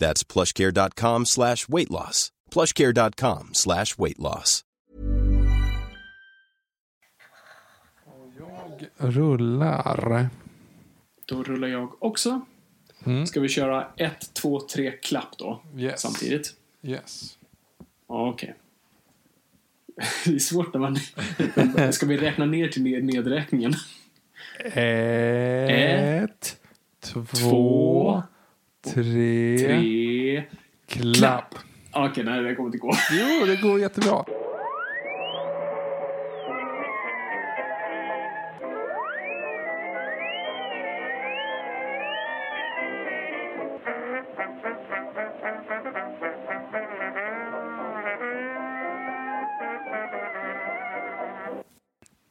That's plushcare.com slash weight loss. plushcare.com slash weight loss. Jag rullar. Då rullar jag också. Ska vi köra ett, två, tre klapp då? Yes. Samtidigt? Yes. Ja, okej. Det är svårt när man... Ska vi räkna ner till ned- nedräkningen? Ett, två, två, tre, Tre... klapp. Okej, nej det kommer inte gå. Jo, det går jättebra.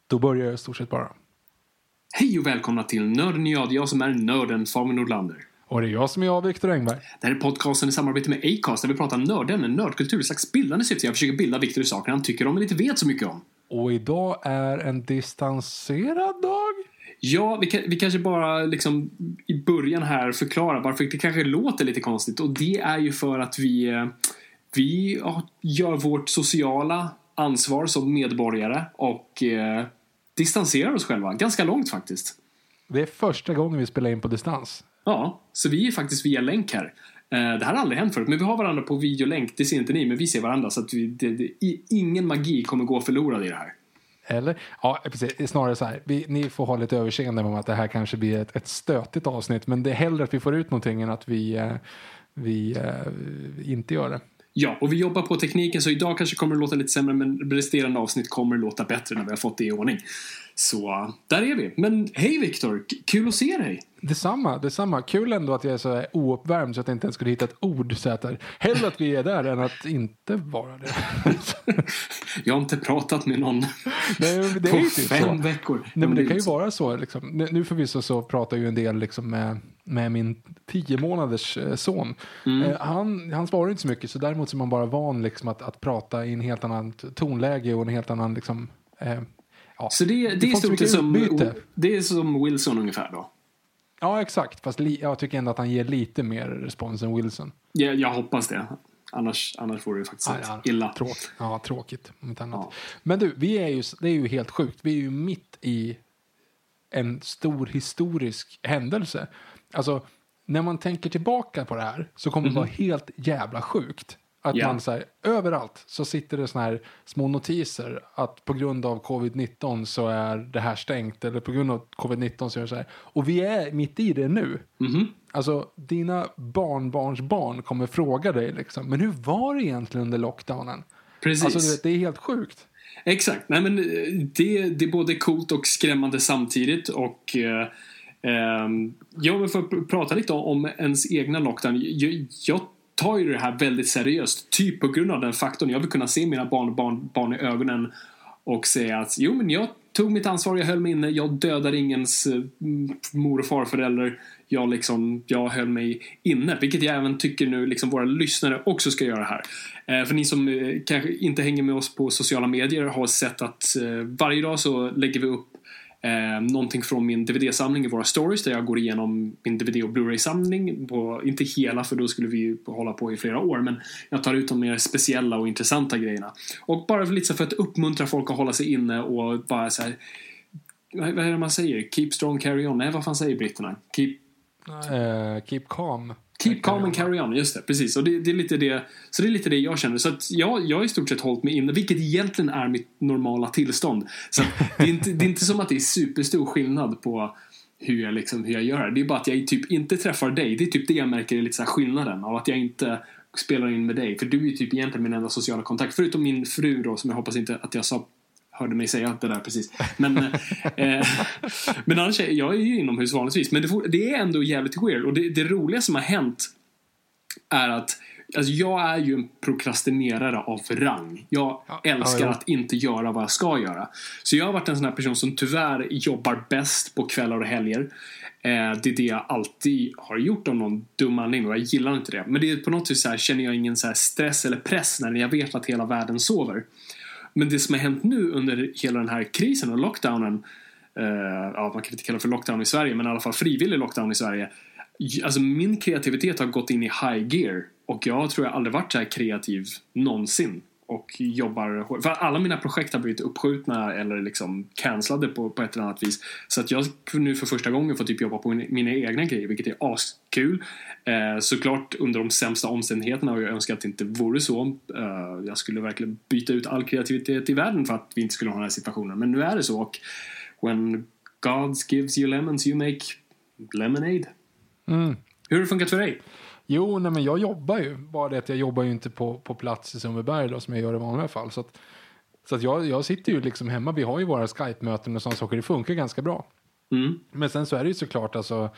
Då börjar jag i stort sett bara. Hej och välkomna till Nörden jag, jag som är nörden Fabian Nordlander. Och det är jag som är jag, Viktor Engberg. Det här är podcasten i samarbete med Acast där vi pratar nördämnen, nördkultur, slags bildande syfte. Jag försöker bilda Viktor i saker han tycker om men inte vet så mycket om. Och idag är en distanserad dag. Ja, vi, kan, vi kanske bara liksom i början här förklarar varför det kanske låter lite konstigt och det är ju för att vi, eh, vi gör vårt sociala ansvar som medborgare och eh, distanserar oss själva ganska långt faktiskt. Det är första gången vi spelar in på distans. Ja, så vi är faktiskt via länk här. Eh, det här har aldrig hänt förut, men vi har varandra på videolänk. Det ser inte ni, men vi ser varandra så att vi, det, det, ingen magi kommer gå förlorad i det här. Eller? Ja, precis. Snarare så här. Vi, ni får ha lite överseende med att det här kanske blir ett, ett stötigt avsnitt. Men det är hellre att vi får ut någonting än att vi, eh, vi, vi inte gör det. Ja, och vi jobbar på tekniken så idag kanske kommer det låta lite sämre men resterande avsnitt kommer låta bättre när vi har fått det i ordning. Så där är vi. Men hej Viktor, kul att se dig! Detsamma, detsamma. Kul ändå att jag är så ouppvärmd så att jag inte ens skulle hitta ett ord. Så att. Hellre att vi är där än att inte vara det. Jag har inte pratat med någon Nej, på typ fem så. veckor. Nej, men det kan ju vara så. Liksom. Nu- Nu förvisso så pratar ju en del liksom med, med min tio månaders eh, son. Mm. Eh, han, han svarar inte så mycket, så däremot så är man bara van liksom, att, att prata i en helt annan tonläge och en helt annan... Liksom, eh, ja. Så det, det, är inte så stort som, det är som Wilson ungefär då? ja, exakt. Fast li, jag tycker ändå att han ger lite mer respons än Wilson. Jag, jag hoppas det. Annars, annars vore det faktiskt Ja, ja, illa. Tråk, ja, tråkigt. Om inte annat. Ja. Men du, vi är ju, det är ju helt sjukt. Vi är ju mitt i en stor historisk händelse. Alltså, när man tänker tillbaka på det här så kommer det vara helt jävla sjukt. Att Ja. man så här, överallt så sitter det såna här små notiser att på grund av covid-19 så är det här stängt eller på grund av covid-19 så är det så här. Och vi är mitt i det nu. Alltså dina barnbarnsbarn kommer fråga dig liksom, men hur var det egentligen under lockdownen? Precis. Alltså du vet, det är helt sjukt. Exakt. Nej, men eh, det, det är både coolt och skrämmande samtidigt. Och eh, Ja jag vill att prata lite om, ens egna lockdown. Jag, jag tar ju det här väldigt seriöst. Typ på grund av den faktorn. Jag vill kunna se mina barn, barn, barn i ögonen och säga att jo, men jag tog mitt ansvar, jag höll mig inne, jag dödade ingens eh, mor och farförälder. Jag, liksom, jag höll mig inne, vilket jag även tycker nu liksom våra lyssnare också ska göra här. Eh, för ni som eh, kanske inte hänger med oss på sociala medier har sett att varje dag så lägger vi upp eh, någonting från min DVD-samling i våra stories där jag går igenom min DVD och Blu-ray-samling. Inte hela för då skulle vi ju hålla på i flera år men jag tar ut de mer speciella och intressanta grejerna. Och bara lite för att uppmuntra folk att hålla sig inne och bara så här. Vad är det man säger? Keep strong, carry on. Nej, vad fan säger britterna? Keep, Uh, keep calm. Keep calm and carry on, just det. Precis. Och det, det, är lite det, så det är lite det jag känner. Så att jag, jag har i stort sett hållit mig inne, vilket egentligen är mitt normala tillstånd. Så det, är inte, det är inte som att det är superstor skillnad på hur jag, liksom, hur jag gör. Det är bara att jag typ inte träffar dig. Det är typ det jag märker är lite så skillnaden av att jag inte spelar in med dig. För du är typ egentligen min enda sociala kontakt. Förutom min fru då, som jag hoppas inte att jag sa hörde mig säga det där precis. Men, eh, men annars, jag är ju inomhus vanligtvis. Men det, får, det är ändå jävligt weird. Och det, det roliga som har hänt är att Alltså jag är ju en prokrastinerare av rang. Jag ja, älskar ja, att inte göra vad jag ska göra. Så jag har varit en sån här person som tyvärr jobbar bäst på kvällar och helger. Eh, det är det jag alltid har gjort av någon dum anledning och jag gillar inte det. Men det är på något vis så här, känner jag ingen så stress eller press när jag vet att hela världen sover. Men det som har hänt nu under hela den här krisen och lockdownen eh, ja, man kan inte kalla det för lockdown i Sverige men i alla fall frivillig lockdown i Sverige. Alltså min kreativitet har gått in i high gear och jag tror jag aldrig varit så här kreativ någonsin och jobbar För alla mina projekt har blivit uppskjutna eller liksom cancellade på, på ett eller annat vis. Så att jag nu för första gången får typ jobba på mina egna grejer vilket är askul. Eh, såklart under de sämsta omständigheterna och jag önskar att det inte vore så. Eh, jag skulle verkligen byta ut all kreativitet i världen för att vi inte skulle ha den här situationen. Men nu är det så och when God gives you lemons you make lemonade. Mm. Hur har det funkat för dig? Jo, nej, men jag jobbar ju. Bara det att jag jobbar ju inte på, på plats i Sundbyberg då, som jag gör i vanliga fall. Så, att, så att jag, jag sitter ju liksom hemma. Vi har ju våra Skype-möten och sådana saker. Det funkar ganska bra. Mm. Men sen så är det ju såklart alltså.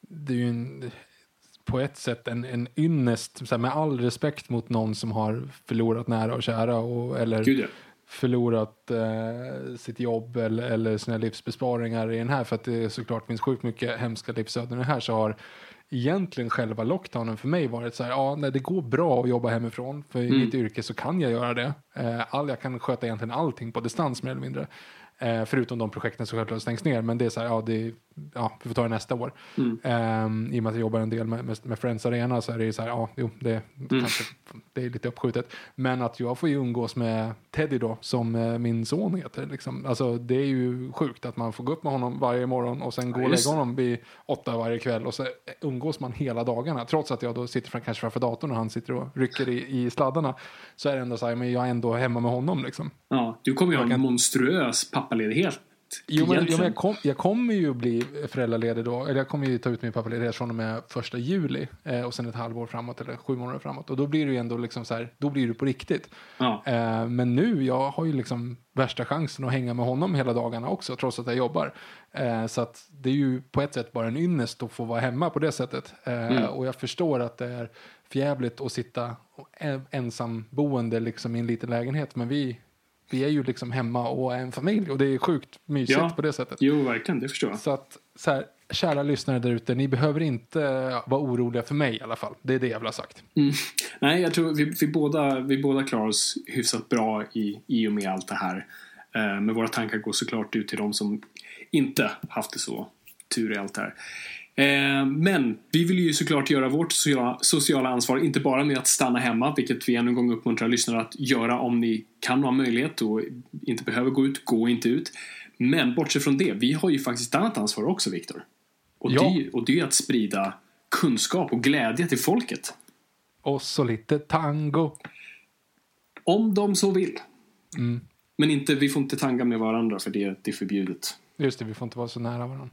Det är ju en, på ett sätt en, en ynnest, så här, med all respekt mot någon som har förlorat nära och kära och, eller Gud, ja. förlorat eh, sitt jobb eller, eller sina livsbesparingar i den här, för att det såklart finns sjukt mycket hemska livsöden i den här, så har egentligen själva lockdownen för mig varit så här, ja, när det går bra att jobba hemifrån, för i mm. mitt yrke så kan jag göra det. Eh, all, jag kan sköta egentligen allting på distans mer eller mindre. Eh, förutom de projekten som självklart stängs ner. Men det är så här, ja, det, ja vi får ta det nästa år. Mm. Eh, I och med att jag jobbar en del med, med, med Friends Arena så är det så här, ja, jo, det, mm. kanske, det är lite uppskjutet. Men att jag får ju umgås med Teddy då, som eh, min son heter. Liksom. Alltså, det är ju sjukt att man får gå upp med honom varje morgon och sen gå och lägga honom vid åtta varje kväll och så umgås man hela dagarna. Trots att jag då sitter fram, kanske framför datorn och han sitter och rycker i, i sladdarna så är det ändå så här, men jag är ändå hemma med honom liksom. Ja, du kommer ju ha en kan... monstruös pappaledighet Jo, men, ja, men jag, kom, jag, kommer ju bli föräldraledig då. Eller jag kommer ju ta ut min pappaledighet från och med första juli. Eh, och sen ett halvår framåt eller sju månader framåt. Och då blir det ju ändå liksom så här, då blir det på riktigt. Ja. Eh, men nu, jag har ju liksom värsta chansen att hänga med honom hela dagarna också. Trots att jag jobbar. Eh, så att det är ju på ett sätt bara en ynnest att få vara hemma på det sättet. Eh, mm. Och jag förstår att det är förjävligt att sitta ensam boende liksom i en liten lägenhet. Men vi vi är ju liksom hemma och är en familj och det är sjukt mysigt ja. på det sättet. Jo, verkligen, det förstår jag. Så att, så här, kära lyssnare där ute, ni behöver inte vara oroliga för mig i alla fall. Det är det jag vill ha sagt. Mm. Nej, jag tror vi, vi, båda, vi båda klarar oss hyfsat bra i, i och med allt det här. Eh, men våra tankar går såklart ut till de som inte haft det så tur i allt det här. Eh, men vi vill ju såklart göra vårt sociala, ansvar, inte bara med att stanna hemma, vilket vi ännu en gång uppmuntrar lyssnare att göra om ni kan ha möjlighet och inte behöver gå ut, gå inte ut. Men bortsett från det, vi har ju faktiskt ett annat ansvar också, Viktor. Och, ja. det, och det är att sprida kunskap och glädje till folket. Och så lite tango. Om de så vill. Mm. Men inte, vi får inte tanga med varandra för det, det är förbjudet. Just det, vi får inte vara så nära varandra.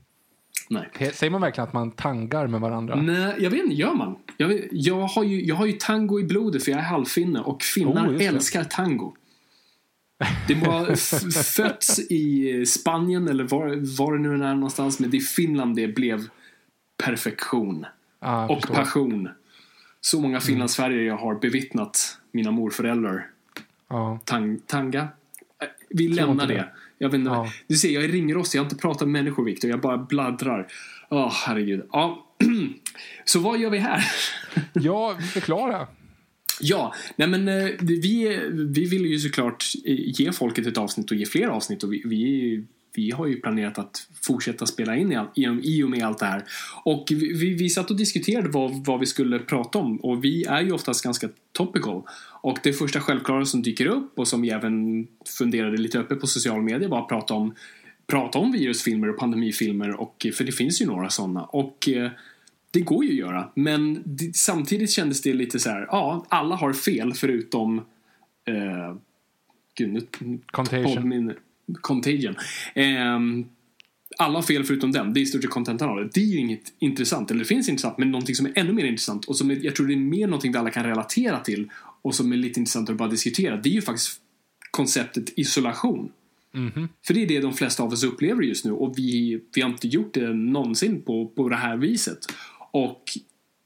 Nej. Säger man verkligen att man tangar med varandra? Nej, jag vet inte. Gör man? Jag, jag, har ju, jag har ju tango i blodet för jag är halvfinne och finnar oh, älskar tango. Det ha fötts i Spanien eller var, var det nu är någonstans men det är Finland det blev perfektion. Ah, och förstår. passion. Så många mm. finlandssveriger jag har bevittnat mina morföräldrar. Ah. Tang, tanga? Äh, vi lämnar det. det. Jag vet inte, ja. Du ser, jag är ringrostig. Jag har inte pratat med människor, Viktor. Jag bara bladdrar. Åh, oh, herregud. Ja. Så vad gör vi här? ja, förklara. Ja, nej men eh, vi, vi vill ju såklart ge folket ett avsnitt och ge fler avsnitt och vi, vi, vi har ju planerat att fortsätta spela in i, och med allt det här. Och vi, vi, vi satt och diskuterade vad, vad vi skulle prata om och vi är ju oftast ganska topical. Och det första självklara som dyker upp och som vi även funderade lite öppet på sociala medier var att prata om, prata om virusfilmer och pandemifilmer och, för det finns ju några sådana. Och eh, det går ju att göra. Men det, samtidigt kändes det lite så här, ja, alla har fel förutom eh, gud, nu, Contagion. Contagion. Eh, alla fel förutom den. Det är i stort sett contentan av det. Det är ju inget intressant, eller det finns intressant, men någonting som är ännu mer intressant och som är, jag tror det är mer någonting vi alla kan relatera till och som är lite intressant att bara diskutera. Det är ju faktiskt konceptet isolation. Mhm. För det är det de flesta av oss upplever just nu och vi, vi har inte gjort det någonsin på, på det här viset. Och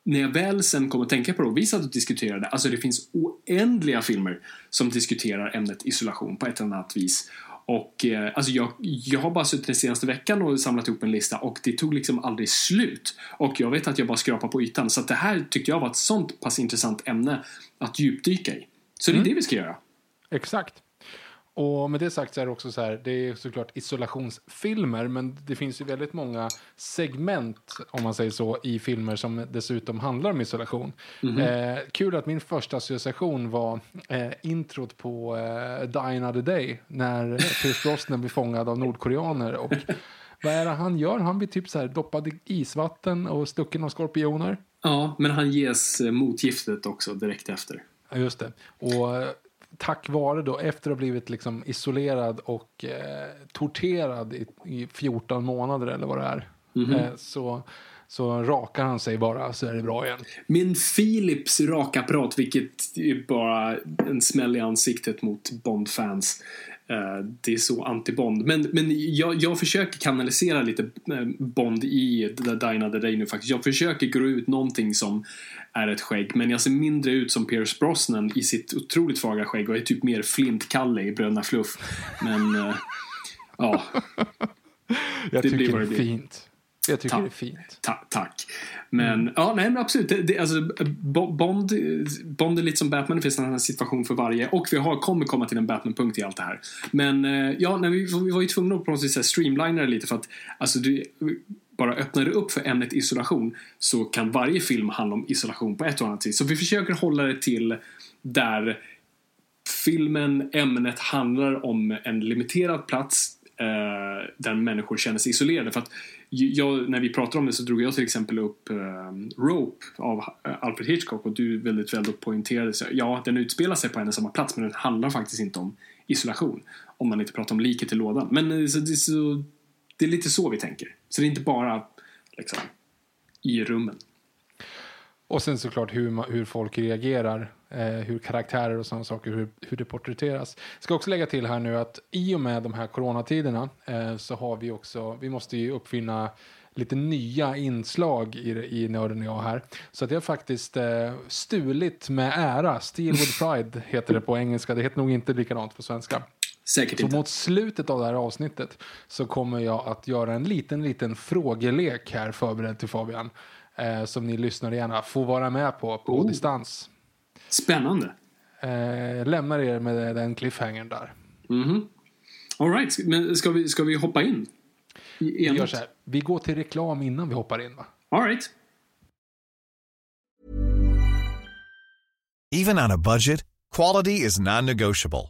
när jag väl sen kommer att tänka på det och vi satt och diskuterade, alltså det finns oändliga filmer som diskuterar ämnet isolation på ett eller annat vis. Och eh, alltså jag, jag har bara suttit den senaste veckan och samlat ihop en lista och det tog liksom aldrig slut. Och jag vet att jag bara skrapar på ytan. Så det här tyckte jag var ett sånt pass intressant ämne att djupdyka i. Så det är det vi ska göra. Exakt. Och med det sagt så är det också så här, det är såklart isolationsfilmer, men det finns ju väldigt många segment, om man säger så, i filmer som dessutom handlar om isolation. Eh, kul att min första association var eh, introt på eh, Die Another Day, när Pierce Brosnan blir fångad av nordkoreaner. Och vad är det han gör? Han blir typ så här doppad i isvatten och stucken av skorpioner. Ja, men han ges eh, motgiftet också direkt efter. Ja, just det. Och eh, tack vare då, efter att ha blivit liksom isolerad och eh, torterad i, i 14 månader eller vad det är, eh, så, så rakar han sig bara så är det bra igen. Min Philips rakapparat, vilket är bara en smäll i ansiktet mot Bond-fans. Eh, Det är så anti-Bond. Men, men jag, jag försöker kanalisera lite eh, Bond i The Die Another Day nu faktiskt. Jag försöker gro ut någonting som är ett skägg. Men jag ser mindre ut som Pierce Brosnan i sitt otroligt fagra skägg och är typ mer Flint-Kalle i Bröderna Fluff. Men eh, ja, Jag Det tycker det det är fint. Jag tycker Ta- det är fint. Ta tack. Men ja, nej men absolut. Det, det, alltså, Bo- Bond, Bond är lite som Batman. Det finns en situation för varje. Och vi har, kommer komma till en Batman-punkt i allt det här. Men eh, ja, nej, vi, vi var ju tvungna att på något sätt streamlina det lite för att alltså, du, bara öppnar du upp för ämnet isolation så kan varje film handla om isolation på ett och annat sätt. Så vi försöker hålla det till där filmen, ämnet handlar om en limiterad plats eh, där människor känner sig isolerade. För att jag, när vi pratade om det så drog jag till exempel upp eh, Rope av eh, Alfred Hitchcock och du väldigt väl poängterade så, ja, den utspelar sig på en och samma plats men den handlar faktiskt inte om isolation. Om man inte pratar om liket i lådan. Men eh, så, så, det är lite så vi tänker. Så det är inte bara liksom, i rummen. Och sen såklart hur, hur folk reagerar, eh, hur karaktärer och sådana saker, hur, hur det porträtteras. Ska också lägga till här nu att i och med de här coronatiderna eh, så har vi också, vi måste ju uppfinna lite nya inslag i, i Nörden och jag här. Så att jag har faktiskt eh, stulit med ära, Steelwood with Pride heter det på engelska, det heter nog inte likadant på svenska. Säkert Så inte. mot slutet av det här avsnittet så kommer jag att göra en liten, liten frågelek här förberedd till Fabian. Eh, som ni lyssnare gärna får vara med på på Oh. distans. Spännande. Eh, lämnar er med den cliffhangern där. Mhm. All right, men ska vi, ska vi hoppa in? I Vi gör så här, vi går till reklam innan vi hoppar in va? All right. Even on a budget, quality is non-negotiable.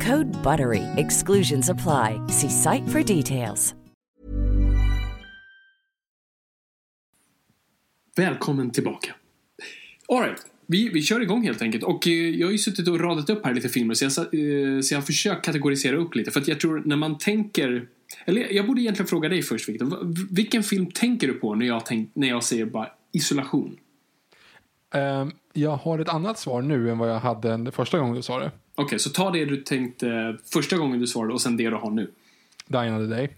Code BUTTERY. Exclusions apply. See site for details. Välkommen tillbaka. Alright, vi, vi kör igång helt enkelt. Och eh, jag har ju suttit och radat upp här lite filmer så jag, eh, så jag har försökt kategorisera upp lite. För att jag tror när man tänker... Eller jag borde egentligen fråga dig först Victor. V- Vilken film tänker du på när jag, tänk, när jag säger bara isolation? Ehm, jag har ett annat svar nu än vad jag hade den första gången du sa det. Okej, så ta det du tänkte första gången du svarade och sen det du har nu. Dying of the Day.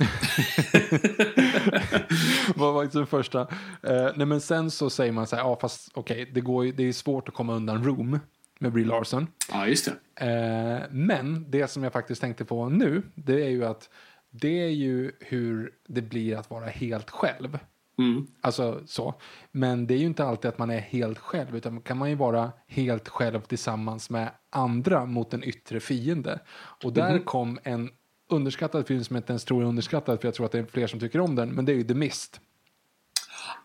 var faktiskt den första. Eh, nej men sen så säger man så här, ja fast okej, det, går ju- det är svårt att komma undan Room med Brie Larson. Ja, just det. Eh, men det som jag faktiskt tänkte på nu, det är ju att det är ju hur det blir att vara helt själv. Mm. Alltså så. Men det är ju inte alltid att man är helt själv, utan kan man ju vara helt själv tillsammans med andra mot en yttre fiende. Och där kom en underskattad film som jag inte ens tror är underskattad, för jag tror att det är fler som tycker om den, men det är ju The Mist.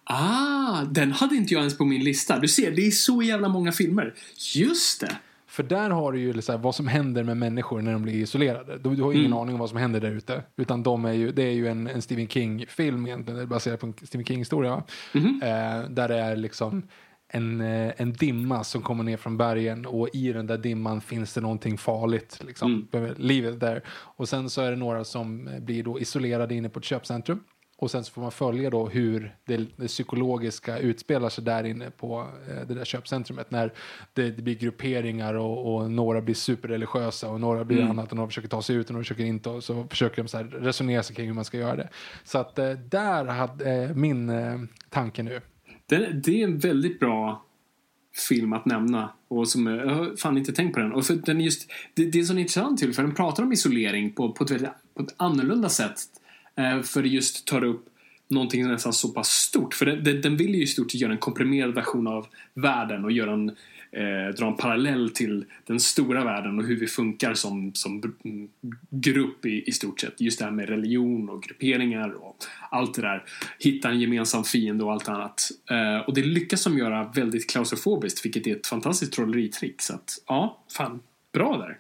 Ah, den hade inte jag ens på min lista. Du ser, det är så jävla många filmer. Just det. För där har du ju så här, vad som händer med människor när de blir isolerade. Du, du har ingen aning om vad som händer där ute. Utan de är ju, det är ju en, en Stephen King-film egentligen. Baserat på en Stephen King-historia. va? Eh, där det är liksom en, eh, en dimma som kommer ner från bergen och i den där dimman finns det någonting farligt. Liksom, Livet där. Och sen så är det några som eh, blir då isolerade inne på ett köpcentrum. Och sen så får man följa då hur det, det psykologiska utspelar sig där inne på eh, det där köpcentrumet. När det, det blir grupperingar och, och några blir superreligiösa och några blir annat och några försöker ta sig ut och några försöker inte och så försöker de så resonera sig kring hur man ska göra det. Så att eh, där hade eh, min eh, tanke nu. Det, det är en väldigt bra film att nämna. Och som, jag har fan inte tänkt på den. Och för den är just, det, det är så intressant till för den pratar om isolering på, på, ett, väldigt, på ett annorlunda sätt. Eh, för det just tar upp någonting nästan så pass stort. För den, den, vill ju i stort göra en komprimerad version av världen och göra en, eh, dra en parallell till den stora världen och hur vi funkar som, som mm, grupp i, i stort sett. Just det här med religion och grupperingar och allt det där. Hitta en gemensam fiende och allt annat. Eh, och det lyckas de göra väldigt klaustrofobiskt vilket är ett fantastiskt trolleritrick. Så att, ja, fan, bra där.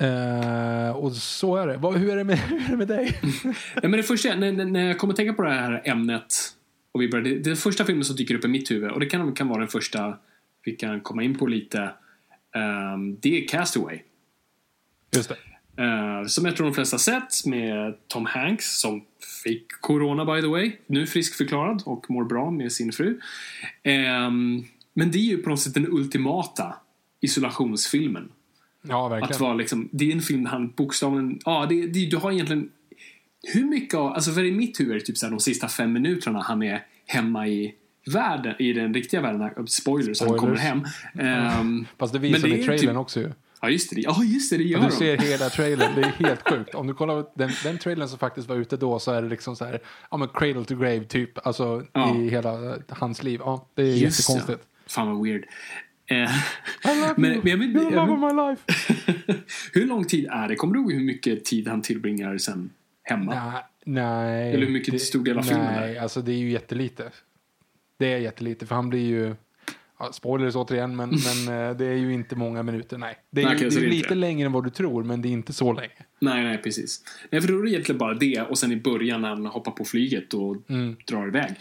Eh, och så är det. Vad, hur, är det med, hur är det med dig? Ja, men det första, när, när- jag kommer tänka på det här ämnet och vi det är första filmen som dyker upp i mitt huvud och det kan, kan vara den första vi kan komma in på lite. ehm, det är Castaway. Just det. Eh, som jag tror de flesta sett med Tom Hanks som fick corona by the way. Nu friskförklarad och mår bra med sin fru. Ehm, men det är ju på något sätt den ultimata isolationsfilmen. Ja, Att verkligen. vara liksom, det är en film där han bokstavligen, ja det, det, du har egentligen hur mycket av, alltså för i mitt huvud är det typ de sista fem minuterna han är hemma i världen, i den riktiga världen, spoilers, han Spoilers. kommer hem. Ehm, Fast det visar det i är trailern typ- också ju. Ja just det, ja just det, det gör Du de. ser hela trailern, det är helt sjukt. Om du kollar den, den trailern som faktiskt var ute då så är det liksom så här, ja men cradle to grave typ, alltså Ja. i hela hans liv. Ja, det är Just jättekonstigt. det. Fan vad weird. Eh, men, you, men jag vet, you're the jag love of my life. hur lång tid är det? Kommer du ihåg hur mycket tid han tillbringar sen hemma? Nej, nej. Eller hur mycket det- stor del av filmen Nej, alltså det är ju jättelite. Det är jättelite, för han blir ju... Ja, spoilers återigen, men, men eh, det är ju inte många minuter, nej. Det är, Nej, ju, så det är är lite det. längre än vad du tror, men det är inte så länge. Nej, nej precis. Nej, för då är det egentligen bara det och sen i början när han hoppar på flyget och drar iväg.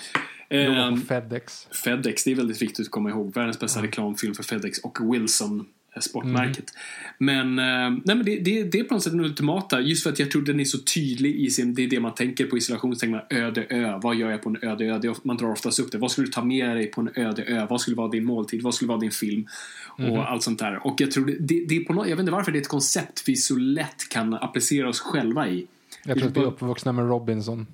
På Fedex. Fedex, det är väldigt viktigt att komma ihåg. Världens bästa reklamfilm för Fedex och Wilson, eh, sportmärket. Men, eh, nej, men det, det, det är på något sätt den ultimata, just för att jag tror den är så tydlig i sin, det är det man tänker på isolation, så tänker man öde ö, vad gör jag på en öde ö? Det, man drar oftast upp det, vad skulle du ta med dig på en öde ö? Vad skulle vara din måltid? Vad skulle vara din film? Och allt sånt där. Och jag tror det, det, är på något, jag vet inte varför det är ett koncept vi så lätt kan applicera oss själva i. Jag tror att vi är uppvuxna med Robinson.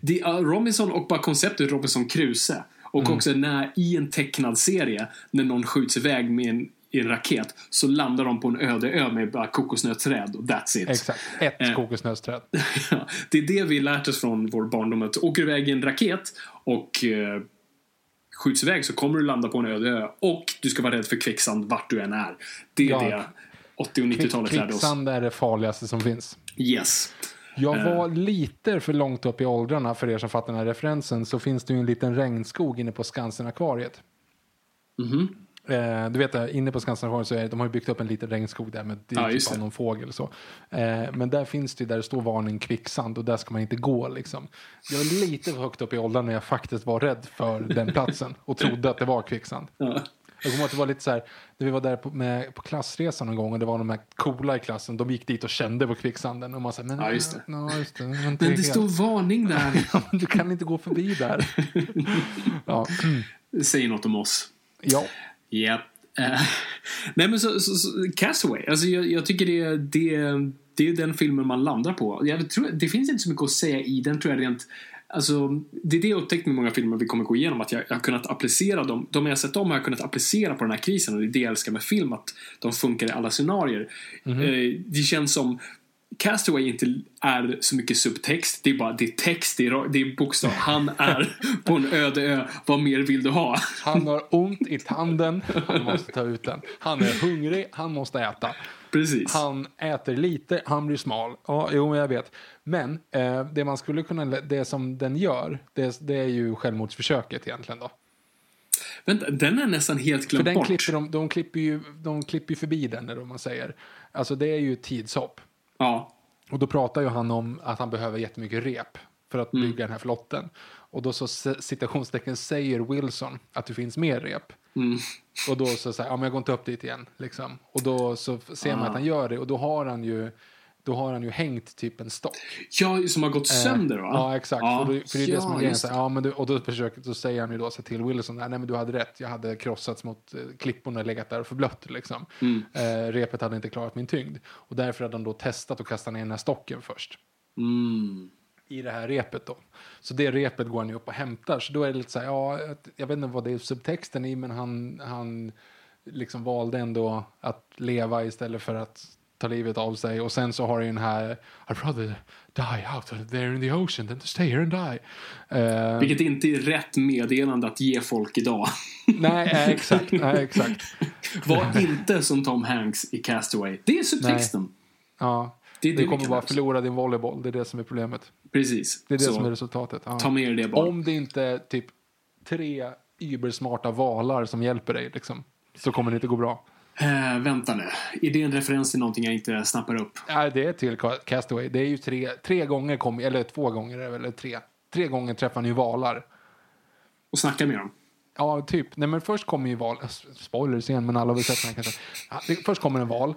Det är Robinson och bara konceptet Robinson Crusoe. Och också när i en tecknad serie när någon skjuts iväg med en i en raket så landar de på en öde ö med bara kokosnötsträd och that's it. Exakt. Ett Eh. kokosnötsträd. Ja, det är det vi lärt oss från vår barndom. Att åker du iväg i en raket och eh, skjuts iväg så kommer du landa på en öde ö och du ska vara rädd för kvicksand vart du än är. Det är Ja. det 80 och 90-talet lärde oss. Kvicksand är det farligaste som finns. Yes. Jag Eh. var lite för långt upp i åldrarna för er som fattar den här referensen så finns det ju en liten regnskog inne på Skansen-akvariet. Mhm. Eh, du vet, där, inne på Skansen-akvariet så är de har ju byggt upp en liten regnskog där med Ja, typ av någon fågel så. Eh, men där finns det ju där det står varning kvicksand och där ska man inte gå liksom. Jag var lite för högt upp i åldern när jag faktiskt var rädd för den platsen och trodde att det var kvicksand. Ja. Jag kommer att det var lite så här, när vi var där på, med, på klassresan någon gång och det var de här coola i klassen, de gick dit och kände på kvicksanden och man sa men Ja, just det. Ja, just det, men Men det står varning där. Ja, du kan inte gå förbi där. ja. Det säger något om oss. ja. Japp. Eh, nej men så, så, så Castaway. Alltså jag, jag tycker det, det, det är den filmen man landar på. Jag tror, det finns inte så mycket att säga i den tror jag rent Alltså, det är det jag upptäckt med många filmer vi kommer gå igenom. Att jag, jag har kunnat applicera dem. De jag sett om har jag kunnat applicera på den här krisen. Och det är det jag älskar med film. Att de funkar i alla scenarier. Eh, det känns som Castaway inte är så mycket subtext. Det är bara det är text, det är, det är bokstav. Han är på en öde ö. Vad mer vill du ha? Han har ont i tanden, han måste ta ut den. Han är hungrig, han måste äta. Precis. Han äter lite, han blir smal. Ja, jo, jag vet. Men eh, det man skulle kunna, det som den gör, det, det är ju självmordsförsöket egentligen då. Vänta, den är nästan helt För den bort. klipper de, de klipper ju, de klipper förbi den, eller vad man säger. Alltså det är ju tidshopp. Ja. Och då pratar ju han om att han behöver jättemycket rep för att Mm. bygga den här flotten. Och då så citationstecken säger Wilson att det finns mer rep. Mm. Och då så säger ja men jag går inte upp dit igen. Liksom. Och då så ser man Ah. att han gör det och då har han ju, då har han ju hängt typ en stock. ja, som har gått sönder va? Eh, Ja, exakt. Ja, Och det, för det är det som är ja, grejen. Så, ja, men du, och då, försöker, då säger han ju då så till Wilson, nej men du hade rätt, jag hade krossats mot eh, klipporna och legat där och förblött. Liksom. Mm. Eh, repet hade inte klarat min tyngd. Och därför hade han då testat att kasta ner den här stocken först. Mm. I det här repet då. Så det repet går han ju upp och hämtar. Så då är det lite så här, ja, jag vet inte vad det är subtexten i, men han, han liksom valde ändå att leva istället för att ta livet av sig. Och sen så har du den här, I'd rather die out there in the ocean than to stay here and die. Eh, Vilket inte är rätt meddelande att ge folk idag. nej, nej, exakt, nej, exakt. Var inte som Tom Hanks i Castaway. Det är subtexten. Ja, Det är du det vi kommer bara förlora din volleyboll, det är det som är problemet. Precis. Det är det Så, som är resultatet. Ja. Ta med det bara. Om det inte är typ tre übersmarta valar som hjälper dig, liksom, så kommer det inte gå bra. Eh, vänta nu. Är det en referens till någonting jag inte snappar upp? Nej, det är till Ca- Castaway. Det är ju tre, tre gånger, kom, eller två gånger, eller tre. Tre gånger träffar han ju valar. Och snacka med dem. Ja, typ. Nej, men först kommer ju val... Spoilers igen, men alla har väl sett den här kanske. Först kommer en val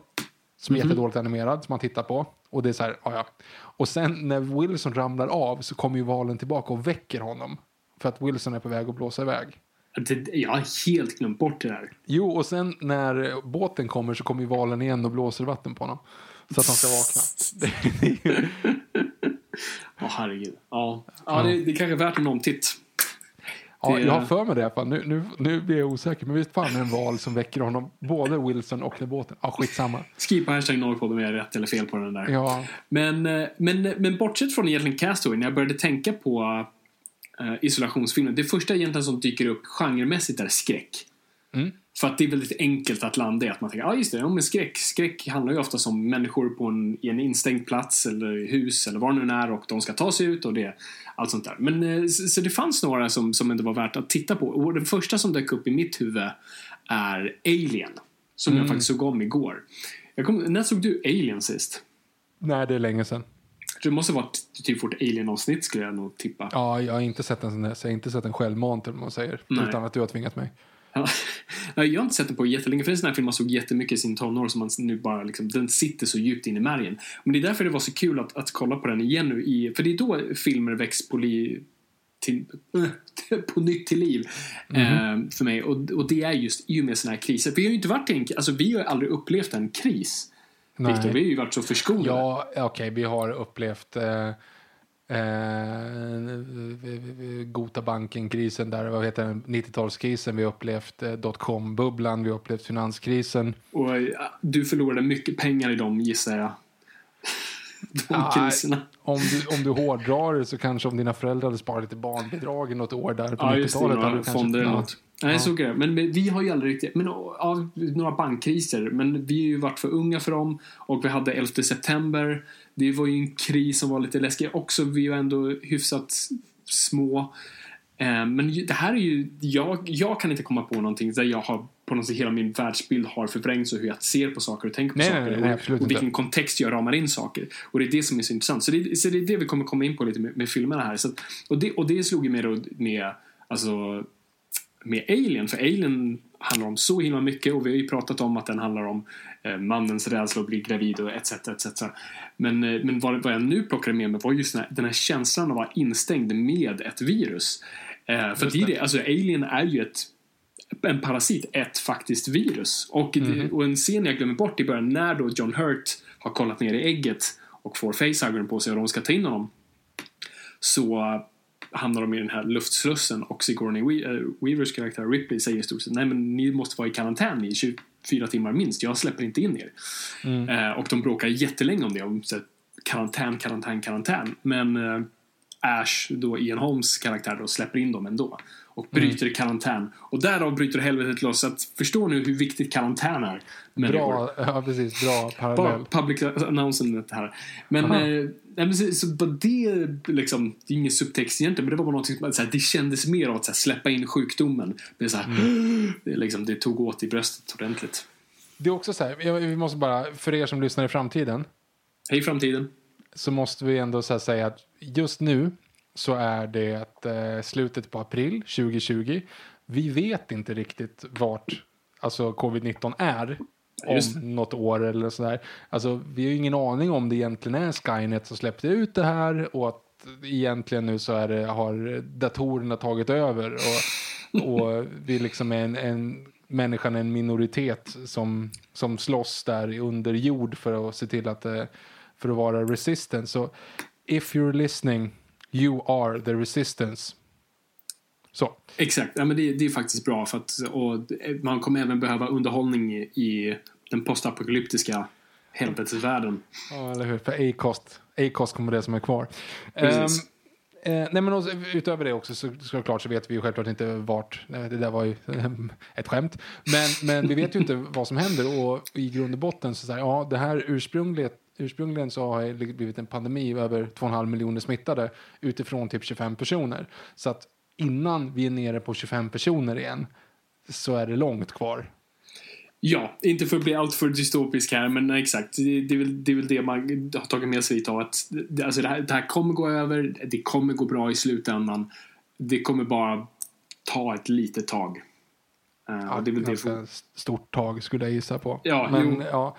som är jättedåligt animerad, som man tittar på. Och det är så här, ja. Och sen när Wilson ramlar av så kommer ju valen tillbaka och väcker honom. För att Wilson är på väg att blåsa iväg. Jag har helt glömt bort det där. Jo, och sen när båten kommer så kommer ju valen igen och blåser vatten på honom. Så att han ska vakna. Åh herregud. Ja, ja det, det är kanske är värt en omtitt. Ja, jag har för mig det i alla fall. Nu, nu, nu blir jag osäker. Men visst fan är det en val som väcker honom. Både Wilson och den båten. Ja, skitsamma. Skriv på hashtag Norrpod om jag är rätt eller fel på den där. Ja, Men, eh, men, men bortsett från egentligen Castaway, när jag började tänka på uh, isolationsfilmer. Det första egentligen som dyker upp genremässigt är skräck. Mm. För att det är väldigt enkelt att landa i att man tänker, ja ah, just det, ja, men skräck. Skräck handlar ju oftast om människor på en, i en instängd plats eller hus eller var det nu är och de ska ta sig ut och det, allt sånt där. Men eh, så, det fanns några som, som ändå var värt att titta på. Och den första som dök upp i mitt huvud är Alien. Som Mm. jag faktiskt såg om igår. Kom, när såg du Alien sist? nej det är länge sedan. Det måste vara ett typ vårt Alien-avsnitt skulle jag nog tippa. Ja, jag har inte sett en sån där, så jag har inte sett en självmant vad man säger. Nej. Utan att du har tvingat mig. Jag har inte sett den på jättelänge. För det är en sån här film man såg jättemycket i sin tonår som man nu bara liksom, den sitter så djupt in i märgen. Men det är därför det var så kul att, att kolla på den igen nu i, för det är då filmer väcks på, li, till, på nytt till liv eh, för mig. Och, och det är just i och med såna här kriser. Vi har ju inte varit en, alltså vi har aldrig upplevt en kris. Nej. Victor, vi har ju varit så förskonade. Ja, okej, vi har upplevt... Eh, Eh, Gotabanken-krisen där, vad heter den, 90-talskrisen, vi har upplevt eh, dotcom-bubblan, vi har upplevt finanskrisen. Och eh, du förlorade mycket pengar i dem gissar jag. De Ja, kriserna. Om du, om du hårdrar det så kanske om dina föräldrar hade sparat lite barnbidrag i något år där på Ja, just det. 90-talet. hade Några du kanske- fonder eller ja. något. Nej, så är det. Men, vi har ju aldrig riktigt... Men, ja, några bankkriser. Men vi har ju varit för unga för dem. Och vi hade 11 september. Det var ju en kris som var lite läskig också. Vi var ändå hyfsat små. Eh, Men det här är ju... Jag, jag kan inte komma på någonting där jag har på något sätt hela min världsbild har förvrängts och hur jag ser på saker och tänker på Nej, saker. nej, nej, och, och vilken kontext jag ramar in saker. Och det är det som är så intressant. Så det, så det är det vi kommer komma in på lite med, med filmerna här. Så att, och, det, och det slog ju med, då, med alltså, med Alien. För Alien handlar om så himla mycket och vi har ju pratat om att den handlar om eh, mannens rädsla att bli gravid och etc. etc. Men, eh, men vad, vad jag nu plockade med mig var just den här, den här känslan av att vara instängd med ett virus. Eh, för det är det, alltså Alien är ju ett en parasit, ett faktiskt virus. Och, det, och en scen jag glömmer bort i början när då John Hurt har kollat ner i ägget och får facehuggern på sig och de ska ta in honom så hamnar de i den här luftslussen och Sigourney eh, Weavers karaktär Ripley säger i stort sett nej men ni måste vara i karantän i 24 timmar minst, jag släpper inte in er. Eh, och de bråkar jättelänge om det, om så här, karantän, karantän, karantän. Men eh, Ash, då Ian Holmes karaktär, då, släpper in dem ändå. Och bryter karantän. Och därav bryter helvetet loss. Så att, förstår nu hur viktigt karantän är. Bra, ja precis, bra Bara parallell. public announcement här. Men, eh, nej, men så, så bara det, liksom, det är ingen subtext egentligen, men det var bara någonting som, så här, det kändes mer av att så här, släppa in sjukdomen. Det, så här, Mm. det, liksom, det tog åt i bröstet ordentligt. Det är också så här, vi måste bara, för er som lyssnar i framtiden, Hej framtiden. så måste vi ändå så säga att just nu så är det eh, slutet på april 2020. Vi vet inte riktigt vart alltså covid-19 är Just om något år eller sådär. Alltså, vi har ju ingen aning om det egentligen är Skynet som släppte ut det här och att egentligen nu så är det, har datorerna tagit över och, och vi liksom är en, en människan är en minoritet som, som slåss där under jord för att se till att eh, för att vara resistant. Så if you're listening, you are the resistance. Så. Exakt, ja, men det, det är faktiskt bra för att och man kommer även behöva underhållning i, den postapokalyptiska helvetesvärlden. Ja, eller hur? För Acast, Acast kommer det som är kvar. Precis. Ehm, eh, nej, men också, utöver det också så såklart så vet vi ju självklart inte vart, det där var ju ett skämt, men, men vi vet ju inte vad som händer och i grund och botten så säger ja det här ursprungligen, ursprungligen så har det blivit en pandemi över 2,5 miljoner smittade utifrån typ 25 personer. Så att innan vi är nere på 25 personer igen så är det långt kvar. Ja, inte för att bli alltför dystopisk här, men exakt. Det, det, är väl, det är väl det man har tagit med sig lite av. Att, det, alltså det, här, det här kommer gå över, det kommer gå bra i slutändan. Det kommer bara ta ett litet tag. Uh, och det är väl det ganska stort tag skulle jag gissa på. Ja, men, jo. ja,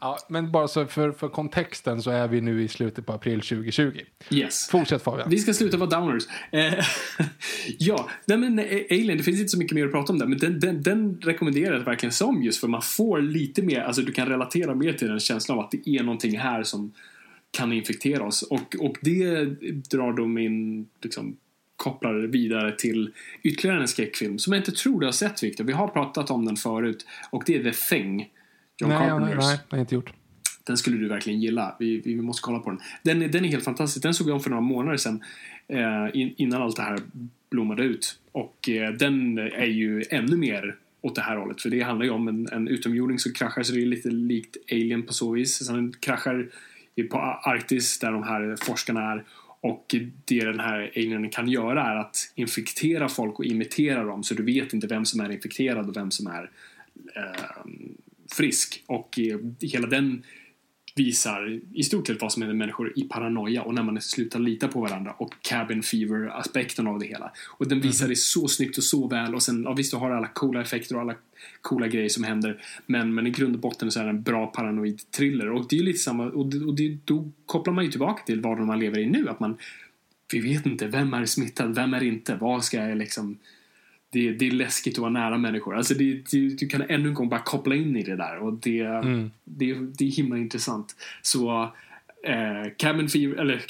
ja, men bara så för, för kontexten så är vi nu i slutet på april 2020. Yes. Fortsätt Fabian. Vi ska sluta vara downers. Eh, ja, nej men eh, Alien, det finns inte så mycket mer att prata om där. Men den, den, den rekommenderar jag verkligen som just för man får lite mer, alltså du kan relatera mer till den känslan av att det är någonting här som kan infektera oss. Och, och det drar då min, liksom, kopplar vidare till ytterligare en skräckfilm som jag inte tror du har sett Victor. Vi har pratat om den förut och det är The Thing. John nej, Carpenters. nej, det har jag inte gjort. Den skulle du verkligen gilla. Vi, vi måste kolla på den. Den, är- den är helt fantastisk. Den såg jag om för några månader sedan. Eh, in, innan allt det här blommade ut. Och eh, den är ju ännu mer åt det här hållet. För det handlar ju om en, en utomjording som kraschar. Så det är lite likt Alien på så vis. Så den kraschar på Arktis där de här forskarna är. Och det den här alienen kan göra är att infektera folk och imitera dem. Så du vet inte vem som är infekterad och vem som är eh, frisk. Och eh, hela den visar i stort sett vad som händer människor i paranoia och när man slutar lita på varandra och cabin fever aspekten av det hela. Och den visar det så snyggt och så väl och sen, ja visst du har alla coola effekter och alla coola grejer som händer men, men i grund och botten så är det en bra paranoid thriller och det är lite samma och, det, och det, då kopplar man ju tillbaka till vad man lever i nu att man vi vet inte, vem är smittad, vem är inte, vad ska jag liksom det, det är läskigt att vara nära människor. Alltså det, det, du kan ännu en gång bara koppla in i det där och det, det, det är himla intressant. Så Eh, Cabin Fever, eller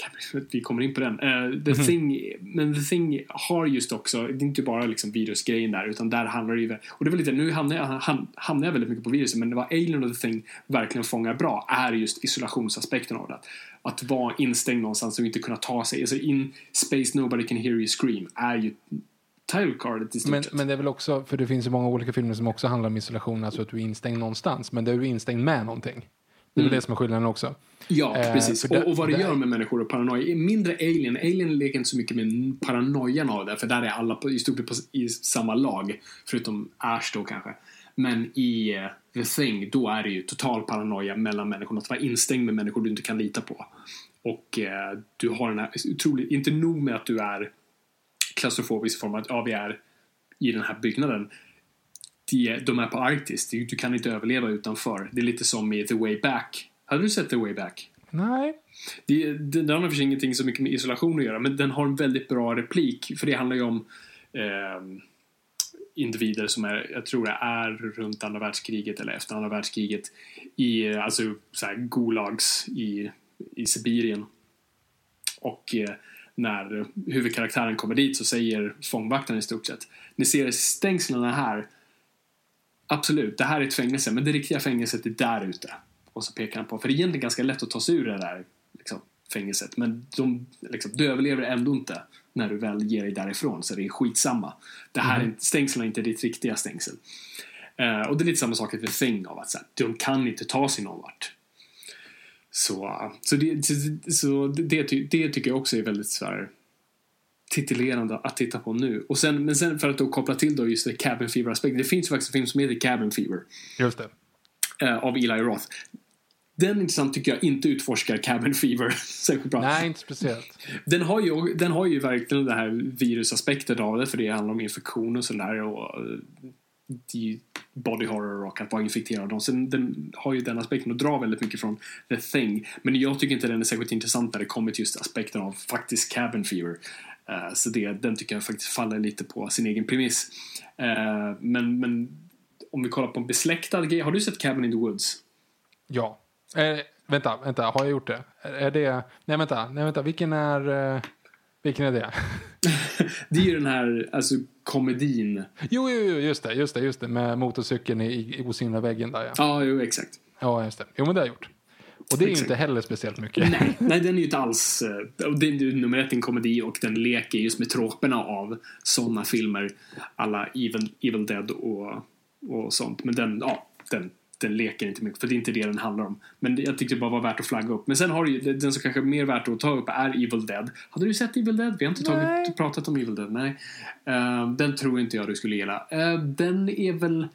vi kommer in på den. Eh, The Mhm. Thing, men The Thing har just också, det är inte bara liksom virusgrejen där, utan där handlar det ju, och det var lite, nu hamnar jag, ham- hamnar jag väldigt mycket på viruset, men vad Alien och The Thing verkligen fångar bra är just isolationsaspekten av det. Att vara instängd någonstans och inte kunna ta sig, alltså in space nobody can hear you scream, är ju title cardet i stort Men, sett. men det är väl också, för det finns ju många olika filmer som också handlar om isolation, alltså att du är instängd någonstans, men där är du instängd med någonting. Det är väl det som är skillnaden också. Ja, Eh, precis. och, och vad det gör med människor och paranoia. Mindre Alien. Alien leker inte så mycket med paranoian av det, för där är alla på, i stort sett på, i samma lag. Förutom Ash då kanske. Men i eh, The Thing, då är det ju total paranoia mellan människorna. Att vara instängd med människor du inte kan lita på. Och eh, du har den här otroligt, inte nog med att du är klaustrofobisk i form av att ja, vi är i den här byggnaden. De, är- de är på Arktis, du, du kan inte överleva utanför. Det är lite som i The Way Back. Hade du sett The Way Back? Nej. Det, det, den har för sig ingenting så mycket med isolation att göra, men den har en väldigt bra replik. För det handlar ju om eh, individer som är, jag tror det är runt andra världskriget eller efter andra världskriget i, alltså så här, gulags i, i Sibirien. Och eh, när huvudkaraktären kommer dit så säger fångvaktaren i stort sett Ni ser stängslen här Absolut, det här är ett fängelse, men det riktiga fängelset är där ute. Och så pekar han på, för det är egentligen ganska lätt att ta sig ur det där liksom, fängelset. Men de, liksom, du överlever ändå inte när du väl ger dig därifrån, så det är skitsamma. Det här är inte, stängslen är inte ditt riktiga stängsel. Eh, och det är lite samma sak med Thing av att så här, de kan inte ta sig någon vart. Så, så, det, så, det, det tycker jag också är väldigt så här, titulerande att titta på nu. Och sen, men sen för att då koppla till då just det Cabin Fever-aspekten. Det finns ju faktiskt en film som heter Cabin Fever Just det. eh, av Eli Roth. Den intressant tycker jag inte utforskar Cabin Fever särskilt bra. Nej, inte speciellt. Den har, ju, den har ju verkligen den här virusaspekten av det för det handlar om infektion och sådär och eh, body horror och att vara infekterad av dem. Sen den, har ju den aspekten och drar väldigt mycket från The Thing. Men jag tycker inte den är särskilt intressant när det kommer till just aspekten av faktiskt cabin fever. Uh, så det, den tycker jag faktiskt faller lite på sin egen premiss. Uh, men, men om vi kollar på en besläktad grej. Har du sett Cabin in the Woods? Ja. Eh, vänta, vänta, har jag gjort det? Är- Är det... Nej, vänta, nej, vänta, vilken är... Eh, vilken är det? Det är ju den här alltså, komedin. Jo, jo, jo, just det, just det, just det, med motorcykeln i, i osynliga väggen där ja. Ja, jo, exakt. Ja, just det. Jo, men det har jag gjort. Och det är ju inte heller speciellt mycket. Nej, nej, den är ju inte alls... eh, Det är ju nummer ett en komedi och den leker just med troperna av sådana filmer. Alla Evil, Evil Dead och, och sånt. Men den, ja, den, den leker inte mycket, för det är inte det den handlar om. Men jag tyckte det bara var värt att flagga upp. Men sen har du ju, den som kanske är mer värt att ta upp är Evil Dead. Hade du sett Evil Dead? Vi har inte tagit, pratat om Evil Dead, nej. Eh, den tror inte jag du skulle gilla. Eh, den är väl...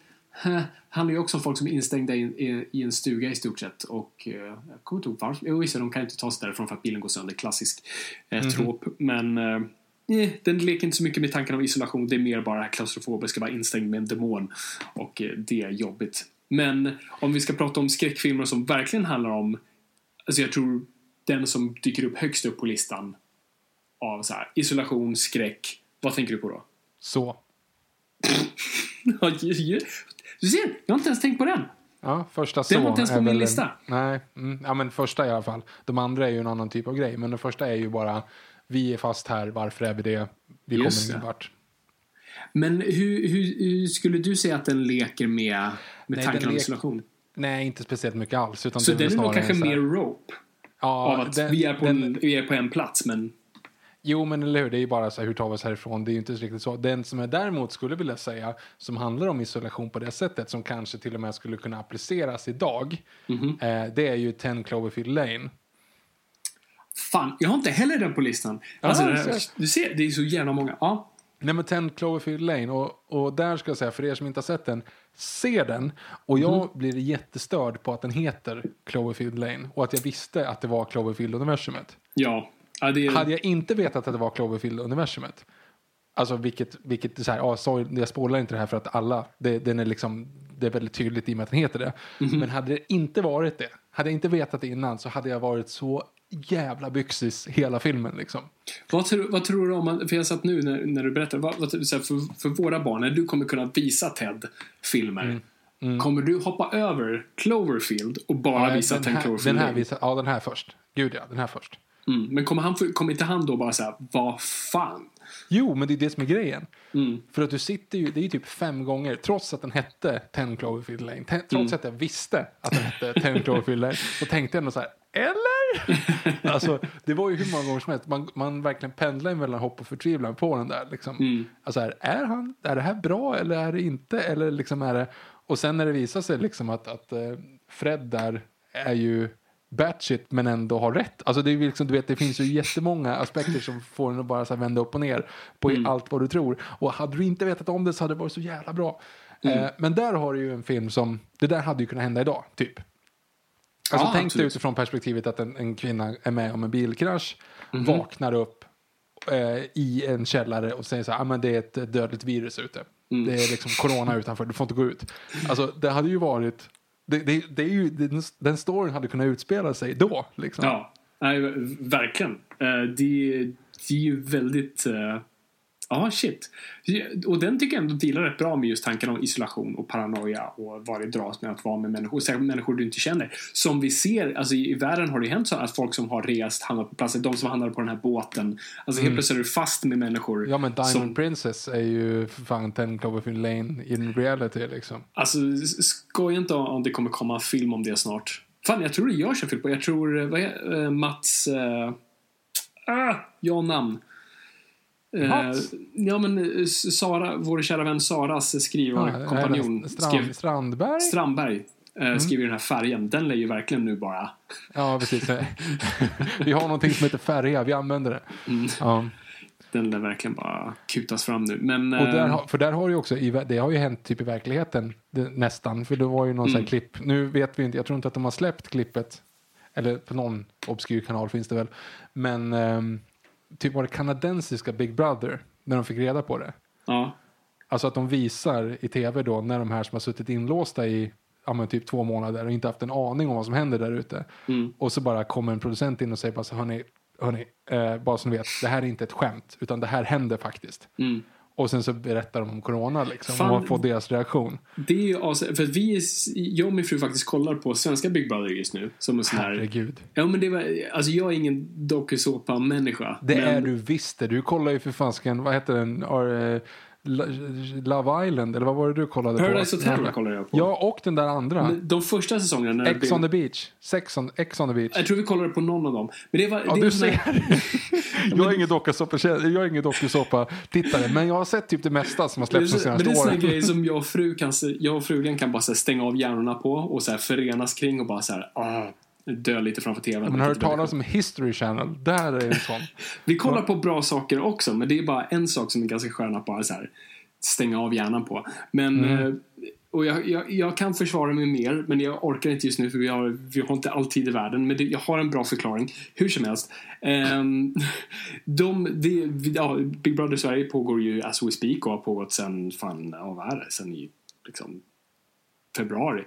Uh, handlar ju också om folk som är instängda i, i, i en stuga i stort sett. Och eh, jag kommer inte ihåg varför. Jo, visst, de kan inte ta sig därifrån för att bilen går sönder. Klassisk eh, trop. Men eh, den leker inte så mycket med tanken om isolation. Det är mer bara klaustrofobiska, vara instängd med en demon. Och det är jobbigt. Men om vi ska prata om skräckfilmer som verkligen handlar om... Alltså jag tror den som dyker upp högst upp på listan av så här, isolation, skräck. Vad tänker du på då? Så. Du ser, jag har inte ens tänkt på den. Ja, första så. Den var inte ens på min en- lista. Nej, mm, ja men första i alla fall. De andra är ju en annan typ av grej. Men den första är ju bara, vi är fast här, varför är vi det? Vi Just kommer ingen vart. Men hur, hur, hur skulle du säga att den leker med, med Nej, tanken om isolation? Nej, inte speciellt mycket alls. Utan Så den är nog kanske mer rope? ja, av att den- vi, är på den- en, vi är på en plats, men... Jo, men eller hur, det är ju bara så här, hur tar vi oss härifrån? Det är ju inte riktigt så. Den som jag däremot skulle vilja säga, som handlar om isolation på det sättet, som kanske till och med skulle kunna appliceras idag, Mhm. eh, det är ju 10 Cloverfield Lane. Fan, jag har inte heller den på listan. Alltså, det här, du ser, det är så jävla många. Ja. Nej men 10 Cloverfield Lane och, och där ska jag säga för er som inte har sett den, se den och jag Mhm. blir jättestörd på att den heter Cloverfield Lane och att jag visste att det var Cloverfield universumet. Ja. ja det Hade jag inte vetat att det var Cloverfield universumet, alltså vilket, vilket så här, ja, sorry, jag spoilar inte det här för att alla, det, den är liksom, det är väldigt tydligt i och med att den heter det. Mhm. Men hade det inte varit det, hade jag inte vetat det innan så hade jag varit så jävla byxis hela filmen liksom. vad, tror, vad tror du om... man- För jag satt nu när, när du berättade. Vad, vad, för, för våra barn, när du kommer kunna visa Ted filmer. Mm. Kommer du hoppa över Cloverfield och bara Ja, visa den, 10 här, Cloverfield den här visar, ja, den här först. Gud ja, den här först. Mm. Men kommer, han, kommer inte han då bara säga vad fan? Jo, men det är det som är grejen. Mm. För att du sitter ju, det är ju typ fem gånger, trots att den hette 10 Cloverfield Lane, te- Mm. trots att jag visste att den hette 10 Cloverfield Lane, så tänkte jag ändå så här, eller? alltså, det var ju hur många gånger som helst, man, man verkligen pendlar mellan hopp och förtvivlan på den där. Liksom. Mm. Alltså, här, är, han, är det här bra eller är det inte? Eller liksom är det, och sen när det visar sig liksom att, att eh, Fred där är ju batshit men ändå har rätt. Alltså det, är liksom, du vet, det finns ju jättemånga aspekter som får en att bara så vända upp och ner på Mm. allt vad du tror. Och hade du inte vetat om det så hade det varit så jävla bra. Mm. Eh, men där har du ju en film som, det där hade ju kunnat hända idag, typ. Alltså Ja, tänk dig utifrån perspektivet att en, en kvinna är med om en bilkrasch, Mhm. vaknar upp eh, i en källare och säger så här, ah, men det är ett dödligt virus ute. Mm. Det är liksom corona utanför, du får inte gå ut. Alltså det hade ju varit, det, det, det är ju, den, den storyn hade kunnat utspela sig då. Liksom. Ja, nej, verkligen. Eh, det, det är ju väldigt... eh, Ja, shit. Och den tycker jag ändå dealar rätt bra med just tanken om isolation och paranoia och vad det dras med att vara med människor, särskilt människor du inte känner. Som vi ser, alltså i, världen har det ju hänt så att folk som har rest, hamnat på platser, de som hamnade på den här båten, alltså helt plötsligt är du fast med människor. Mm. Ja men Diamond som, Princess är ju för fan 10 Cloverfield Lane in reality liksom. Alltså, skoja inte om det kommer komma en film om det snart. Fan, jag tror det görs en film på, jag tror, eh, vad är eh, Mats, uh, ah, ja namn. Eh, ja men eh, Sara, vår kära vän Saras skrivarkompanjon Ja, Strand, skrev, Strandberg? Strandberg eh, skriver den här färgen. Den lär ju verkligen nu bara Ja, precis. vi har någonting som heter färja, vi använder det. Mm. Ja. den lär verkligen bara kutas fram nu. Men, Och där, eh, har- för där har ju också, det har ju hänt typ i verkligheten det, nästan. För det var ju någon sån Mm. här klipp, nu vet vi inte, jag tror inte att de har släppt klippet. Eller på någon obskyr kanal finns det väl. Men ehm, typ var det kanadensiska Big Brother, när de fick reda på det. ja, Alltså att de visar i tv då när de här som har suttit inlåsta i ja, men typ två månader och inte haft en aning om vad som händer där ute. Mm. Och så bara kommer en producent in och säger bara så hörni, hörni eh, bara så ni vet, det här är inte ett skämt utan det här händer faktiskt. mm. Och sen så berättar de om corona liksom Fan. och man får deras reaktion. Det är ju för att vi, jag och min fru faktiskt kollar på svenska Big Brother just nu. Som en sån här, Herregud. ja men det var, alltså jag är ingen dokusåpa-människa. Det men, är du visst det. Du kollar ju för fansken, vad heter den? Ar, eh, Love Island, eller vad var det du kollade Paradise på? Hotel kollar jag på. Ja, och den där andra. Men De första säsongerna Ex blev- on the beach. Sex on, Ex on the beach. Jag tror vi kollade på någon av dem. Men det var, Ja, det är du en här- ser. jag är ingen dokusåpa- jag är ingen dokusåpa-tittare, men jag har sett typ det mesta som har Men det är släppts de så- men senaste det är åren. grejer som jag och, fru kan, jag och frugan kan bara så här, stänga av hjärnorna på och så här, förenas kring och bara så här, ah, dö lite framför tvn. Men har du hört talas om History Channel? Där är en sån. Vi kollar på bra saker också, men det är bara en sak som är ganska skön att bara så här, stänga av hjärnan på. Men, Mm. eh, och jag, jag, jag kan försvara mig mer, men jag orkar inte just nu för vi har, vi har inte all tid i världen. Men det, jag har en bra förklaring. Hur som helst. Um, de, de, ja, Big Brother Sverige pågår ju as we speak och har pågått sen, fan, vad är det? Sen i liksom, februari.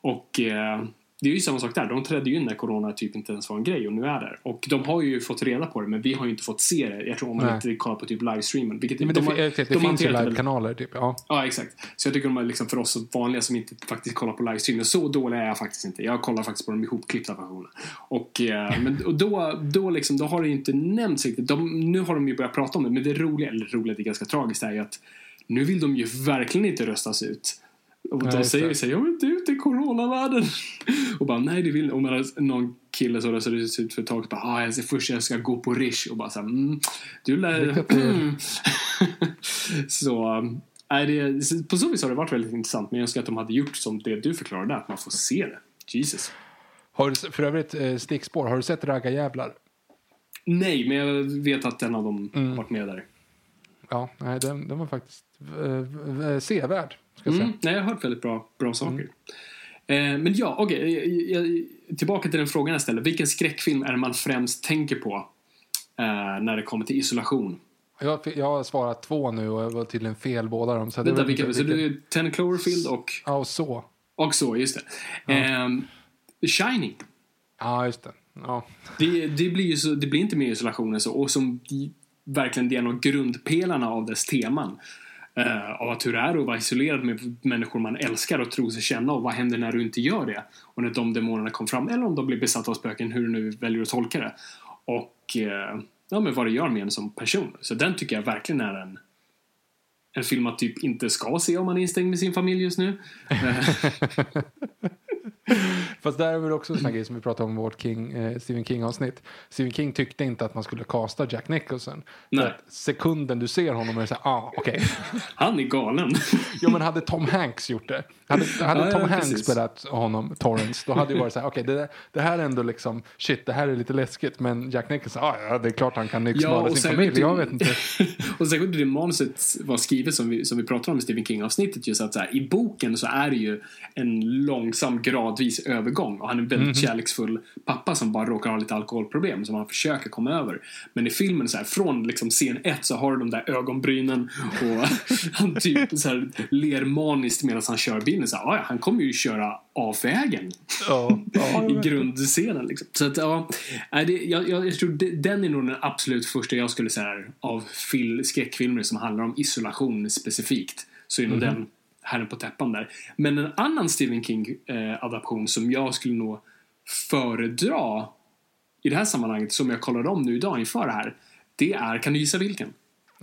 Och eh, det är ju samma sak där. De trädde ju in när corona typ inte ens var en grej och nu är det. Och de har ju fått reda på det men vi har ju inte fått se det. Jag tror om man Nej. inte kollar på typ livestreamen. Vilket Men det, de har- det de finns ju livekanaler, typ. Ja. Ja, exakt. Så jag tycker de är liksom för oss vanliga som inte faktiskt kollar på livestreamen. Så dålig är jag faktiskt inte. Jag kollar faktiskt på de ihopklippta versionerna. Och, eh, men, och då, då, liksom, då har det ju inte nämnts riktigt. De, nu har de ju börjat prata om det. Men det roliga, eller roliga, det är ganska tragiskt, är ju att nu vill de ju verkligen inte röstas ut. Och Nej, de säger såhär, jag vill inte ut i coronavärlden. Och bara, nej det vill Och medan någon kille som röstades ut för ett tag bara, ah, jag ska, först jag ska gå på Rish. Och bara såhär, mm, du lär... Så, nej, det, på så vis har det varit väldigt intressant. Men jag önskar att de hade gjort som det du förklarade, att man får se det. Jesus. Har du, för övrigt, eh, stickspår, har du sett Raggarjävlar? Nej, men jag vet att en av dem Mm. har varit med där. Ja, nej, den, den var faktiskt eh, eh, sevärd, ska jag säga. Mm, nej, jag har hört väldigt bra, bra saker. Mm. Eh, men ja, okej. jag- tillbaka till den frågan jag ställde. Vilken skräckfilm är det man främst tänker på eh, när det kommer till isolation? Jag, jag har svarat två nu och jag var tydligen fel båda dem. Så det Vänta, vilka, så du är Ten Cloverfield och, Ja, och så. och så, just det. Eh, Shining. Ja, just det. Ja. Det, det, blir så, det blir inte mer isolation än så. Och som verkligen det är en av grundpelarna av dess teman. Uh, av att hur det är att vara isolerad med människor man älskar och tror sig känna och vad händer när du inte gör det? Och när de demonerna kom fram, eller om de blir besatta av spöken, hur du nu väljer att tolka det. Och uh, ja, men vad det gör med en som person. Så den tycker jag verkligen är en en film man typ inte ska se om man är instängd med sin familj just nu. Fast där är väl också en sån grej som vi pratade om i vårt King, eh, Stephen King-avsnitt. Stephen King tyckte inte att man skulle kasta Jack Nicholson. Nej. sekunden du ser honom är det såhär, ah, okej. Okay. Han är galen. jo men hade Tom Hanks gjort det. Hade, hade ja, Tom ja, Hanks precis. spelat honom, Torrance, då hade det varit såhär, okej okay, det, det här är ändå liksom, shit det här är lite läskigt. Men Jack Nicholson, ah, ja det är klart han kan liksom Ja, ja, sin familj, jag vet inte. och särskilt det manuset var skrivet som vi, som vi pratade om i Stephen King-avsnittet. Just att så här, I boken så är det ju en långsam gradvis övergång och han är en väldigt kärleksfull pappa som bara råkar ha lite alkoholproblem som han försöker komma över. Men i filmen så här, från liksom scen ett så har du de där ögonbrynen och han typ så här, ler maniskt medan han kör bilen. Så här, "Ah, ja, han kommer ju köra av vägen Ja, ja, i grundscenen. Liksom. Så att, ja, det, jag, jag, tror det, den är nog den absolut första jag skulle säga av fil, skräckfilmer som handlar om isolation specifikt. Så är nog den herren på täppan där. Men en annan Stephen King-adaption som jag skulle nog föredra i det här sammanhanget, som jag kollade om nu idag inför det här, det är, kan du gissa vilken?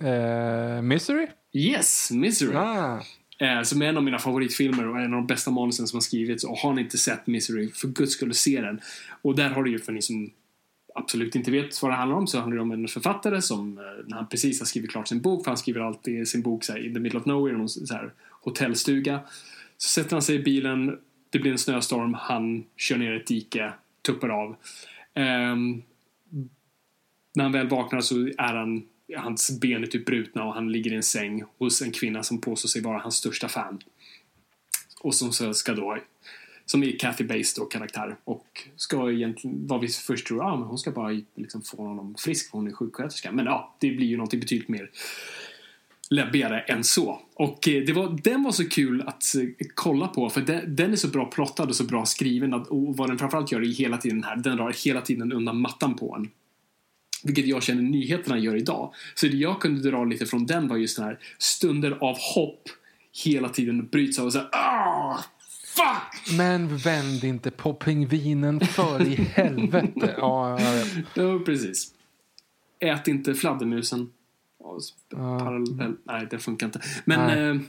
Eh, Misery? Yes, Misery. Ah. Eh, som är en av mina favoritfilmer och en av de bästa manusen som har skrivits. Och har ni inte sett Misery, för guds skull se den. Och där har du ju, för ni som absolut inte vet vad det handlar om, så handlar det om en författare som, eh, när han precis har skrivit klart sin bok, för han skriver alltid sin bok så här, in the middle of nowhere, någon så här, hotellstuga. Så sätter han sig i bilen, det blir en snöstorm, han kör ner ett dike, tuppar av. Ehm, när han väl vaknar så är han hans ben är typ brutna och han ligger i en säng hos en kvinna som påstår sig vara hans största fan. Och som så ska då, som är Kathy Bates då karaktär och ska egentligen, vad vi först tror, ja men hon ska bara liksom få honom frisk för hon är sjuksköterska. Men ja, det blir ju någonting betydligt mer läbbigare än så. Och eh, det var, den var så kul att eh, kolla på för den, den är så bra plottad och så bra skriven att, och vad den framförallt gör är hela tiden här, den drar hela tiden undan mattan på en. Vilket jag känner nyheterna gör idag. Så det jag kunde dra lite från den var just den här stunder av hopp hela tiden bryts av och så här, ah, fuck! Men vänd inte på pingvinen för i helvete. Ja, jag vet. Ja, precis. Ät inte fladdermusen. Ja, Parallell, nej, det funkar inte. Men, Nej. nej,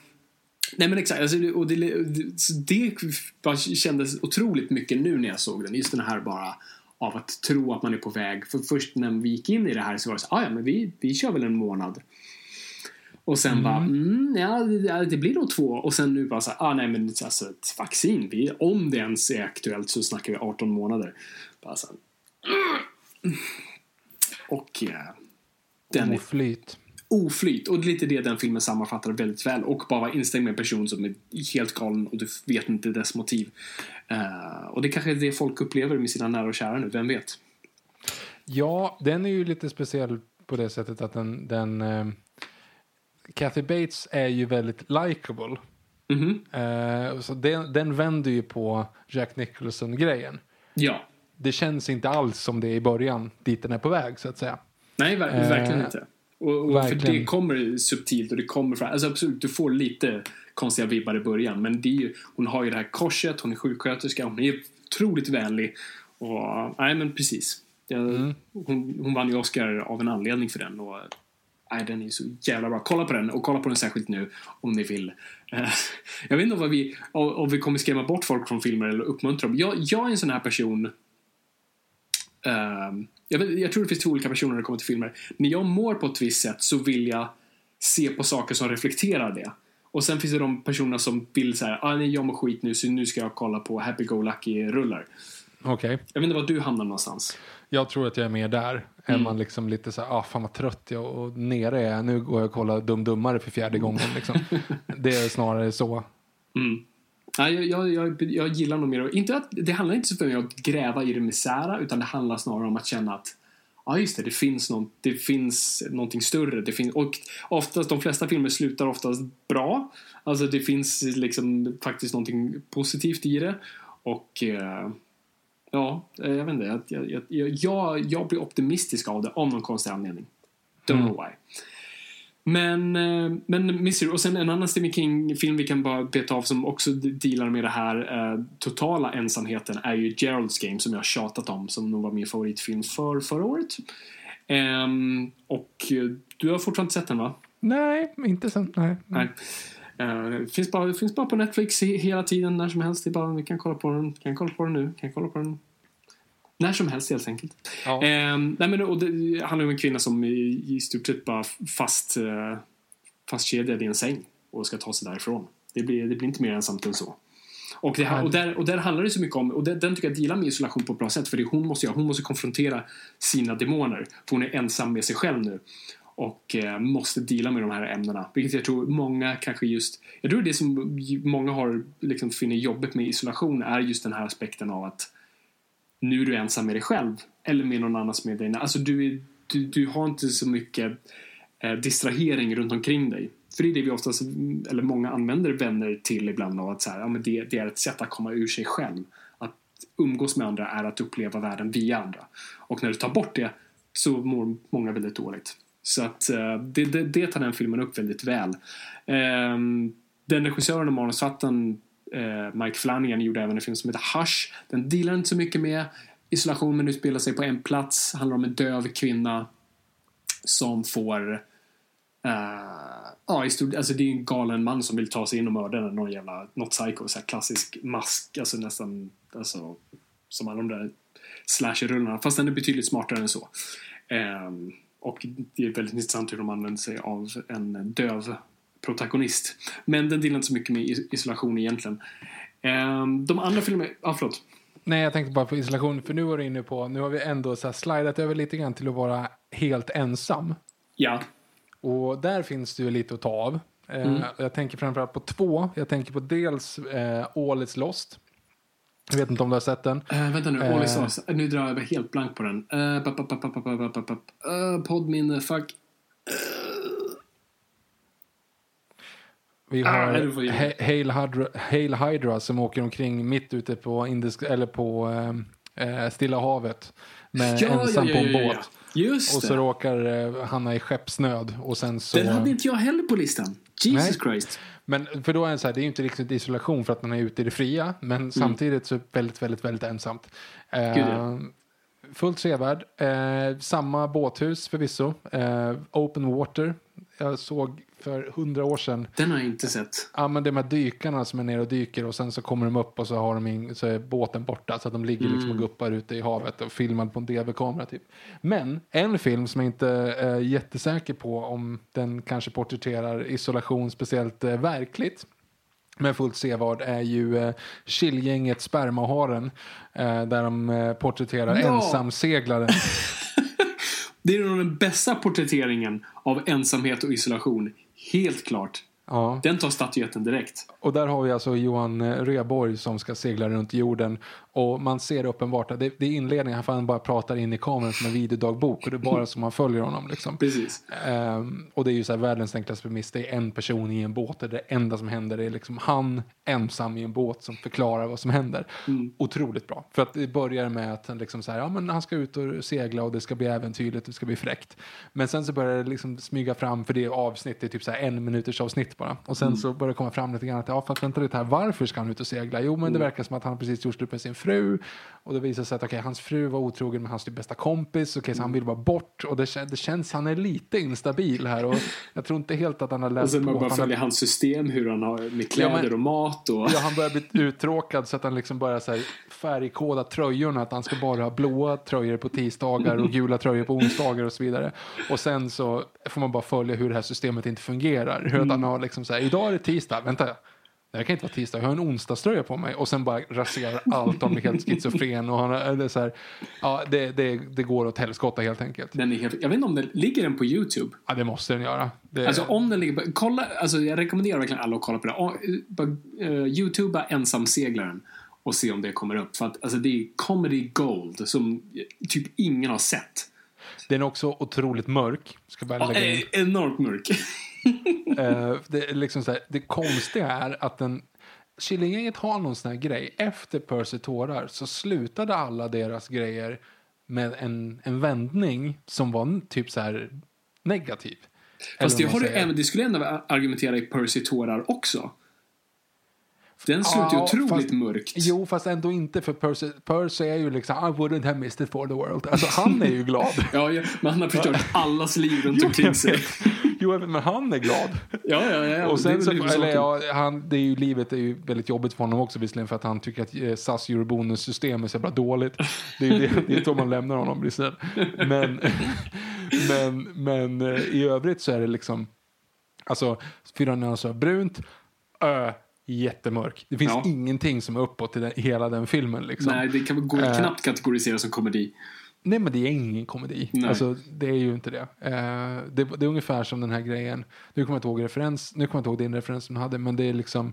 nej men exakt. Alltså, och det, det, det kändes otroligt mycket nu när jag såg den. Just den här bara av att tro att man är på väg. För först när vi gick in i det här så var det så ah, ja men vi, vi kör väl en månad. Och sen bara, mm, ja det, ja, det blir nog två. Och sen nu bara så ah, nej men alltså ett vaccin, vi, om det ens är aktuellt så snackar vi 18 månader. Bara så här, och eh, den är Oflyt. Oflyt. Och det är lite det den filmen sammanfattar väldigt väl. Och bara vara instängd med en person som är helt galen och du vet inte dess motiv. Eh, och det kanske är det folk upplever med sina nära och kära nu, vem vet? Ja, den är ju lite speciell på det sättet att den... den eh, Kathy Bates är ju väldigt likable. Mhm. Eh, så den, den vänder ju på Jack Nicholson-grejen. Ja. Det känns inte alls som det är i början, dit den är på väg så att säga. Nej, ver- verkligen inte. Och, och för det kommer subtilt och det kommer fram. Alltså absolut, du får lite konstiga vibbar i början. Men det ju, hon har ju det här korset, hon är sjuksköterska, hon är otroligt vänlig. Och, nej men precis. Jag, Mm. hon, hon vann ju Oscar av en anledning för den. Och, nej, den är så jävla bra. Kolla på den och kolla på den särskilt nu om ni vill. Jag vet inte vad vi, om, om vi kommer skrämma bort folk från filmer eller uppmuntra dem. Jag, jag är en sån här person Ehm, jag, vet, jag tror det finns två olika personer när det kommer till filmer. När jag mår på ett visst sätt så vill jag se på saker som reflekterar det. Och sen finns det de personerna som vill så här, ah, nej, jag mår skit nu så nu ska jag kolla på Happy Go Lucky-rullar. Okej. Jag vet inte var du hamnar någonstans. Jag tror att jag är mer där. Är man liksom lite så här, ah fan vad trött jag och nere är jag. Nu går jag och kollar Dum Dummare för fjärde gången liksom. Det är snarare så. Mm. Nej, jag, jag, jag, gillar nog mer, inte att, det handlar inte så mig om att gräva i det misära utan det handlar snarare om att känna att Ja just det, det finns, någon, det finns någonting större. Det finns, och oftast, de flesta filmer slutar oftast bra. Alltså det finns liksom faktiskt någonting positivt i det. Och eh, ja, eh, jag vet inte. Jag, jag, jag, jag, blir optimistisk av det av någon konstig anledning. Don't know why. Men, eh, men Mystery, och sen en annan Stephen King-film vi kan bara beta av som också dealar med det här eh, totala ensamheten är ju Gerald's Game som jag har tjatat om som nog var min favoritfilm för förra året. Ehm, och eh, du har fortfarande inte sett den va? Nej, inte sen. Nej. Nej. Uh, finns, bara, finns bara på Netflix hela tiden, när som helst. Det bara, vi kan kolla på den, kan kolla på den nu, kan kolla på den när som helst helt enkelt. Ja. Eh, nej, men, och det handlar om en kvinna som i, i stort sett bara fast, eh, fastkedjad i en säng och ska ta sig därifrån. Det blir, det blir inte mer ensamt än så. Och, det, och, där, och där handlar det så mycket om, och det, den tycker jag dealar med isolation på ett bra sätt för det hon måste göra, hon måste konfrontera sina demoner. För hon är ensam med sig själv nu. Och eh, måste deala med de här ämnena. Vilket jag tror många kanske just, jag tror det som många har liksom finner jobbigt med isolation är just den här aspekten av att nu är du ensam med dig själv eller med någon annan som är dig. Alltså du, du, du har inte så mycket eh, distrahering runt omkring dig. För det är det vi oftast, eller många använder vänner till ibland av att så här, ja, men det, det är ett sätt att komma ur sig själv. Att umgås med andra är att uppleva världen via andra. Och när du tar bort det så mår många väldigt dåligt. Så att eh, det, det, det tar den filmen upp väldigt väl. Eh, den regissören och manusfattaren Eh, Mike Flanagan gjorde även en film som heter Hush. Den dealar inte så mycket med isolation men utspelar sig på en plats. Handlar om en döv kvinna som får uh, ja, i stort, alltså det är en galen man som vill ta sig in och mörda den, någon jävla, något psycho, så här klassisk mask, alltså nästan, alltså som alla de där slasher-rullarna, fast den är betydligt smartare än så. Um, och det är väldigt intressant hur de använder sig av en döv protagonist. Men den delar inte så mycket med isolation egentligen. Ehm, de andra filmerna, ja förlåt. Nej, jag tänkte bara på isolation, för nu var du inne på, nu har vi ändå så här slidat över lite grann till att vara helt ensam. Ja. Och där finns det ju lite att ta av. Ehm, mm. Jag tänker framförallt på två. Jag tänker på dels eh, All is lost. Jag vet inte om du har sett den. Uh, vänta nu, All is lost. Nu drar jag helt blank på den. Uh, Poddminne, fuck. Uh, vi har ah, Hail, Hydra, Hail Hydra som åker omkring mitt ute på, Indisk, eller på äh, Stilla havet med ja, ensam ja, ja, på en båt. Just och så råkar äh, hamna i skeppsnöd. Och sen så, Den hade inte jag heller på listan. Jesus Nej. Christ. Men för då är det så här, det är ju inte riktigt isolation för att man är ute i det fria. Men mm. samtidigt så väldigt, väldigt, väldigt ensamt. Uh, fullt sevärd. Uh, samma båthus förvisso. Uh, open water. Jag såg för hundra år sedan. Den har jag inte sett. Ja, men de här dykarna som är nere och dyker och sen så kommer de upp och så, har de in, så är båten borta så att de ligger mm. liksom och mm. guppar ute i havet och filmad på en DV-kamera typ. Men en film som jag inte är jättesäker på om den kanske porträtterar isolation speciellt eh, verkligt men fullt sevard är ju eh, Kilgänget Spermaharen eh, där de eh, porträtterar ja. ensamseglaren. det är nog den bästa porträtteringen av ensamhet och isolation Helt klart. Ja. Den tar statyetten direkt. Och där har vi alltså Johan Reborg som ska segla runt jorden och man ser uppenbart att det, det är inledningen, han bara pratar in i kameran som en videodagbok och det är bara som man följer honom. Liksom. Precis. Um, och det är ju så här världens enklaste premiss, det är en person i en båt och det enda som händer är liksom han ensam i en båt som förklarar vad som händer. Mm. Otroligt bra. För att det börjar med att han liksom så här, ja men han ska ut och segla och det ska bli äventyrligt, det ska bli fräckt. Men sen så börjar det liksom smyga fram, för det är avsnitt, det är typ så här en minuters avsnitt bara. Och sen mm. så börjar det komma fram lite grann att, ja fast vänta lite här, varför ska han ut och segla? Jo men det mm. verkar som att han precis gjort slut med sin fru och det visar sig att okay, hans fru var otrogen med hans typ bästa kompis. Okay, så han vill bara bort och det, det känns, han är lite instabil här och jag tror inte helt att han har läst och sen på. man bara han följer hans system hur han har med kläder ja, men, och mat och... Ja, han börjar bli uttråkad så att han liksom börjar så här, färgkoda tröjorna. Att han ska bara ha blåa tröjor på tisdagar och gula tröjor på onsdagar och så vidare. Och sen så får man bara följa hur det här systemet inte fungerar. Hur mm. att han har liksom så här, idag är det tisdag, vänta det kan inte vara tisdag, jag har en onsdagströja på mig och sen bara raserar allt om blir helt schizofren och han är så här, ja det, det, det går åt helskotta helt enkelt. Den är helt, jag vet inte om den, ligger den på YouTube? Ja det måste den göra. Det, alltså om den ligger på, kolla, alltså jag rekommenderar verkligen alla att kolla på det. Bara, uh, Youtuba ensamseglaren och se om det kommer upp. För att alltså det är comedy gold som typ ingen har sett. Den är också otroligt mörk. Ska bara lägga in. enormt mörk. uh, det, är liksom så här, det konstiga är att den Killinggänget har någon sån här grej. Efter Percy tårar så slutade alla deras grejer med en, en vändning som var typ så här negativ. Fast det, har du det skulle ändå argumentera i Percy tårar också. Den slutar ju Ja, otroligt fast- mörkt. Jo, fast ändå inte för Percy. Percy är ju liksom I wouldn't have missed it for the world. Alltså han är ju glad. Ja, ja, men han har förstört allas liv runt omkring sig. Jo, men han är glad. Ja, ja, ja. Och det sen så, väl huvudsaken. eller ja, han, det är ju, livet är ju väldigt jobbigt för honom också visserligen för att han tycker att eh, SAS eurobonus-system är så jävla dåligt. Det är ju det, det är så man lämnar honom visserligen. Men, men, men eh, i övrigt så är det liksom, alltså fyra nyanser av brunt, ö, jättemörk. Det finns Ja. ingenting som är uppåt i den, hela den filmen liksom. Nej, det kan gå, Eh. knappt kategoriseras som komedi. Nej men det är ingen komedi. Nej. Alltså det är ju inte det. Eh, det. Det är ungefär som den här grejen. Nu kommer jag inte ihåg referens. Nu kommer jag inte ihåg din referens som du hade. Men det är liksom.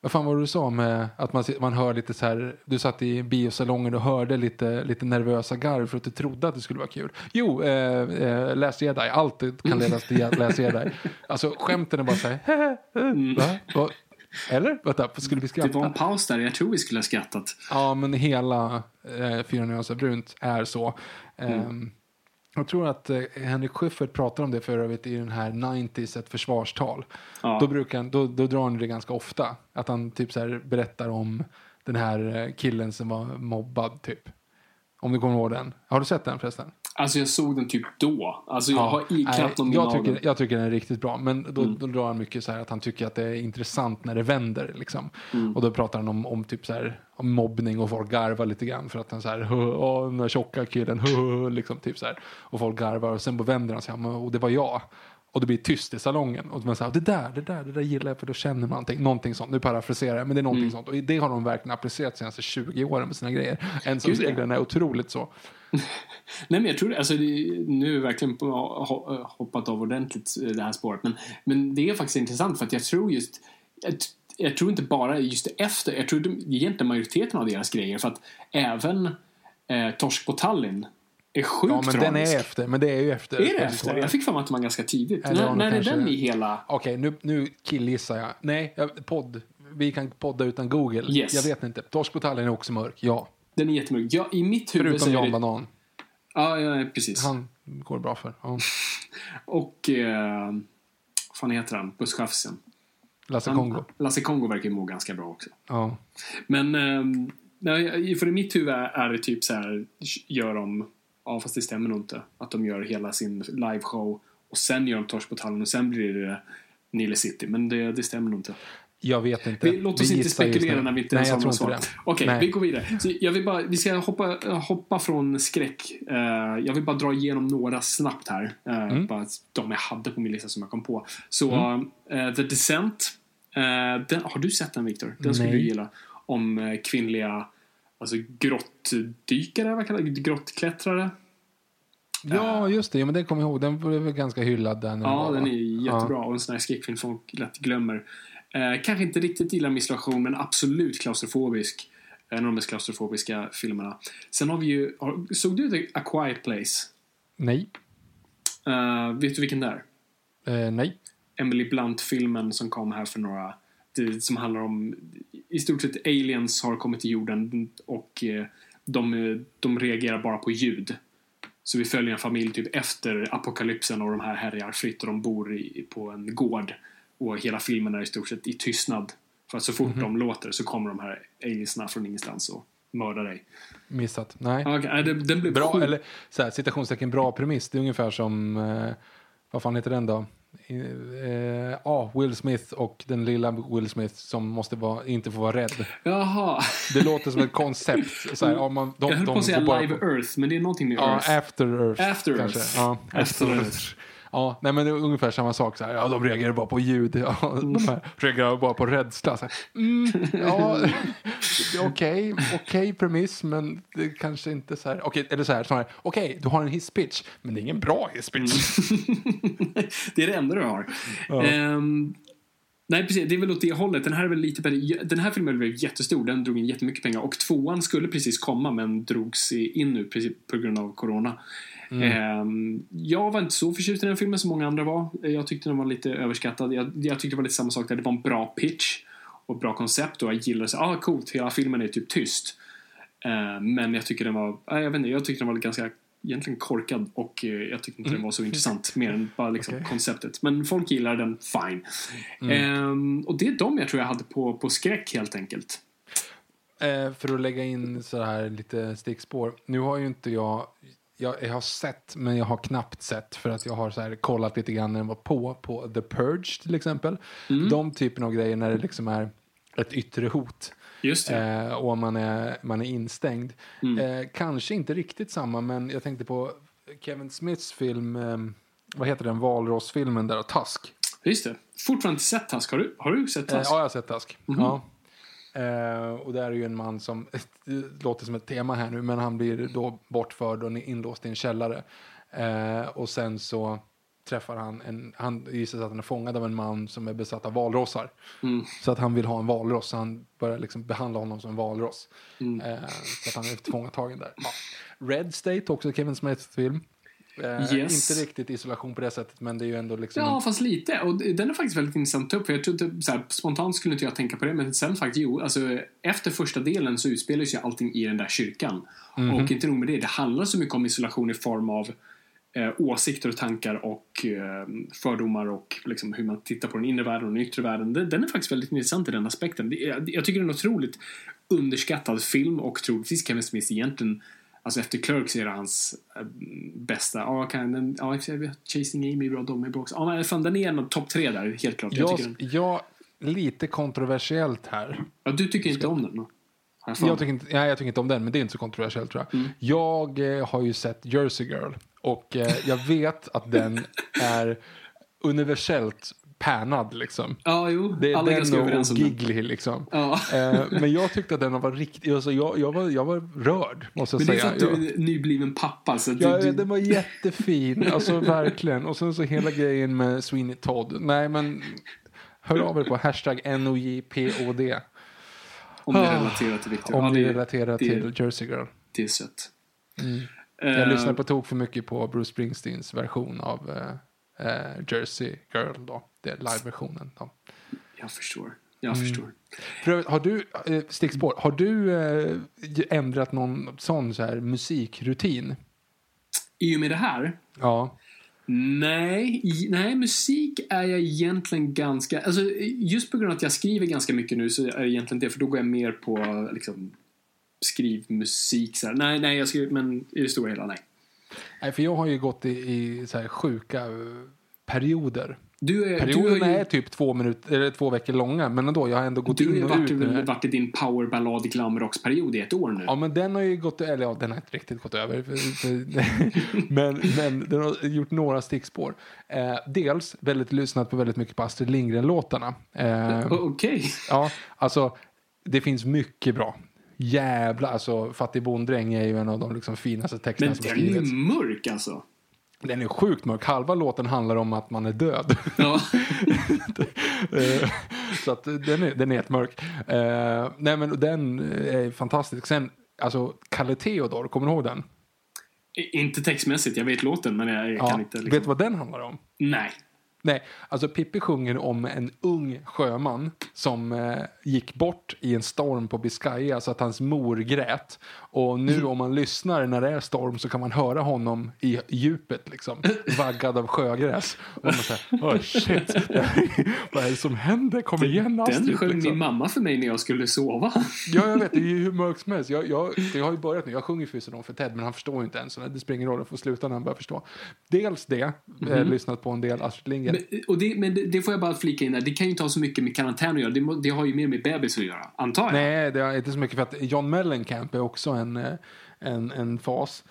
Vad fan var det du sa med att man, man hör lite så här. Du satt i biosalongen och hörde lite, lite nervösa garv för att du trodde att det skulle vara kul. Jo, eh, eh, läs Jedi. Allt kan ledas till läs Jedi. Alltså skämten är bara så här. Va? Va? Eller? Vänta, skulle vi Mm. Det var en skratta? paus där. Jag tror vi skulle ha skrattat. Ja, men hela eh, Fyra nyanser brunt är så. Mm. Ehm, jag tror att eh, Henrik Schyffert pratar om det för övrigt i den här 90s, ett försvarstal. Ja. Då, brukar han, då, då drar han det ganska ofta. Att han typ så här berättar om den här eh, killen som var mobbad, typ. Om du kommer ihåg den. Har du sett den förresten? Alltså jag såg den typ då. Alltså jag har i, knappt någon jag, tycker, den. Mm. jag tycker den är riktigt bra. Men då, då drar han mycket så här att han tycker att det är intressant när det vänder. Liksom. Mm. Och då pratar han om, om, typ så här, om mobbning och folk garvar lite grann för att han så här, "Hö, åh, den där tjocka killen, hö, liksom typ så här. Och folk garvar och sen vänder han sig, "Ja, och det var jag. Och det blir tyst i salongen. Och man säger, det där, det där, det där gillar jag för då känner man någonting. Någonting sånt. Nu parafraserar jag, men det är någonting Mm. sånt. Och det har de verkligen applicerat de senaste 20 åren med sina grejer. Ensamreglerna är otroligt så. Nej men jag tror det, alltså nu är vi verkligen hoppat av ordentligt det här spåret. Men, men det är faktiskt intressant för att jag tror just jag, jag tror inte bara just efter, jag tror egentligen majoriteten av deras grejer för att även eh, Torsk på Tallinn är sjukt Ja, men den tragisk. är efter. Men det är ju efter. Är det efter? Jag fick för mig att de var ganska tidigt. Eller När, det när är den i hela... Okej, nu, nu killgissar jag. Nej, jag- podd. Vi kan podda utan Google. Yes. Jag vet inte. Torsk på Tallen är också mörk, ja. Den är jättemörk. Ja, I mitt huvud så Förutom är Jan det... Banan. Ja, ja, precis. Han går det bra för. Ja. Och... Eh, vad fan heter han? Busschauffören. Lasse Han- Kongo. Lasse Kongo verkar ju må ganska bra också. Ja. Men nej, för i mitt huvud är det typ så här, gör de, ja fast det stämmer nog inte, att de gör hela sin liveshow och sen gör de Torsk på tallen och sen blir det Nile City. Men det, det stämmer nog inte. Jag vet inte. Vi, låt oss inte gissar just spekulera när vi inte ens har inte svar. Okej, Nej. vi går vidare. Så jag vill bara, vi ska hoppa, hoppa från skräck. Eh, jag vill bara dra igenom några snabbt här. Eh, Mm. Bara de jag hade på min lista som jag kom på. Så, eh, The Descent. den, har du sett den, Victor? Den skulle Nej. du gilla. Om kvinnliga alltså, grottdykare, vad kallar det? Grottklättrare. Ja, just det. Ja, men den kommer jag ihåg. Den var väl ganska hyllad där. Ja, den är jättebra. Och en sån här skräckfilm folk lätt glömmer. Eh, kanske inte riktigt gillar isolation, men absolut klaustrofobisk. En av de mest klaustrofobiska filmerna. Sen har vi ju... Har, såg du The A Quiet Place? Nej. Eh, vet du vilken det är? Eh, nej. Emily Blunt-filmen som kom här för några... Det, som handlar om... I stort sett aliens har kommit till jorden och eh, de, eh, de reagerar bara på ljud. Så vi följer en familj typ efter apokalypsen och de här härjar fritt och de bor i, på en gård. Och hela filmen är i stort sett i tystnad. För att så fort de låter så kommer de här aliensna från ingenstans och mördar dig. Missat. Nej. Okay, den, den Bra, sjuk. eller så här, citationstecken bra premiss. Det är ungefär som, eh, vad fan heter den då? Eh, Ja, Will Smith och den lilla Will Smith som måste vara, inte får vara rädd. Jaha. Det låter som ett koncept. Så här, man, de, Jag höll de på att säga Live Earth, men det är någonting med Ja, Earth. After Earth. After kanske. Earth. Ja, After After Earth. Earth. Ja, nej men det är ungefär samma sak. Så här, ja, de reagerar bara på ljud. Ja, Mm. De här reagerar bara på rädsla. Så här, mm, ja, okej, okej premiss, men det kanske inte så här. Okej, eller så här, snarare, okej, du har en hisspitch, men det är ingen bra hisspitch. det är det enda du har. Ehm, nej, precis. Det är väl åt det hållet. Den här, är väl lite. Den här filmen blev jättestor. Den drog in jättemycket pengar. Och tvåan skulle precis komma, men drogs in nu precis på grund av corona. Ehm, jag var inte så förtjust i den filmen som många andra var. Jag tyckte den var lite överskattad. Jag, jag tyckte det var lite samma sak där. Det var en bra pitch och bra koncept. Och jag gillade så ah coolt, hela filmen är typ tyst. Ehm, men jag tycker den var, ah, jag vet inte, jag tyckte den var ganska egentligen korkad och eh, jag tyckte inte Mm. den var så intressant mer än bara liksom Okej. konceptet. Men folk gillar den, fine. Mm. Ehm, och det är de jag tror jag hade på, på skräck helt enkelt. Eh, för att lägga in så här lite stickspår. Nu har ju inte jag, jag, jag har sett, men jag har knappt sett för att jag har så här kollat lite grann när den var på, på The Purge till exempel. De typen av grejer när det liksom är ett yttre hot. Just det. Eh, och man är, man är instängd. Eh, kanske inte riktigt samma, men jag tänkte på Kevin Smiths film, eh, vad heter den, valrossfilmen där, Tusk. Just det. Fortfarande inte sett Task. Har du, har du sett Eh, Task? ja, jag har sett Tusk. Ja. Eh, och där är ju en man som, det låter som ett tema här nu, men han blir då bortförd och inlåst i en källare. Eh, och sen så träffar han en, han sig att han är fångad av en man som är besatt av valrossar. Så att han vill ha en valross, så han börjar liksom behandla honom som en valross. Eh, så att han är tillfångatagen där. Ja. Red State, också Kevin Smiths film. Eh, Yes. Inte riktigt isolation på det sättet, men det är ju ändå liksom... Ja, fast lite. Och den är faktiskt väldigt intressant att ta upp. För jag inte, så här, spontant skulle inte jag tänka på det, men sen faktiskt, jo. Alltså, efter första delen så utspelar sig allting i den där kyrkan. Och inte nog med det, det handlar så mycket om isolation i form av eh, åsikter och tankar och eh, fördomar och liksom, hur man tittar på den inre världen och den yttre världen. Den, den är faktiskt väldigt intressant i den aspekten. Det, jag, jag tycker det är en otroligt underskattad film och troligtvis Kevin Smith egentligen Alltså efter Clerks är det hans äh, bästa. Ja, kan den, ja, Chasing Amy är bra, de är bra också. Ja, men fan, den är en av topp tre där, helt klart. Jag tycker den, Jag, jag, lite kontroversiellt här. ja, du tycker inte om den? Jag Jag tycker, inte, nej, jag tycker inte om den, men det är inte så kontroversiellt tror jag. Jag eh, har ju sett Jersey Girl och eh, jag vet att den är universellt pärnad liksom. Ja, jo. Det är alla den och, och. Giggly liksom. Ja. Eh, men jag tyckte att den var riktigt, alltså jag, jag, var, jag var rörd måste jag Men det är säga. för att du är nybliven pappa. Så Ja, du, den var jättefin. Alltså verkligen. Och sen så hela grejen med Sweeney Todd. Nej, men hör av er på hashtag NOJPOD. om det relaterar till Victor. Om ja, ni det, relaterar till Jersey Girl. Det är sött. Jag Eh, lyssnar på tok för mycket på Bruce Springsteens version av eh, eh, Jersey Girl då. Det är live-versionen. Då. Jag förstår. Jag Mm. förstår. För har du, eh, stickspår, har du eh, ändrat någon sån så här musikrutin? I och med det här Ja. Nej, nej, musik är jag egentligen ganska... Alltså, just på grund av att jag skriver ganska mycket nu så är det egentligen det, för då går jag mer på liksom, skrivmusik. Så här. Nej, nej, jag skriver, men i det stora hela, nej. Nej, för jag har ju gått i, i så här sjuka eh, perioder. Du, är, du har Perioderna ju, är typ två, minuter, eller två veckor långa, men ändå, jag har ändå gått du har in och varit, ut. med- varit i din powerballad glamrocksperiod i ett år nu. Ja, men den har ju gått, eller ja, den har inte riktigt gått över. För, för, men, men den har gjort några stickspår. Eh, dels väldigt lyssnat på väldigt mycket på Astrid Lindgren-låtarna. Eh, Okej. ja, alltså, det finns mycket bra. Jävla, alltså Fattig bonddräng är ju en av de liksom finaste texterna Men som den är skrivits. mörk alltså. Den är sjukt mörk. Halva låten handlar om att man är död. Ja. Så att den är, den är jättemörk. Uh, nej men den är fantastisk. Sen, alltså Kalle Theodor, kommer du ihåg den? Inte textmässigt, jag vet låten men jag, jag Ja, kan inte liksom... Vet du vad den handlar om? Nej. Nej, alltså Pippi sjunger om en ung sjöman som eh, gick bort i en storm på Biscaya så att hans mor grät. Och nu om man lyssnar när det är storm så kan man höra honom i djupet liksom, vaggad av sjögräs. Och man säger, oh shit, vad är det som händer? Kom igen Astrid. Den sjöng liksom. min mamma för mig när jag skulle sova. Ja, jag vet. Det är ju hur mörkt som helst. Jag, jag, jag har ju börjat nu. Jag sjunger Fysadon för Ted, men han förstår ju inte ens. Så det spelar ingen roll. Jag får sluta när han börjar förstå. Dels det. Eh, lyssnat på en del Astrid Lindgren. Men, och det, men det, det får jag bara flika in där. Det kan ju inte ha så mycket med karantän att göra. Det, det har ju mer med bebis att göra, antar jag. Nej, det är inte så mycket. För att John Mellencamp är också en, eh, en, en fas.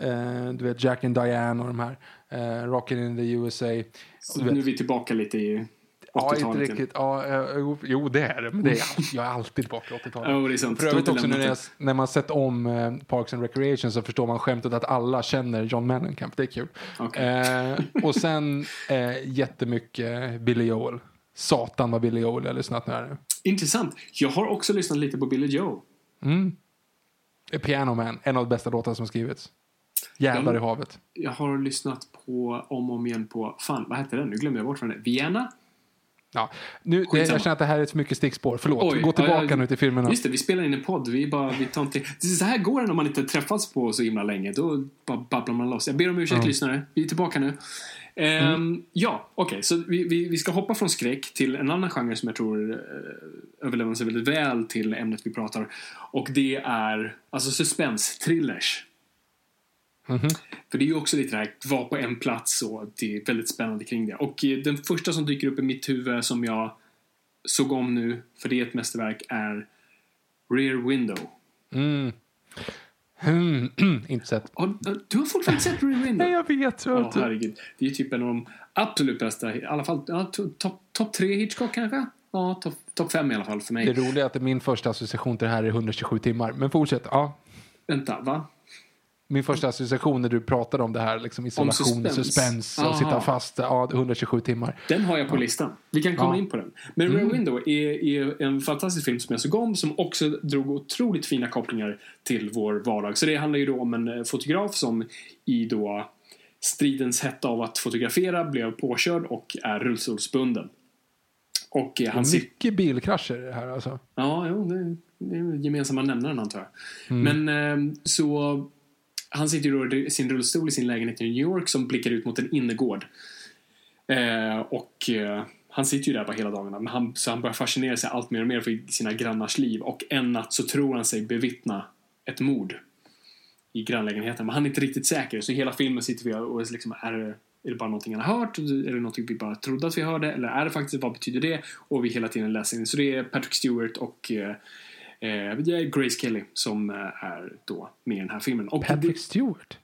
Eh, du vet, Jack and Diane och de här. Eh, Rockin' in the USA. Så vet, nu är vi tillbaka lite i ja, 80-talet. inte riktigt. Ja, eh, jo, jo, det är det. Men det är, all- jag är alltid tillbaka i 80-talet. Ja, det är sant. För övrigt Du har också när, jag, när man sett om eh, Parks and Recreation så förstår man skämtet att alla känner John Mellencamp. Det är kul. Okej. Eh, och sen eh, jättemycket Billy Joel. Satan vad Billy Joel jag har lyssnat nu. Intressant. Jag har också lyssnat lite på Billy Joe. Eh, Piano Man, en av de bästa låtarna som skrivits. Jävlar Ja. i havet. Jag har lyssnat på, om och om igen på, fan vad hette den? Nu glömmer jag bort vad den är. Vienna? Ja. Nu, Skitsamma. jag känner att det här är ett mycket stickspår. Förlåt. Oj, Gå tillbaka ja, ja, nu till filmerna. Just det, vi spelar in en podd. Vi bara, vi tar inte, så här går det när man inte träffats på så himla länge. Då bara babblar man loss. Jag ber om ursäkt lyssnare. Vi är tillbaka nu. Ehm, Mm. Ja, okej. så vi, vi, vi ska hoppa från skräck till en annan genre som jag tror uh, överlever sig väldigt väl till ämnet vi pratar. Och det är alltså suspense, thrillers. Mhm. För det är ju också lite det här, vara på en plats och det är väldigt spännande kring det. Och eh, den första som dyker upp i mitt huvud som jag såg om nu, för det är ett mästerverk, är Rear Window. Mm. Hmm. inte sett. Du har fortfarande sett Rear Window? Nej, jag vet. Ja, vet du. herregud. Det är ju typ en av de absolut bästa, i alla fall ja, to- topp top tre Hitchcock kanske? Ja, topp top fem i alla fall för mig. Det roliga är att min första association till det här är 127 timmar. Men fortsätt. Ja. Vänta, va? Min första association när du pratade om det här, liksom isolation, suspense, och sitta fast, ja, 127 timmar. Den har jag på listan. Vi kan komma Ja. in på den. Men Rear Window är, är en fantastisk film som jag såg om som också drog otroligt fina kopplingar till vår vardag. Så det handlar ju då om en eh, fotograf som i då stridens hetta av att fotografera blev påkörd och är rullstolsbunden. Och eh, han sitter Mycket bilkrascher det här alltså. Ja, jo, det, är gemensamma nämnaren antar jag. Men eh, så han sitter ju då i sin rullstol i sin lägenhet i New York som blickar ut mot en innergård. Eh, och eh, han sitter ju där bara hela dagarna. Men han, så han börjar fascinera sig allt mer och mer för sina grannars liv. Och en natt så tror han sig bevittna ett mord i grannlägenheten. Men han är inte riktigt säker. Så hela filmen sitter vi och liksom, är, det, är det bara någonting han har hört? Är det någonting vi bara trodde att vi hörde? Eller är det faktiskt, vad betyder det? Och vi hela tiden läser in. Så det är Patrick Stewart och eh, eh, det är Grace Kelly som eh, är då med i den här filmen. Och Patrick Stewart?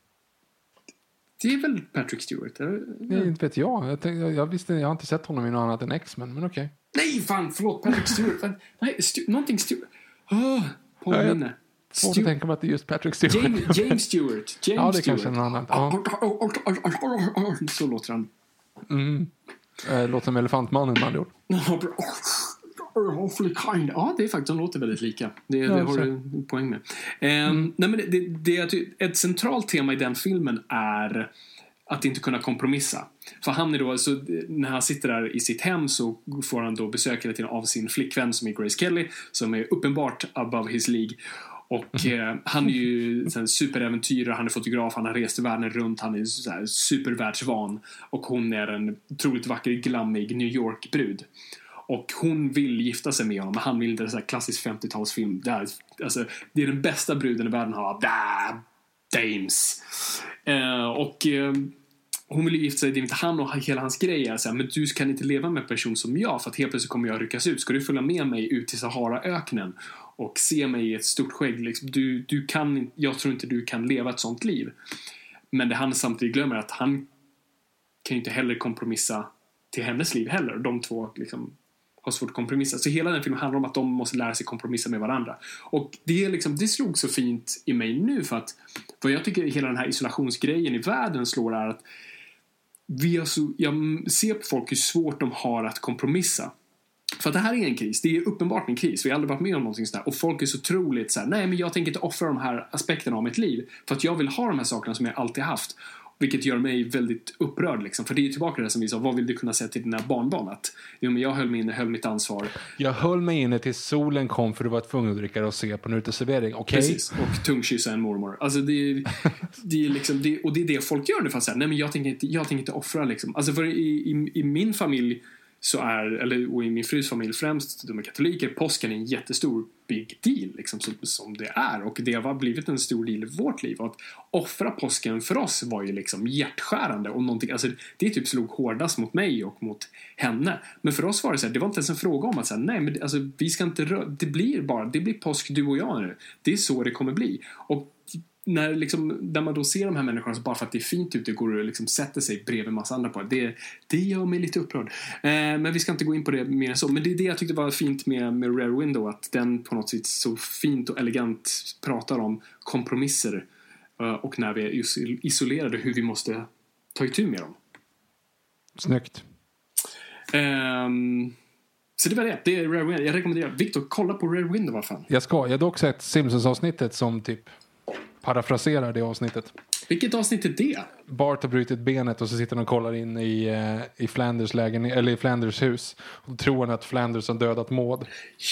det, är väl Patrick Stewart? Nej, inte vet jag. Jag, tänkte, jag, jag visste, jag har inte sett honom i något annat än X-Men, men okej. Nej, fan, förlåt. Patrick Stewart. Nej, Stu- någonting Stewart. Oh, påminne. Svårt att tänka mig att det är just Patrick Stewart. James, James Stewart. James Ja, det Stewart. kanske är någon annan. Ja. Så låter han. Eh, Låter som Elefantmannen med andra ord. Awfully kind. Ja, det är faktiskt, de låter väldigt lika. Det, det Ja, har så. du en poäng med. Ehm, nej, men det, det, det, jag ty- ett centralt tema i den filmen är att inte kunna kompromissa. För han är då, så när han sitter där i sitt hem så får han då besök hela tiden av sin flickvän som är Grace Kelly, som är uppenbart above his League. Och eh, han är ju här superäventyrare, han är fotograf, han har rest världen runt, han är så här supervärldsvan. Och hon är en otroligt vacker, glammig New York-brud. Och hon vill gifta sig med honom, men han vill inte. En sån här klassisk 50-talsfilm. Det, är, alltså, det är den bästa bruden i världen har. Bah, dames. Eh, och eh, hon vill ju gifta sig, det är inte han och hela hans grej är så här, men du kan inte leva med en person som jag för att helt plötsligt kommer jag ryckas ut. Ska du följa med mig ut till Saharaöknen och se mig i ett stort skägg? Liksom, du, du kan, jag tror inte du kan leva ett sånt liv. Men det han samtidigt glömmer är att han kan ju inte heller kompromissa till hennes liv heller. De två liksom har svårt att kompromissa. Så hela den filmen handlar om att de måste lära sig kompromissa med varandra. Och det, är liksom, det slog så fint i mig nu för att vad jag tycker hela den här isolationsgrejen i världen slår är att vi har så, jag ser på folk hur svårt de har att kompromissa. För att det här är en kris. Det är uppenbart en kris. Vi har aldrig varit med om någonting sånt här. Och folk är så otroligt så här, nej men jag tänker inte offra de här aspekterna av mitt liv. För att jag vill ha de här sakerna som jag alltid haft. Vilket gör mig väldigt upprörd liksom. För det är ju tillbaka till det som vi sa, vad vill du kunna säga till dina barnbarn? Att jo, men jag höll mig inne, höll mitt ansvar. Jag höll mig inne tills solen kom för du var tvungen att dricka och se på en uteservering. Okej? Precis. Och tungkyssa en mormor. Alltså det är, det är liksom, det, och det är det folk gör nu för att säga, nej men jag tänker inte, jag tänker inte offra liksom. Alltså för i, i, i min familj så är, eller och i min frus familj främst, de är katoliker, påsken är en jättestor big deal liksom som, som det är. Och det har blivit en stor del i vårt liv. Och att offra påsken för oss var ju liksom hjärtskärande och någonting, alltså det typ slog hårdast mot mig och mot henne. Men för oss var det så här, det var inte ens en fråga om att säga, nej men alltså vi ska inte röra, det blir bara, det blir påsk du och jag nu. Det är så det kommer bli. Och när, liksom, när man då ser de här människorna så bara för att det är fint ute går och liksom sätter sig bredvid massa andra på det, det gör mig lite upprörd. Eh, men vi ska inte gå in på det mer än så. Men det är det jag tyckte var fint med, med Rare Window, att den på något sätt så fint och elegant pratar om kompromisser eh, och när vi är isolerade, hur vi måste ta itu med dem. Snyggt. Ehm, så det var det. Det är Rare Window. Jag rekommenderar. Victor, kolla på Rare Window, vad fan. Jag ska. Jag har dock sett Simpsons-avsnittet som typ parafraserar det avsnittet. Vilket avsnitt är det? Bart har brutit benet och så sitter han och kollar in i, eh, i Flanders lägenhet, eller i Flanders hus. Och tror han att Flanders har dödat Maud.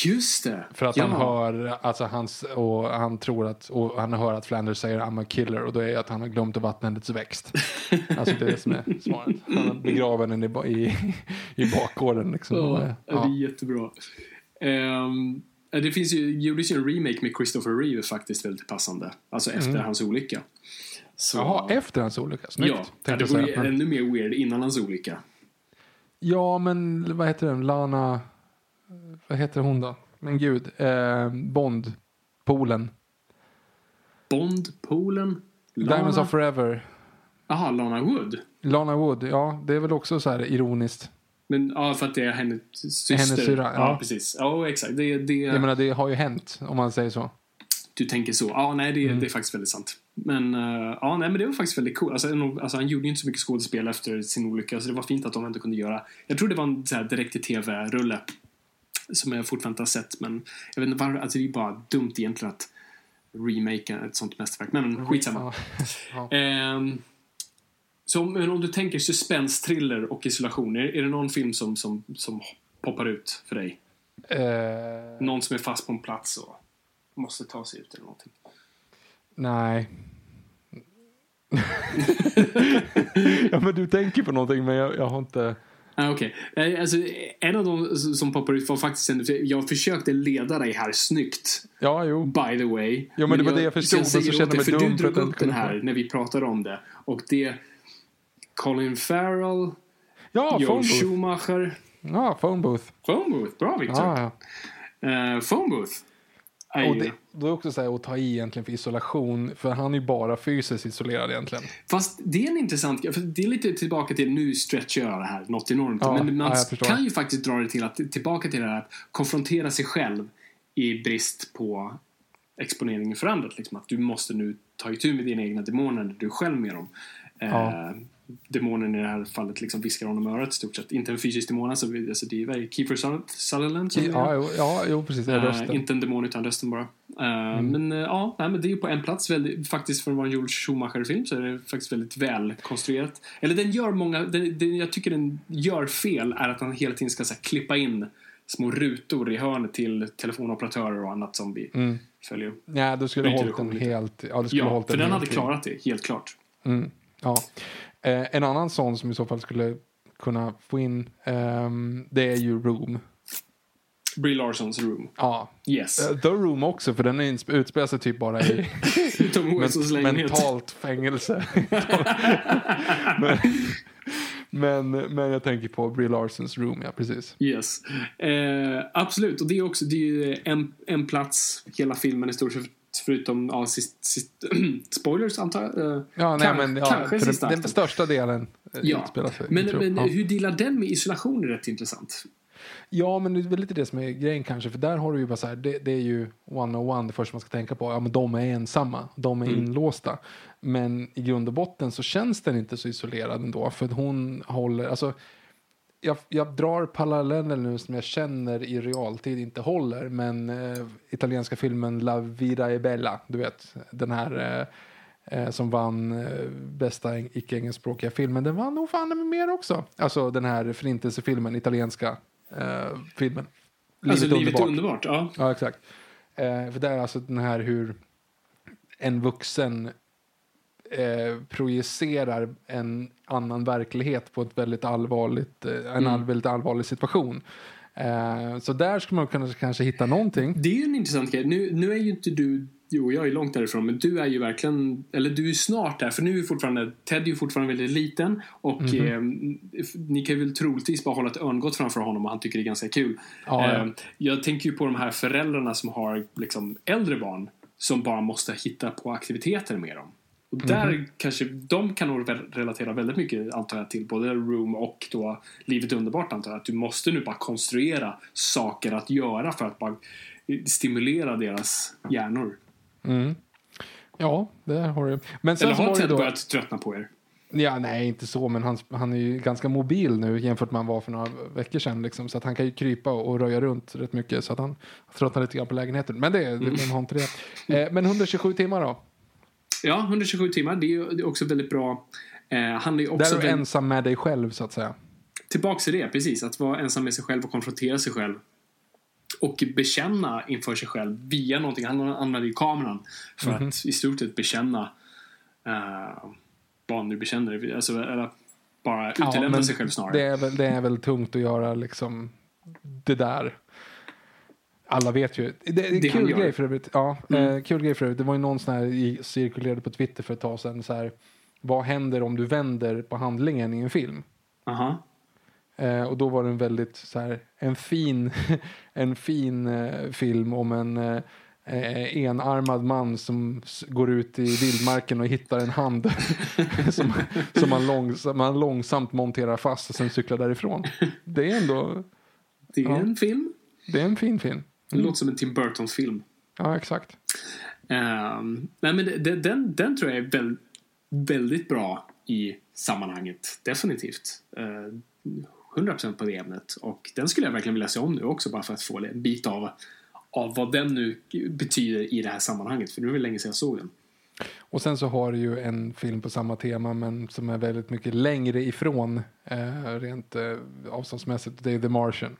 Just det. För att ja. han hör, alltså hans, och han tror att, och han hör att Flanders säger I'm a killer och då är det att han har glömt att vattna hennes växt. alltså det är det som är svaret. Han har begraven henne i, i, i bakgården liksom. Ja, Och, det är jättebra. Ehm, det finns ju, gjordes ju en remake med Christopher Reeve faktiskt väldigt passande. Alltså efter hans olycka. Så, Jaha, efter hans olycka. Snyggt. Ja, det säga. Men- ännu mer weird innan hans olycka. Ja, men vad heter den? Lana... Vad heter hon då? Men gud. Eh, Bond. Polen. Bond, Polen, Diamonds Lana. of Forever. Jaha, Lana Wood. Lana Wood. Ja, det är väl också så här ironiskt. Men ja, för att det är hennes syster. Hennes syrra, ja. ja. precis. Ja, exakt. Det, det, Jag menar, det har ju hänt, om man säger så. Du tänker så. Ja, nej, det, Mm. det är faktiskt väldigt sant. Men, eh, ja, nej, men det var faktiskt väldigt coolt. Alltså, alltså, han gjorde ju inte så mycket skådespel efter sin olycka, så det var fint att de ändå kunde göra. Jag tror det var en så här, direkt-till-tv-rulle som jag fortfarande inte har sett, men jag vet inte varför. Alltså, det är bara dumt egentligen att remakea ett sånt mästerverk. Men skitsamma. Ja. Ehm, så men om du tänker suspense, thriller och isolation, är, är det någon film som, som, som poppar ut för dig? Eh, Någon som är fast på en plats och måste ta sig ut eller någonting? nej. ja, men du tänker på någonting, men jag, jag har inte... Ah, Okej. Eh, Alltså, en av de som poppar ut var faktiskt en... Jag försökte leda dig här snyggt, Ja, jo. by the way. Ja, men det var det jag förstod, och så säger kände jag mig För dum du för drog att jag upp den här när vi pratade om det. Och det... Colin Farrell, Ja, Joel. Schumacher. Ja, phone booth. Phone Booth. Bra, Victor. Ja, ja. Eh, phone Booth. Och det, då är också så här att ta i egentligen för isolation, för han är ju bara fysiskt isolerad egentligen. Fast det är en intressant för Det är lite tillbaka till, nu stretchar jag det här något enormt. Ja, men man ja, kan ju faktiskt dra det till att, tillbaka till det här att konfrontera sig själv i brist på exponering för andra. Liksom att du måste nu ta itu med dina egna demoner du är själv med dem. Ja. Eh, demonen i det här fallet liksom viskar honom örat i stort sett. Inte en fysisk demon, alltså, alltså det är Kiefer Suther- Sutherland som. Ja, jo, ja, jo precis. Mm. inte en demon utan rösten bara. Eh, Men eh, ja, nej, men det är ju på en plats. Väldigt, faktiskt för att vara en Joel Schumacher-film så är det faktiskt väldigt väl konstruerat. Eller den gör många, den, den, jag tycker den gör fel är att han hela tiden ska så här, klippa in små rutor i hörnet till telefonoperatörer och annat som vi följer. Nej, då skulle Byter hållit den lite. helt... Ja, det skulle Ja, för den hade klarat det, helt klart. Mm, ja. Eh, en annan sån som i så fall skulle kunna få in, ehm, det är ju Room. Brie Larsons Room. Ja. Yes. Eh, The Room också, för den är insp- utspelar sig typ bara i Tom Wilsons men, lägenhet. mentalt fängelse. men, men, men jag tänker på Brie Larsons Room, ja precis. Yes. Eh, absolut, och det är också det är ju en, en plats hela filmen i stort sett förutom ja, sist, sist, spoilers antar jag. Eh, Ja, nej, men, ja, kanske för sista den, största delen eh, Ja, utspelar sig. men, men ja. hur delar den med isolation är rätt intressant. Ja, men det är väl lite det som är grejen kanske. För där har du ju bara så här, det, det är ju one-on-one det första man ska tänka på. Ja, men de är ensamma, de är Mm. inlåsta. Men i grund och botten så känns den inte så isolerad ändå. För att hon håller, alltså jag, jag drar paralleller nu som jag känner i realtid inte håller. Men eh, italienska filmen La Vida è Bella, du vet, den här eh, eh, som vann eh, bästa eng- icke-engelskspråkiga filmen. Den vann nog fan med mer också. Alltså den här förintelsefilmen, italienska eh, filmen. alltså livet är underbart. Ja. Ja, exakt. Eh, för det är alltså den här hur en vuxen eh, projicerar en annan verklighet på ett väldigt allvarligt, eh, en Mm. all, väldigt allvarlig situation. Eh, så där skulle man kunna kanske hitta någonting. Det är ju en intressant grej. Nu, nu är ju inte du Jo, jag är långt därifrån, men du är ju verkligen, eller du är snart där, för nu är fortfarande, Ted är ju fortfarande väldigt liten och Mhm. eh, ni kan ju väl troligtvis bara hålla ett örngott framför honom och han tycker det är ganska kul. Ja, ja. Eh, jag tänker ju på de här föräldrarna som har liksom äldre barn som bara måste hitta på aktiviteter med dem. Och där Mhm. kanske, de kan nog relatera väldigt mycket antar jag till både Room och då Livet underbart antar jag. Att du måste nu bara konstruera saker att göra för att bara stimulera deras hjärnor. Ja, det har du. Men sen Eller har Ted då... börjat tröttna på er? Ja, nej, inte så, men han, han är ju ganska mobil nu jämfört med han var för några veckor sedan. Liksom, så att han kan ju krypa och, röja runt rätt mycket så att han tröttnar lite grann på lägenheten. Men det, det, vem har inte det? Eh, men 127 timmar då? Ja, 127 timmar. Det är ju det är också väldigt bra. Eh, han är också Där är du ensam med dig själv så att säga. Tillbaks till det, precis. Att vara ensam med sig själv och konfrontera sig själv. Och bekänna inför sig själv via någonting. Han använder ju kameran för Mhm. att i stort sett bekänna uh, vad han nu bekänner. Alltså, eller bara utelämna men sig själv snarare. Det är, väl, det är väl tungt att göra liksom det där. Alla vet ju. Det, det är Det kul. Mm. grej för övrigt. Ja, eh, kul grej för övrigt. Det var ju någon sån här i, cirkulerade på Twitter för ett tag sedan. Så här, vad händer om du vänder på handlingen i en film? Aha. Eh, och då var det en väldigt så här, en fin, en fin eh, film om en eh, eh, enarmad man som går ut i vildmarken och hittar en hand som, som man, långs, man långsamt monterar fast och sen cyklar därifrån. Det är ändå Det är Ja. en film. det är en fin film. Det låter som en Tim Burton-film. Ja, exakt. Ehm, nej, men det, den, den tror jag är väl, väldigt bra i sammanhanget. Definitivt. Uh, 100% på det ämnet. Och den skulle jag verkligen vilja se om nu också bara för att få en bit av, av vad den nu betyder i det här sammanhanget. För nu är det länge sedan jag såg den. Och sen så har du ju en film på samma tema men som är väldigt mycket längre ifrån eh, rent eh, avståndsmässigt. Det är The Martian.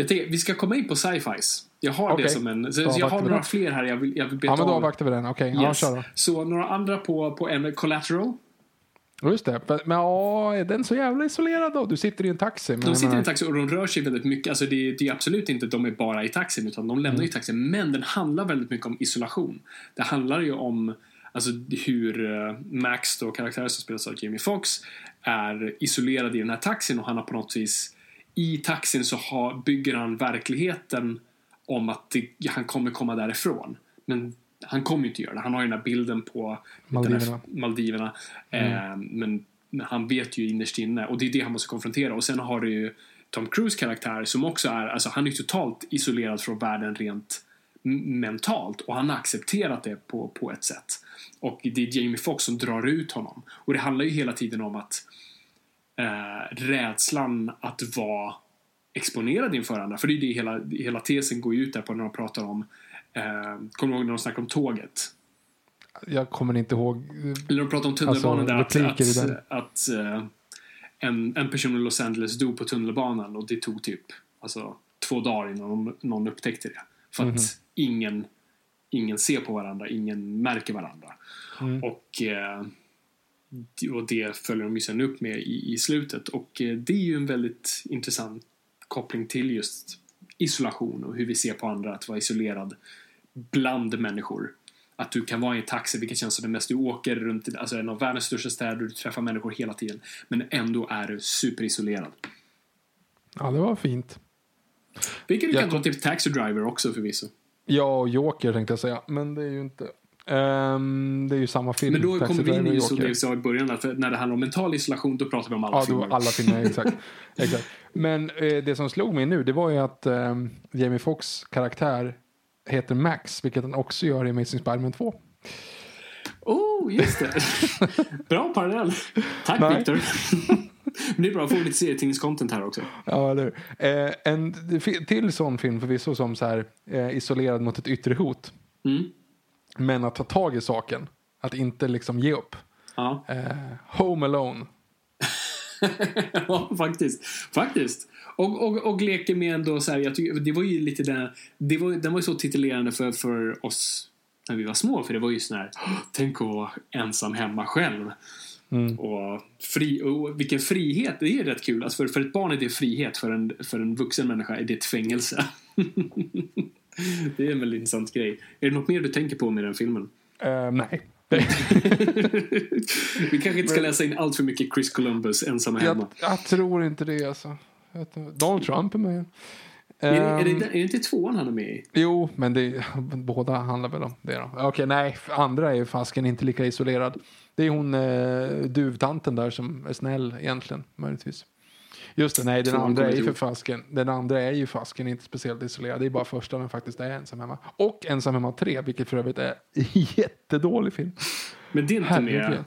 Jag tänker, vi ska komma in på sci-fis. Jag har det Okej. som en... Så jag har några det. fler här jag vill, jag vill beta Ja, men då av. avvaktar vi den. Okej, ja, Yes. kör då. Så några andra på, på ämnet Collateral. Ja, Just det. Men ja, är den så jävla isolerad då? Du sitter i en taxi. Men De sitter i en taxi och de rör sig väldigt mycket. Alltså det, det är absolut inte att de är bara i taxin utan de lämnar ju taxin. Men den handlar väldigt mycket om isolation. Det handlar ju om alltså, hur eh, Max, då, karaktären som spelas av Jamie Foxx, är isolerad i den här taxin och han har på något vis i taxin så har, bygger han verkligheten om att det, han kommer komma därifrån. Men han kommer ju inte göra det. Han har ju den här bilden på Maldiverna. Maldiverna. Eh, men han vet ju innerst inne och det är det han måste konfrontera. Och sen har du ju Tom Cruise karaktär som också är, alltså han är ju totalt isolerad från världen rent mentalt och han har accepterat det på, på ett sätt. Och det är Jamie Foxx som drar ut honom. Och det handlar ju hela tiden om att eh, rädslan att vara exponerad inför andra. För det är ju det hela, hela tesen går ut där på när de pratar om eh, Kommer du ihåg när de snackade om tåget? Jag kommer inte ihåg. Eller de pratar om tunnelbanan Alltså, där att, att, att eh, en, en person i Los Angeles dog på tunnelbanan och det tog typ alltså, två dagar innan någon, någon upptäckte det. För Mhm. att ingen, ingen ser på varandra, ingen märker varandra. Mm. Och, eh, och det följer de ju sen upp med i, i slutet. Och eh, det är ju en väldigt intressant koppling till just isolation och hur vi ser på andra, att vara isolerad bland människor. Att du kan vara i en taxi, vilket känns som det mest du åker runt, i- alltså en av världens största städer, du träffar människor hela tiden. Men ändå är du superisolerad. Ja, det var fint. Vilket du Jag kan ta till Taxi Driver också förvisso. Ja, och Joker tänkte jag säga. Men det är ju inte. Ehm, det är ju samma film. Men då kommer vi in i Joker. vi sa i början, att när det handlar om mental isolation, då pratar vi om alla Ja, filmer. då, alla filmer, exakt. exakt. Men eh, det som slog mig nu, det var ju att ehm, Jamie Foxx karaktär heter Max, vilket han också gör i Amazing Spider-Man 2. Oh, just det. bra parallell. Tack Nej. Victor. Men det är bra, att få lite serietidningscontent här också. Ja, eller eh, En det till sån film förvisso som så här, eh, isolerad mot ett yttre hot. Mm. Men att ta tag i saken. Att inte liksom ge upp. Ja. Eh, Home Alone. ja, faktiskt. Faktiskt. Och, och, och leker med ändå så här, jag tycker, det var ju lite den, det var, den var ju så titulerande för, för oss när vi var små, för det var ju sån här, "Åh, tänk att vara ensam hemma själv. Och, fri, och vilken frihet, det är rätt kul. Alltså för, för ett barn är det frihet, för en, för en vuxen människa är det ett fängelse. det är en väldigt intressant grej. Är det något mer du tänker på med den filmen? Eh, nej. Vi kanske inte ska läsa in allt för mycket Chris Columbus ensamma hemma. jag, jag tror inte det alltså. Donald Trump är med. Är det, är, det, Ehm, är det inte tvåan han är med i? Jo, men det, båda handlar väl om det då. Okej, nej, andra är ju fasken inte lika isolerad. Det är hon eh, duvtanten där som är snäll egentligen, möjligtvis. Just det, nej, den andra är ju för fasken. Den andra är ju fasken inte speciellt isolerad. Det är bara första den faktiskt är ensam hemma. Och ensam hemma 3, vilket för övrigt är en jättedålig film. Men det är inte med Herregud.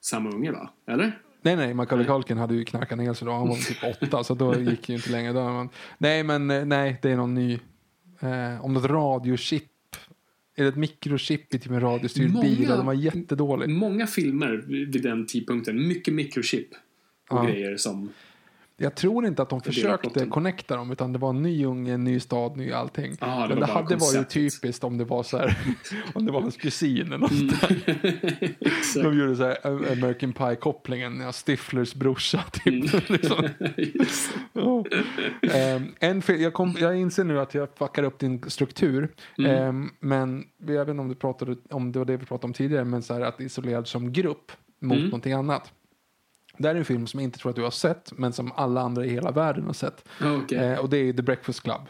samma unge va? Eller? Nej, nej, Macaulay Culkin hade ju knarkat ner sig då. Han var typ åtta, så då gick det ju inte längre. Då, men, nej, men eh, nej, det är någon ny. Eh, om något radiochip Eller ett mikrochip i typ en radiostyrd Många- bil den var jättedålig. Många filmer vid den tidpunkten, mycket mikrochip och Ja. grejer som... Jag tror inte att de försökte connecta dem utan det var en ny unge, ny stad, ny allting. Ja, det Men det hade varit konceptet. typiskt om det var så här, om det var hans kusin eller något. Exakt. De gjorde så här American Pie-kopplingen, ja, Stiflers brorsa typ. liksom. Just det. Ja. Ehm, en jag, kom, jag inser nu att jag fuckar upp din struktur. Ehm, men jag vet inte om du pratade om det var det vi pratade om tidigare, men så här att isolerad som grupp mot någonting annat. Det här är en film som jag inte tror att du har sett, men som alla andra i hela världen har sett. Ja, okej. Eh, och det är The Breakfast Club.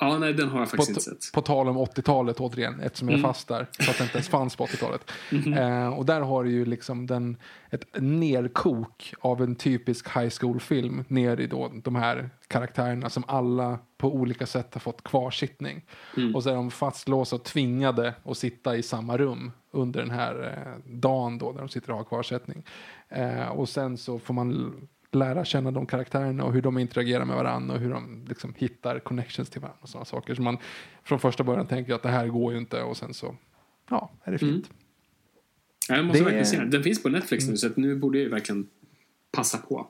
Ja, nej, den har jag På, faktiskt inte sett. på tal om 80-talet återigen, eftersom jag är fast där. För att det inte ens fanns på 80-talet. Eh, och där har du ju liksom den, ett nerkok av en typisk high school-film ner i då de här karaktärerna som alla på olika sätt har fått kvarsittning. Och så är de fastlåsta och tvingade att sitta i samma rum under den här eh, dagen då, där de sitter och har kvarsittning. Eh, och sen så får man lära känna de karaktärerna och hur de interagerar med varandra och hur de liksom hittar connections till varandra och sådana saker. Så man från första början tänker att det här går ju inte och sen så, ja, är det fint. Ja, jag måste Det- verkligen se den. Den finns på Netflix nu, så att nu borde jag ju verkligen passa på.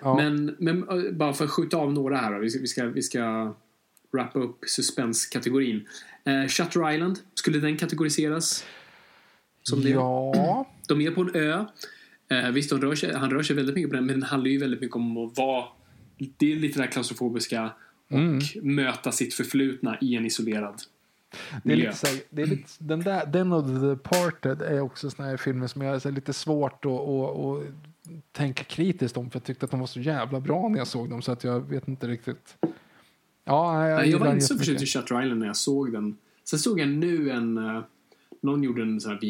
Ja. Men, men bara för att skjuta av några här då. Vi ska, vi ska, vi ska wrappa upp suspenskategorin. Eh, Shutter Island, skulle den kategoriseras? Som det? ja, De är på en ö. Eh, visst, rör sig, han rör sig väldigt mycket på den, men den handlar ju väldigt mycket om att vara... Det är lite det här klaustrofobiska och Mm. möta sitt förflutna i en isolerad det är miljö. lite så här, det är lite, den, där, den och The Departed är också såna här filmer som jag är lite svårt att, att, att tänka kritiskt om för jag tyckte att de var så jävla bra när jag såg dem så att jag vet inte riktigt. Ja, jag, Nej, jag var inte så förtjust i Shutter Island när jag såg den. Sen såg jag nu en... eh, någon gjorde en sån här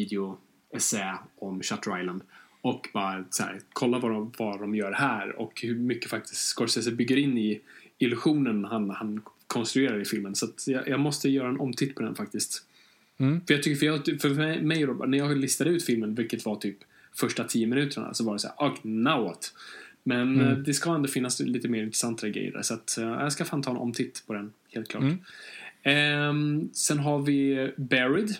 video-essä om Shutter Island. Och bara så här, kolla vad de, vad de gör här och hur mycket faktiskt Scorsese bygger in i illusionen han, han konstruerar i filmen. Så jag, jag måste göra en omtitt på den faktiskt. Mm. För jag tycker, för, jag, för mig, när jag listade ut filmen, vilket var typ första tio minuterna, så var det så här, "Ah, now what? Men Mm. eh, det ska ändå finnas lite mer intressantare grejer där, så att, eh, jag ska fan ta en omtitt på den, helt klart. Mm. Ehm, sen har vi Buried,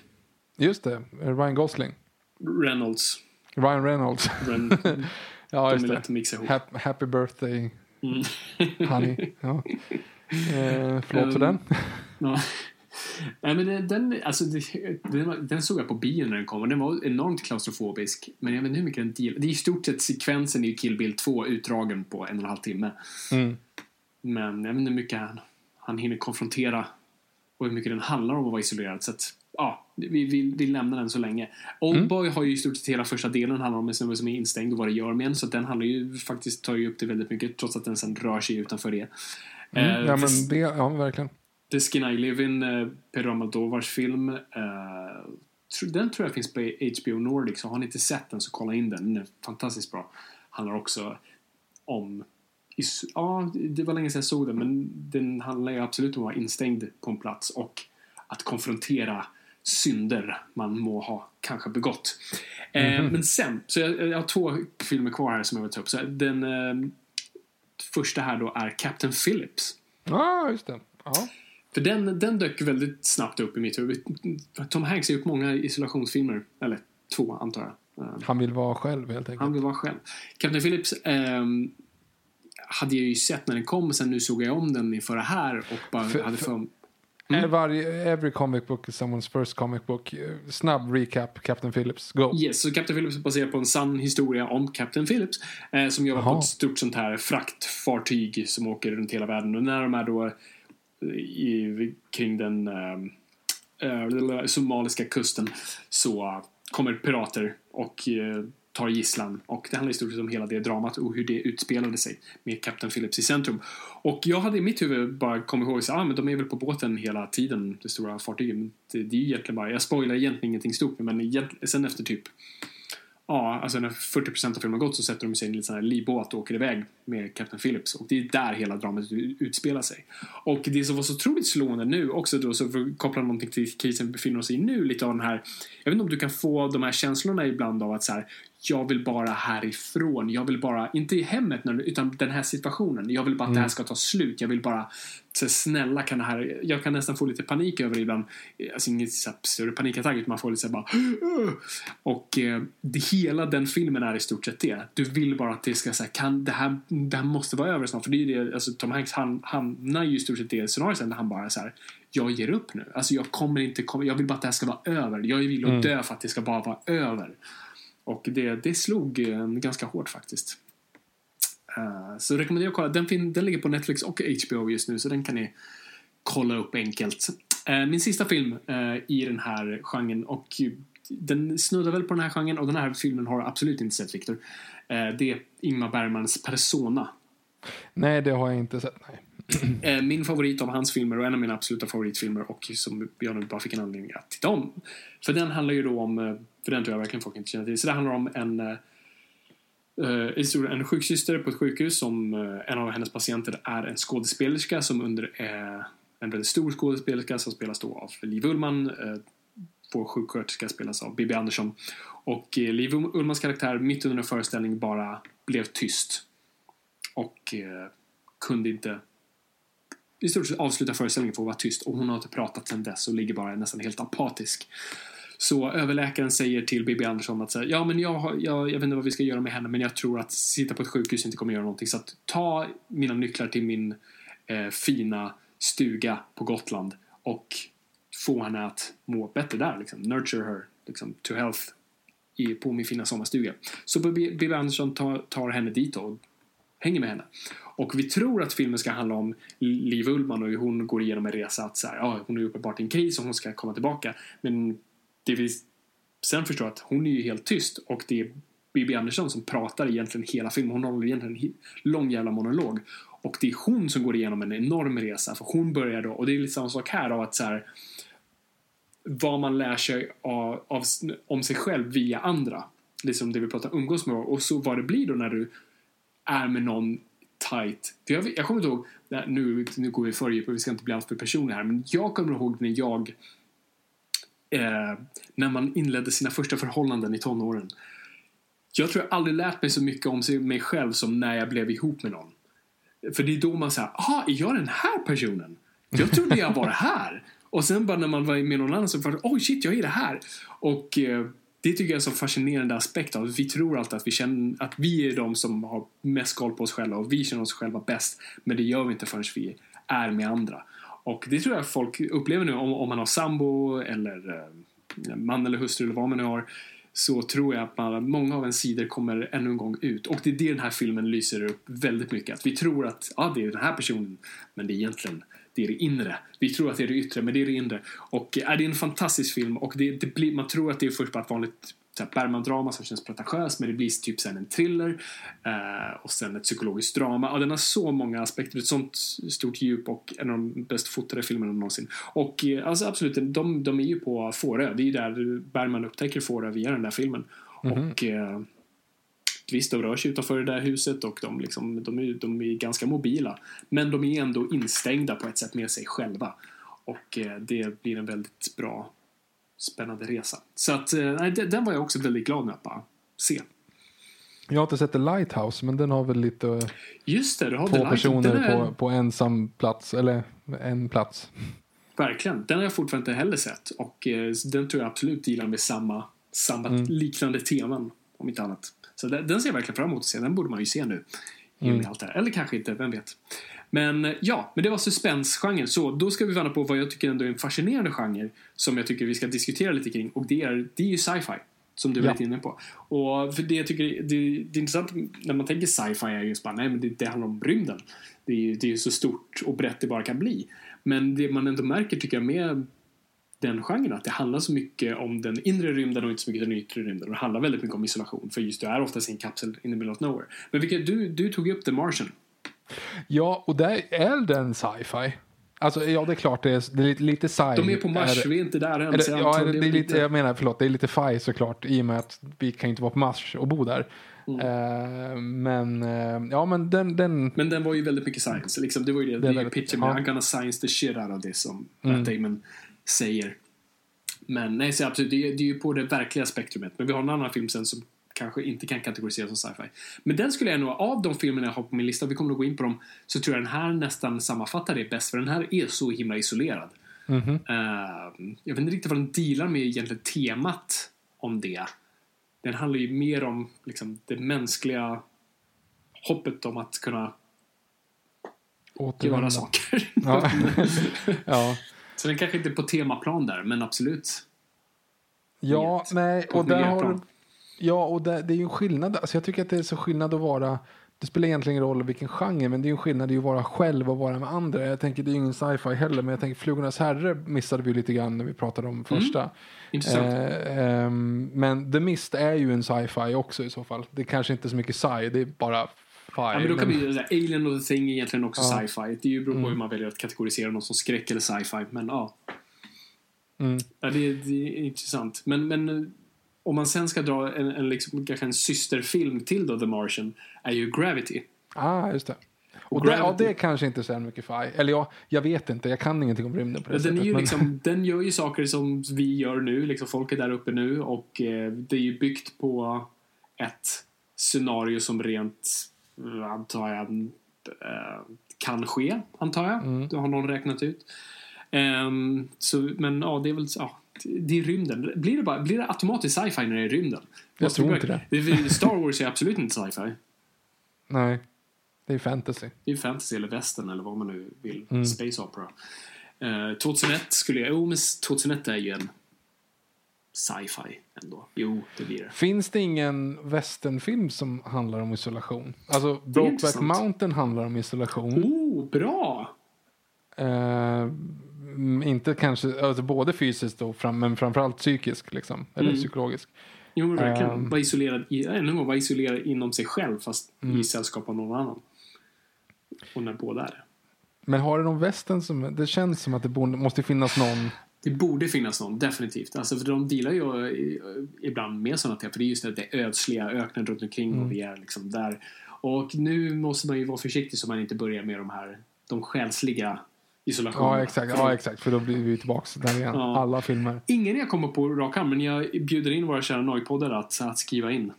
Just det, Ryan Gosling. Reynolds. Ryan Reynolds. Ren, ja, de just är det. lätt att mixa ihop. Happy, happy birthday, Mm. honey. Ja. Eh, förlåt för Um, den. Ja. Nej, men den, alltså, den, den såg jag på bio när den kom och den var enormt klaustrofobisk. Men jag vet inte hur mycket den deal. Det är i stort sett sekvensen i Kill Bill 2 utdragen på en och en halv timme. Mm. Men jag vet inte hur mycket han, han hinner konfrontera och hur mycket den handlar om att vara isolerad. Så att, ja, vi, vi, vi lämnar den så länge. Oldboy har ju i stort sett hela första delen handlar om en snubbe som är instängd och vad det gör med en. Så den handlar ju faktiskt, tar ju upp det väldigt mycket trots att den sen rör sig utanför det. Mm. Eh, Ja, men det, ja, verkligen. The Skin I Live In, eh, Pedro Almodovars film. eh, den tror jag finns på HBO Nordic, så har ni inte sett den så kolla in den. Den är fantastiskt bra. Handlar också om... Ja, det var länge sedan jag såg den, men den handlar ju absolut om att vara instängd på en plats och att konfrontera synder man må ha kanske begått. Eh, men sen, så jag, jag har två filmer kvar här som jag vill ta upp. Så den eh, första här då är Captain Phillips. Ja, just det. Ja. För den, den dök väldigt snabbt upp i mitt huvud. Tom Hanks har gjort många isolationsfilmer. Eller två, antar jag. Eh, Han vill vara själv helt enkelt. Han vill vara själv. Captain Phillips ehm, hade jag ju sett när den kom. Sen nu såg jag om den inför det här och bara För- hade för... Mm. Varje, every comic book is someone's first comic book. Eh, Snabb recap, Captain Phillips. Go. Yes, så Captain Phillips är baserad på en sann historia om Captain Phillips. Eh, som jobbar på Jaha. ett stort sånt här fraktfartyg som åker runt hela världen. Och när de är då eh, i, kring den eh, somaliska kusten så kommer pirater och eh, tar gisslan. Och det handlar i stort sett om hela det dramat och hur det utspelade sig med Captain Phillips i centrum. Och jag hade i mitt huvud bara kommit ihåg att ah, men de är väl på båten hela tiden, det stora fartyget. Men det, det är ju egentligen bara, jag spoilar egentligen ingenting stort, men egent- sen efter typ Ja, alltså när 40% av filmen har gått så sätter de sig i en liten sån här livbåt och åker iväg med Captain Phillips. Och det är där hela dramat utspelar sig. Och det som var så otroligt slående nu också då, så för att koppla någonting till krisen vi befinner oss i nu, lite av den här, jag vet inte om du kan få de här känslorna ibland av att så här, jag vill bara härifrån. Jag vill bara, inte i hemmet utan den här situationen. Jag vill bara att det här ska ta slut. Jag vill bara, så snälla kan det här, jag kan nästan få lite panik över ibland. Alltså inget så större panikattack utan man får lite så bara Och eh, det, hela den filmen är i stort sett det. Du vill bara att det ska säga kan det här, det här måste vara över snart. För det är ju det, alltså Tom Hanks han hamnar ju i stort sett det scenariot där han bara så här jag ger upp nu. Alltså jag kommer inte jag vill bara att det här ska vara över. Jag vill att dö för att det ska bara vara över. Och det, det slog uh, ganska hårt faktiskt. Uh, så rekommenderar jag att kolla. Den, fin, den ligger på Netflix och HBO just nu så den kan ni kolla upp enkelt. Uh, min sista film i den här genren och den snuddar väl på den här genren och den här filmen har jag absolut inte sett Victor. det är Ingmar Bergmans Persona. Nej, det har jag inte sett. Nej. Min favorit av hans filmer och en av mina absoluta favoritfilmer och som jag nu bara fick en anledning att titta om. För den handlar ju då om för den tror jag verkligen folk inte känner till. Så det handlar om en uh, en sjuksyster på ett sjukhus som uh, en av hennes patienter är en skådespelerska som under uh, en väldigt stor skådespelerska som spelas då av Liv Ullmann. Uh, vår sjuksköterska spelas av Bibi Andersson. Och uh, Liv Ullmans karaktär mitt under en föreställning bara blev tyst. Och kunde inte i stort sett avsluta föreställningen för att vara tyst och hon har inte pratat sedan dess och ligger bara nästan helt apatisk. Så överläkaren säger till Bibi Andersson att säga, ja men jag, har, jag, jag vet inte vad vi ska göra med henne men jag tror att sitta på ett sjukhus inte kommer göra någonting så att ta mina nycklar till min eh, fina stuga på Gotland och få henne att må bättre där liksom. Nurture her liksom, to health i, på min fina sommarstuga. Så Bibi Andersson tar, tar henne dit och hänger med henne. Och vi tror att filmen ska handla om Liv Ullman och hur hon går igenom en resa att så här, ja, hon är uppenbart i en kris och hon ska komma tillbaka. Men det finns, sen förstår jag att hon är ju helt tyst och det är Bibi Andersson som pratar egentligen hela filmen. Hon håller egentligen en lång jävla monolog. Och det är hon som går igenom en enorm resa för hon börjar då, och det är lite samma sak här av att så här, vad man lär sig av, av, om sig själv via andra. Liksom det vi pratar umgås med och så vad det blir då när du är med någon tight. Jag, jag kommer inte ihåg, nu, nu går vi för djupt vi ska inte bli alltför personliga här, men jag kommer ihåg när jag eh, när man inledde sina första förhållanden i tonåren. Jag tror jag aldrig lärt mig så mycket om mig själv som när jag blev ihop med någon. För det är då man säger, aha, är jag den här personen? Jag trodde jag var det här. Och sen bara när man var med någon annan så var det, oj shit, jag är det här. Och eh, det tycker jag är en så fascinerande aspekt av Vi tror alltid att vi, känner, att vi är de som har mest koll på oss själva och vi känner oss själva bäst. Men det gör vi inte förrän vi är med andra. Och det tror jag folk upplever nu om, om man har sambo eller eh, man eller hustru eller vad man nu har så tror jag att man, många av ens sidor kommer ännu en gång ut. Och det är det den här filmen lyser upp väldigt mycket. Att vi tror att ja, det är den här personen, men det är egentligen det är det inre. Vi tror att det är det yttre, men det är det inre. Och äh, det är en fantastisk film och det, det blir, man tror att det är först bara ett vanligt Bergman-drama som känns pretentiöst men det blir typ sen en thriller eh, och sen ett psykologiskt drama. Och den har så många aspekter, ett sånt stort djup och en av de bäst fotade filmerna någonsin. Och eh, alltså absolut, de, de är ju på Fårö. Det är ju där Bergman upptäcker Fårö via den där filmen. Mm -hmm. Och eh, visst, de rör sig utanför det där huset och de, liksom, de, är, de är ganska mobila. Men de är ändå instängda på ett sätt med sig själva. Och eh, det blir en väldigt bra spännande resa. Så att, eh, nej, den var jag också väldigt glad med att bara se. Jag har inte sett The Lighthouse, men den har väl lite Just det, du har två personer är... på, på ensam plats, eller en plats. Verkligen, den har jag fortfarande inte heller sett och eh, den tror jag absolut dealar med samma, samma mm. liknande teman, om inte annat. Så den, den ser jag verkligen fram emot att se, den borde man ju se nu. Mm. Allt det här. Eller kanske inte, vem vet. Men ja, men det var suspensgenren. Så då ska vi vända på vad jag tycker ändå är en fascinerande genre som jag tycker vi ska diskutera lite kring och det är, det är ju sci-fi. Som du var lite inne på. Och för det jag tycker det, det, är intressant när man tänker sci-fi är just bara, nej men det, det handlar om rymden. Det är ju det är så stort och brett det bara kan bli. Men det man ändå märker tycker jag med den genren att det handlar så mycket om den inre rymden och inte så mycket den yttre rymden. Och det handlar väldigt mycket om isolation för just du är oftast i en kapsel in the middle of nowhere. Men vilket, du, du tog upp The Martian. Ja, och där är den sci-fi. Alltså, ja, det är klart det är, det är lite, lite sci. De är på Mars, är, vi är inte där än. Det, ja, det, det är lite, jag menar, förlåt, det är lite fi såklart i och med att vi kan inte vara på Mars och bo där. Mm. Uh, men, uh, ja men den, den... Men den var ju väldigt mycket science. Liksom, det var ju det, det, det är ju pitchen med ja. I'm gonna science the shit out of this som mm. Damon säger. Men nej, så absolut, det, det är ju på det verkliga spektrumet. Men vi har en annan film sen som kanske inte kan kategoriseras som sci-fi. Men den skulle jag nog, av de filmerna jag har på min lista, vi kommer nog gå in på dem, så tror jag den här nästan sammanfattar det bäst, för den här är så himla isolerad. Mhm. Eh, jag vet inte riktigt vad den dealar med egentligen temat om det. Den handlar ju mer om liksom, det mänskliga hoppet om att kunna göra Återvända. saker. Ja. ja. Så den kanske inte är på temaplan där, men absolut. Ja, nej, och där har du, Ja, och det, det är ju en skillnad. Alltså jag tycker att det är så skillnad att vara... Det spelar egentligen ingen roll vilken genre, men det är ju en skillnad i att vara själv och vara med andra. Jag tänker, det är ju ingen sci-fi heller, men jag tänker Flugornas herre missade vi lite grann när vi pratade om första. Intressant. Eh, ehm, men The Mist är ju en sci-fi också i så fall. Det är kanske inte så mycket sci, det är bara. Ja, men då kan men- säga Alien och The Thing är egentligen också Ja. Mm. sci-fi. Det är ju beror på hur man väljer att kategorisera något som skräck eller sci-fi. Men ja. Mm. ja det, det är intressant. Men, men eh, om man sen ska dra en, en, liksom, kanske en systerfilm till då, The Martian, är ju Gravity. Ah, just det. Och Och det, ja, Gravity- det kanske inte är så mycket fi. Eller ja, jag vet inte, jag kan ingenting om rymden på det den, är sättet. ju men- liksom, den gör ju saker som vi gör nu, liksom folk är där uppe nu och eh, det är ju byggt på ett scenario som rent, eh, antar jag, eh, kan ske, antar jag. Mm. Det har någon räknat ut. Ehm, så, men ja, det är väl, ja, det är rymden. Blir det, bara, blir det automatiskt sci-fi när det är rymden? Jag Måste tror inte det. Star Wars är absolut inte sci-fi. Nej, det är fantasy. Det är fantasy eller western eller vad man nu vill. Mm. Space opera. Eh, 2001 skulle jag... Jo, men 2001 är ju en sci-fi ändå. Jo, det blir det. Finns det ingen westernfilm som handlar om isolation? Alltså, Brokeback. Mountain handlar om isolation. Oh, bra! Mm, inte kanske, alltså både fysiskt och fram, men framförallt psykisk liksom. Eller Mm. psykologisk. Jo, verkligen. Ehm. Vara isolerad, i, ännu vara isolerad inom sig själv fast Mm. i sällskap av någon annan. Och när båda är det. Men har du någon western som, det känns som att det borde, måste finnas någon. Det borde finnas någon, definitivt. Alltså, för de dealar ju eh, ibland med sådana här, för det är just det, det ödsliga öknen runt omkring Mm. och vi är liksom där. Och nu måste man ju vara försiktig så man inte börjar med de här, de själsliga isolationerna. Ja, exakt, ja, exakt. För då blir vi tillbaka där igen. Ja. Alla filmer. Ingen jag kommer på rak men jag bjuder in våra kära nojpoddar att, att skriva in.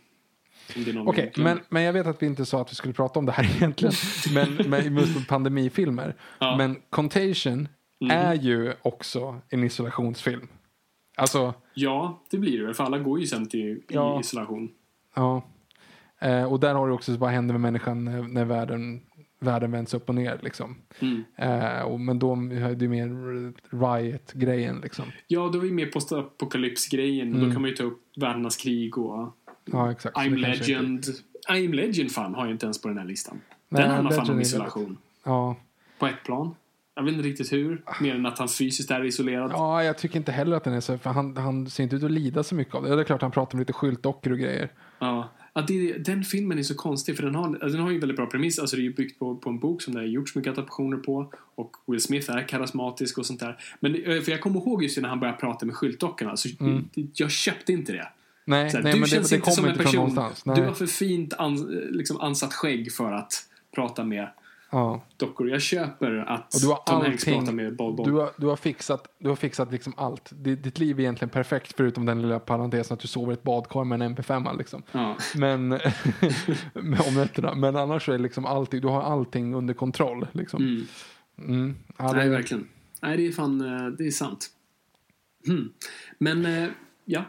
Okej, glömmer. men, men jag vet att vi inte sa att vi skulle prata om det här egentligen. men men just pandemifilmer. Ja. Men Contagion är ju också en isolationsfilm. Alltså, Ja, det blir det för alla går ju sen till Ja. i isolation. ja. Eh, och där har du också vad händer med människan när, när världen, världen vänds upp och ner. Liksom. Mm. Eh, och, men då är det mer riot-grejen. Liksom. Ja, då är vi med postapokalypsgrejen. Mm. Då kan man ju ta upp världarnas krig och Ja, exakt. I'm Legend. I'm Legend fan har jag inte ens på den här listan. Nej, Den handlar fan om isolation. Ja. På ett plan. Jag vet inte riktigt hur. Mer än att han fysiskt är isolerad. ja, jag tycker inte heller att den är så. För han, han ser inte ut att lida så mycket av det. Ja, Det är klart han pratar om lite skyltdockor och grejer. Ja. Att det, den filmen är så konstig för den har, alltså den har ju en väldigt bra premiss. Alltså det är ju byggt på, på en bok som det har gjorts mycket adaptioner på. Och Will Smith är karismatisk och sånt där. Men det- för jag kommer ihåg just när han började prata med skyltdockorna. Så jag köpte inte det. Mm. Nej, Så här, nej du men det, känns det inte som kommer en person. Du har för fint an, liksom ansatt skägg för att prata med Ja. dockor. Jag köper att Och du har Tom Hanks pratar med Bob Bob. Du har, du har fixat, du har fixat liksom allt. Ditt, ditt liv är egentligen perfekt förutom den lilla parentesen att du sover i ett badkar med en MP5 liksom. Ja. Men om nätterna. Men annars är liksom allting, du har allting under kontroll liksom. Mm. Mm. Ja, Nej, verkligen. Nej, det är fan, eh, det är sant. Hmm. Men, eh, ja.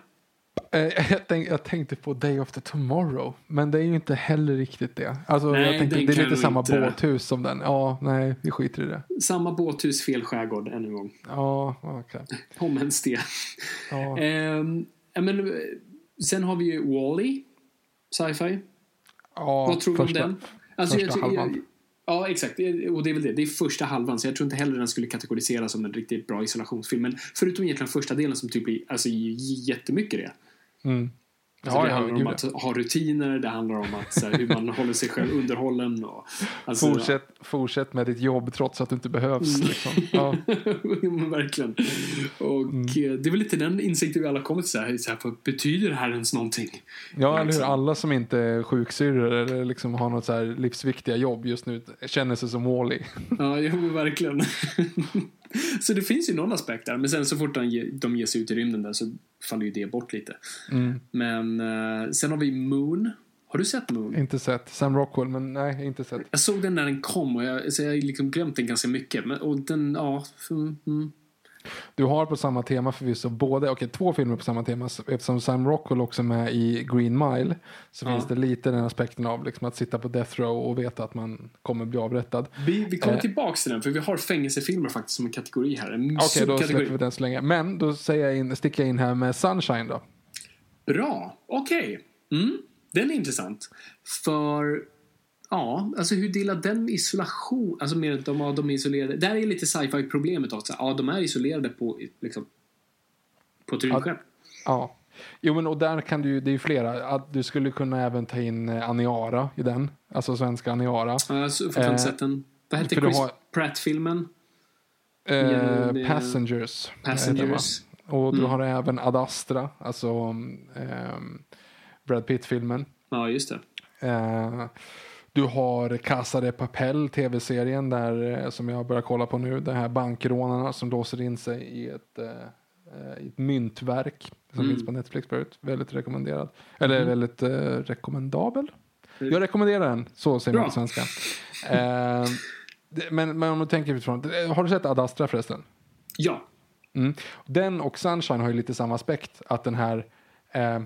Eh, jag, tänk, jag tänkte på Day After Tomorrow. Men det är ju inte heller riktigt det. Alltså, Nej, jag tänkte, det är lite samma inte- båthus som den. Ja, nej, vi skiter i det. Samma båthus, fel skärgård, ännu en gång. Ja, okej. Om ens det. Ja. Ehm, men, eh, sen har vi ju Wall-E, sci-fi. Ja, Vad tror du om den? Alltså, första jag, halvan. jag, ja, exakt. Det- Och det är väl det. Det är första halvan, så jag tror inte heller den skulle kategoriseras som en riktigt bra isolationsfilm. Men förutom egentligen första delen som typ blir alltså, jättemycket det. Mm. Alltså, Ja, det handlar om att ha rutiner, det handlar om att, här, hur man håller sig själv underhållen. Och, alltså, Fortsätt, fortsätt med ditt jobb trots att du inte behövs. Mm. Liksom. Ja. Verkligen. Och Mm. eh, det är väl lite den insikten vi alla kommit till. Så här, så här, betyder det här ens någonting? ja, eller hur? Liksom. Alla som inte är sjuksyrror eller liksom har något så livsviktiga jobb just nu känner sig som Wall-E. Ja, jo, verkligen. så det finns ju någon aspekt där. Men sen så fort de, ge, de ger sig ut i rymden där så faller ju det bort lite. Mm. Men uh, sen har vi Moon. Har du sett Moon? Inte sett. Sam Rockwell, men nej, inte sett. Jag såg den när den kom och jag, så jag har liksom glömt den ganska mycket. Men, och den, ja. Mm, mm. Du har på samma tema förvisso både, okej två filmer på samma tema eftersom Sam Rockwell också är med i Green Mile så Ja. finns det lite den aspekten av liksom att sitta på death row och veta att man kommer bli avrättad. Vi, vi kommer Eh. tillbaks till den för vi har fängelsefilmer faktiskt som en kategori här. Okej, då subkategori. släpper vi den så länge. Men då säger jag in, sticker jag in här med Sunshine då. Bra, okej. Mm, den är intressant. För, ja, alltså hur delar den isolation, alltså med att de, ja, de är isolerade. Där är lite sci-fi problemet också. Ja, de är isolerade på, liksom, på ett rymdskepp. Ja. Jo men och där kan du det är ju flera, att du skulle kunna även ta in eh, Aniara i den, alltså svenska Aniara. Ja, jag har fortfarande Eh, sett den. Vad hette Chris har- Pratt-filmen? Eh, Ja, Passengers. Passengers. Och du Mm. har även Ad Astra, alltså ehm, Brad Pitt-filmen. Ja, just det. Eh, du har Casa de Papel, tv-serien där eh, som jag börjar kolla på nu. De här bankrånarna som låser in sig i ett, eh, eh, i ett myntverk som Mm. finns på Netflix förut. Väldigt rekommenderad. Eller väldigt eh, rekommendabel. Jag rekommenderar den, så säger man Bra. på svenska. Eh, men, men om du tänker utifrån, har du sett Ad Astra förresten? Ja. Mm. Den och Sunshine har ju lite samma aspekt. Att den här eh,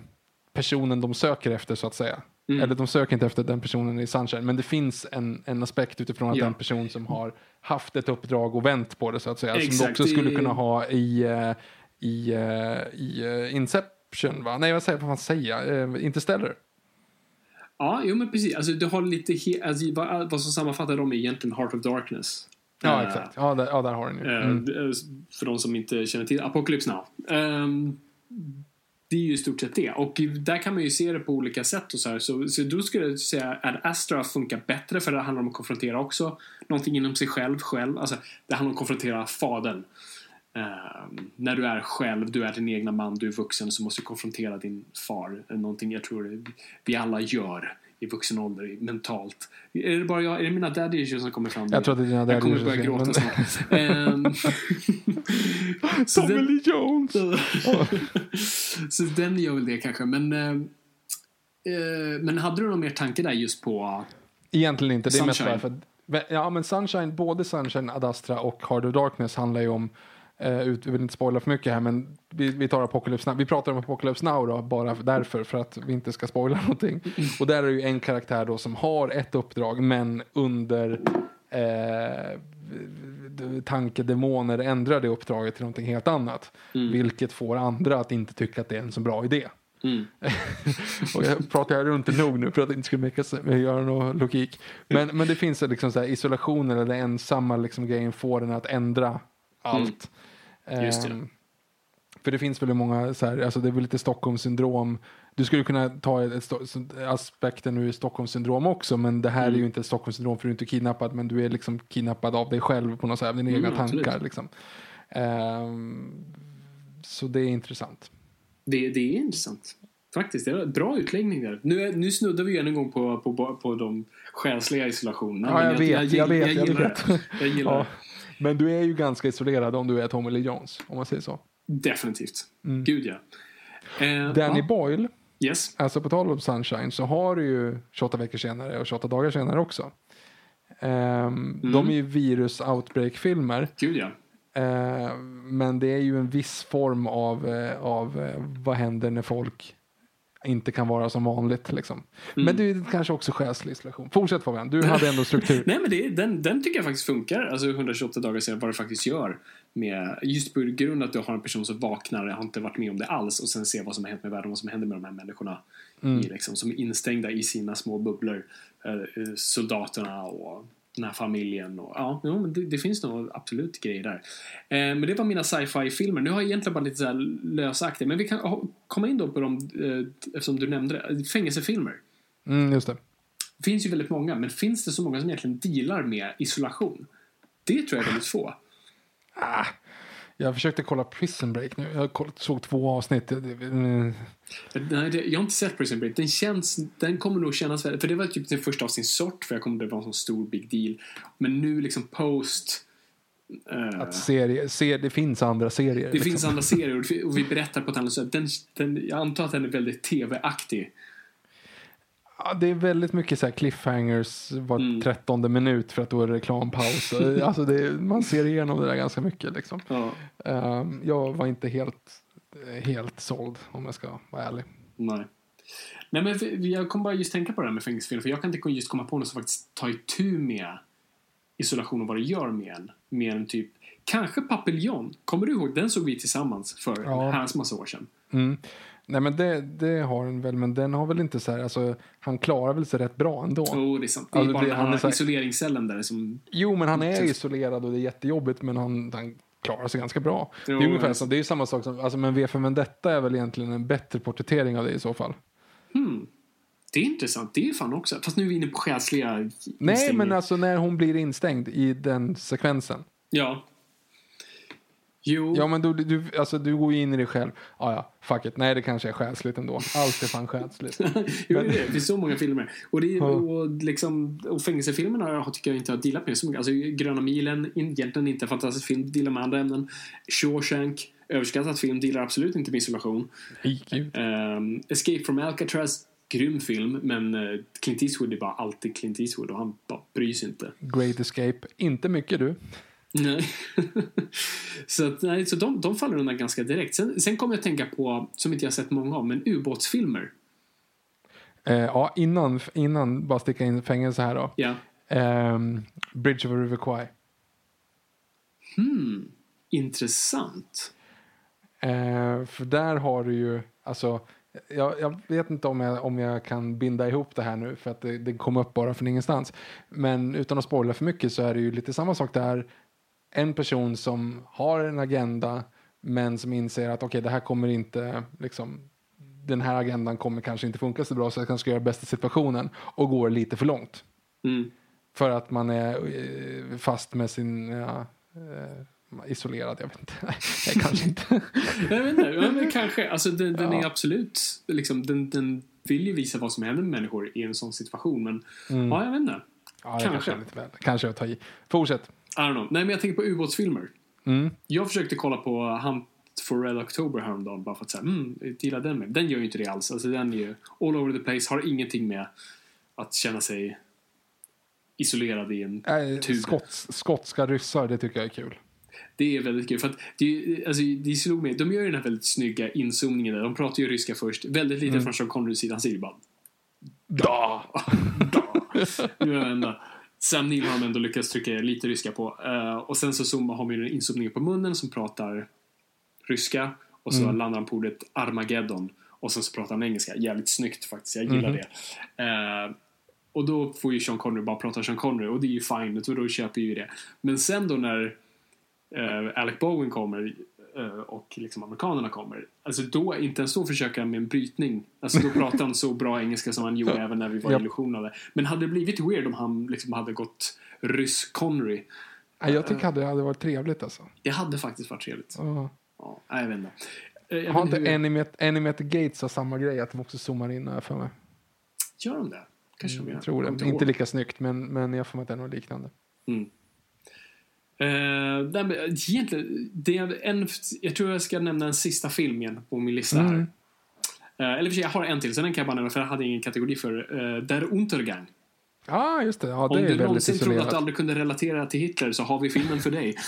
personen de söker efter så att säga. Mm. Eller de söker inte efter den personen i Sunshine. Men det finns en, en aspekt utifrån att Ja. den person som har haft ett uppdrag och vänt på det så att säga. Som du Exakt, också skulle kunna ha i, eh, i, eh, i eh, Inception va? Nej vad säger vad jag? Eh, Interstellar. Ja, jo men precis. Alltså, du har lite alltså, vad, vad som sammanfattar dem är egentligen Heart of Darkness. Ja Eh, exakt. Ja där, ja, där har den ju. Mm. För de som inte känner till Apocalypse Now. Ehm, det är ju i stort sett det. Och där kan man ju se det på olika sätt. Och så, här. Så, så då skulle jag säga att Astra funkar bättre för det handlar om att konfrontera också någonting inom sig själv. själv. Alltså, det handlar om att konfrontera fadern. Uh, när du är själv, du är din egna man, du är vuxen så måste du konfrontera din far. Någonting jag tror vi alla gör i vuxen ålder, mentalt. Är det bara jag, är det mina daddy issues som kommer fram? Jag tror att det är dina Jag daddy kommer issues, börja men- gråta snart. Ehm, Tommy Lee Jones! så den gör väl det kanske. Men, eh, men hade du någon mer tanke där just på... Egentligen inte. Det är mest bara för att, ja, men Sunshine, både Sunshine, Ad Astra och Heart of Darkness handlar ju om, ut, jag vill inte spoila för mycket här, men vi, vi tar Apocalypse Now. Vi pratar om Apocalypse Now då, bara därför, för att vi inte ska spoila någonting. Och där är det ju en karaktär då som har ett uppdrag, men under eh, tankedemoner ändrar det uppdraget till någonting helt annat. Vilket får andra att inte tycka att det är en så bra idé. Mm. och jag pratar runt nog nu för att det inte skulle göra någon logik. Men, men det finns liksom så här isolationen eller ensamma liksom grejen får den att ändra allt. Mm. Just det. Ehm, för det finns väldigt många, så här, alltså det är väl lite Stockholmssyndrom. Du skulle kunna ta ett, ett, aspekten ur Stockholmssyndrom också, men det här är Mm. ju inte ett Stockholmssyndrom för du är inte kidnappad, men du är liksom kidnappad av dig själv på något sätt, dina egna Mm, absolut. tankar. Liksom. Ehm, så det är intressant. Det, det är intressant. Faktiskt, det är en bra utläggning där. Nu, är- nu snuddar vi än en gång på, på, på de själsliga isolationerna. Ja, men jag vet, jag gill- vet, jag gillar vet. det. Jag gillar Ja. Men du är ju ganska isolerad om du är Tommy Lee Jones, om man säger så. Definitivt. Gud ja. Eh, Danny ja. Boyle, Yes. alltså på tal om Sunshine, så har du ju 28 veckor senare och 28 dagar senare också. Ehm, De är ju virus-outbreak-filmer. Gud ja. Eh, men det är ju en viss form av, eh, av eh, vad händer när folk inte kan vara som vanligt. Liksom. Men det är kanske också själslig isolation. Fortsätt Fabian, du hade ändå struktur. Nej men det, den, den tycker jag faktiskt funkar. Alltså 128 dagar senare, vad det faktiskt gör. Med, just på grund av att du har en person som vaknar, har inte varit med om det alls och sen ser vad som har hänt med världen, vad som händer med de här människorna. Mm. I, liksom, som är instängda i sina små bubblor. Eh, soldaterna och den här familjen. Och, ja, jo, men det, det finns nog absolut grejer där. Eh, men det var mina sci-fi-filmer. Nu har jag egentligen bara lite så här lösaktiga. Men vi kan ha, komma in då på dem, eh, eftersom du nämnde det. Fängelsefilmer. Mm, just det. Finns ju väldigt många, men finns det så många som egentligen dealar med isolation? Det tror jag är väldigt få. Jag försökte kolla Prison Break nu. Jag såg två avsnitt. Mm, Nej, det, jag har inte sett Prison Break. Den, känns, den kommer nog kännas väldigt... För det var typ den första av sin sort, för jag kommer det var en sån stor big deal. Men nu liksom post Eh, Att serie, se, det finns andra serier. det liksom. finns andra serier och vi- och vi berättar på ett annat sätt. Den, den, jag antar att den är väldigt tv-aktig. Ja, det är väldigt mycket så cliffhangers var Mm. trettonde minut för att då är det reklampaus. alltså det, man ser igenom det där ganska mycket. Liksom. Ja. Ehm, jag var inte helt, helt såld om jag ska vara ärlig. Nej. Nej men jag kom bara just tänka på det här med fängelsefilm för jag kan inte just komma på något som faktiskt tar itu med isolation och vad det gör med en. Mer än typ, kanske Papillon. Kommer du ihåg? Den såg vi tillsammans för Ja. en herrans massa år sedan. Mm. Nej men det, det har den väl, men den har väl inte så här, alltså han klarar väl sig rätt bra ändå. Jo, det är sant. Det är Alltså, bara det- den här här- isoleringscellen där som... Jo, men han är isolerad och det är jättejobbigt, men han, han klarar sig ganska bra. Jo, det är ungefär som, det är ju samma sak som, alltså men V för Vendetta är väl egentligen en bättre porträttering av det i så fall. Hmm. Det är intressant. Det är fan också. Fast nu är vi inne på själsliga Nej, men alltså när hon blir instängd i den sekvensen. Ja. Jo. Ja, men du, du, alltså, du går ju in i dig själv. Ja, ja, fuck it. Nej, det kanske är själsligt ändå. Allt är fan själsligt. jo, är det. det finns så många filmer. Och, det, Ja. och, liksom, och fängelsefilmerna har- tycker jag inte har dealat med så mycket. Alltså, Gröna milen, egentligen inte en fantastisk film, dealar med andra ämnen. Shawshank, överskattad film, dealar absolut inte med isolation. Ehm, Escape from Alcatraz, grym film, men uh, Clint Eastwood är bara alltid Clint Eastwood och han bara bryr sig inte. Great Escape. Inte mycket du. Nej. så att, nej, så de, de faller undan ganska direkt. Sen, sen kommer jag att tänka på, som inte jag sett många av, men ubåtsfilmer. Eh, ja, innan, innan bara sticka in fängelse här då. Ja. Ehm, Bridge over River Kwai. Hmm. Intressant. Eh, för där har du ju, alltså, jag, jag vet inte om jag, om jag kan binda ihop det här nu för att det, det kom upp bara från ingenstans. Men utan att spoila för mycket så är det ju lite samma sak där. En person som har en agenda men som inser att okej det här kommer inte, liksom, den här agendan kommer kanske inte funka så bra så jag kanske ska göra bästa situationen och går lite för långt. Mm. För att man är eh, fast med sin, ja, eh, isolerad, jag vet inte. Nej, kanske inte. Jag vet inte, ja, men kanske. Alltså, den, den är Ja. absolut, liksom, den, den vill ju visa vad som händer med människor i en sån situation. Men Mm. ja, jag vet inte. Ja, Kanske. kanske är lite väl. Kanske jag tar i. Fortsätt. I don't know. Nej, men jag tänker på ubåtsfilmer. Mm. Jag försökte kolla på Hunt for Red October häromdagen bara för att säga, mm, jag gillar den med. Den gör ju inte det alls. Alltså den är ju all over the place, har ingenting med att känna sig isolerad i en Äh, tub. skots, skotska ryssar, det tycker jag är kul. Det är väldigt kul. För att det, är alltså, det slog mig, de gör ju den här väldigt snygga inzoomningen där. De pratar ju ryska först. Väldigt lite från Sean Connerys sida. Han säger ju bara Da! Nu är jag ända. Sam Neill har de ändå lyckats trycka lite ryska på. Eh, och sen så zoom, har vi en inzoomning på munnen som pratar ryska. Och så landar han på ordet Armageddon. Och sen så pratar han engelska. Jävligt snyggt faktiskt. Jag gillar det. Eh, och då får ju Sean Connery bara prata Sean Connery. Och det är ju fine. Då köper ju det. Men sen då när eh, Alec Bowen kommer och liksom amerikanerna kommer. Alltså då, inte ens då försöker han med en brytning. Alltså då pratar han så bra engelska som han gjorde även när vi var Japp. illusionade. Men hade det blivit weird om han liksom hade gått rysk Connery? Nej, jag tycker att det hade varit trevligt alltså. Det hade faktiskt varit trevligt. Ja. Ja, jag vet inte. Eh, Jag Har inte hur- Animate, Animated Gates har samma grej, att de också zoomar in här för mig. Gör de det? Kanske de gör. Jag tror det. Inte lika snyggt, men, men jag får mig att det är något liknande. Mm. Eh, nej, men egentligen, det är en, jag tror jag ska nämna en sista film igen på min lista här. Mm. Eh, eller för sig, jag har en till, så den kan jag bara nämna för jag hade ingen kategori för. Uh, Der Untergang. Ja, ah, just det. Ja, Om det är du någonsin trodde att du aldrig kunde relatera till Hitler så har vi filmen för dig.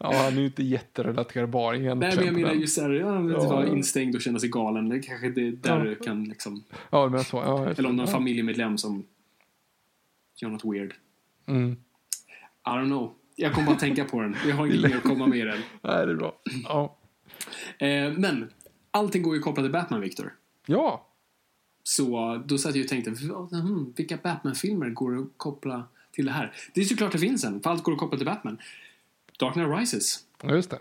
Ja, han är ju inte jätterelaterbar egentligen. Nej, men jag menar men- just såhär, ja, att Ja. vara instängd och känna sig galen. Det kanske det är där Ja. du kan liksom... Ja, men så. Ja, Eller om det. har en familjemedlem som gör något weird. Mm. I don't know. Jag kommer bara tänka på den. Jag har inget mer att komma med den. Nej, det är bra. Ja. Eh, men, allting går ju kopplat till Batman, Victor. ja. Så då satt jag och tänkte, hmm, vilka Batman-filmer går att koppla till det här? Det är såklart det finns en, för allt går att koppla till Batman. Dark Knight Rises. Ja, just det.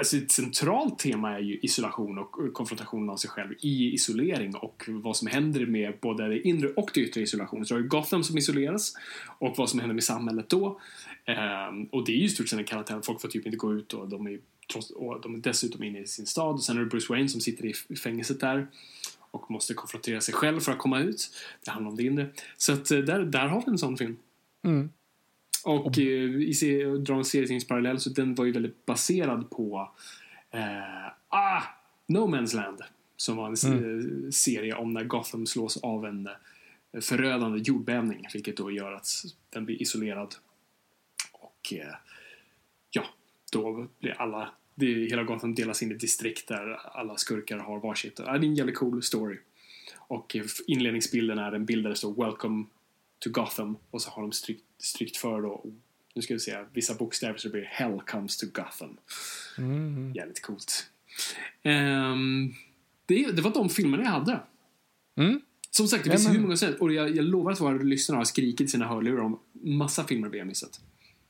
Alltså ett centralt tema är ju isolation och konfrontationen av sig själv i isolering och vad som händer med både det inre och det yttre isolationen. Så har ju Gotham som isoleras och vad som händer med samhället då. Um, och det är ju i stort sett en karantän. Folk får typ inte gå ut och de är, trots, och de är dessutom inne i sin stad. Och sen är det Bruce Wayne som sitter i fängelset där och måste konfrontera sig själv för att komma ut. Det handlar om det inre. Så att eh, där, där har vi en sån film. Mm. Och eh, i se- dra en serietidningsparallell så den var ju väldigt baserad på eh, ah, No Man's Land. Som var en Mm. serie om när Gotham slås av en eh, förödande jordbävning. Vilket då gör att den blir isolerad. Och eh, ja, då blir alla det, hela Gotham delas in i distrikt där alla skurkar har varsitt. Det är en jävligt cool story. Och eh, inledningsbilden är en bild där det står Welcome to Gotham och så har de strykt, strykt för då, nu ska vi se, vissa bokstäver så det blir Hell comes to Gotham. Jävligt coolt. Ehm, det, det var de filmerna jag hade. Mm. Som sagt, det finns Ja, men- hur många sätt och jag, jag lovar att våra lyssnare har skrikit sina hörlurar om massa filmer vi har missat.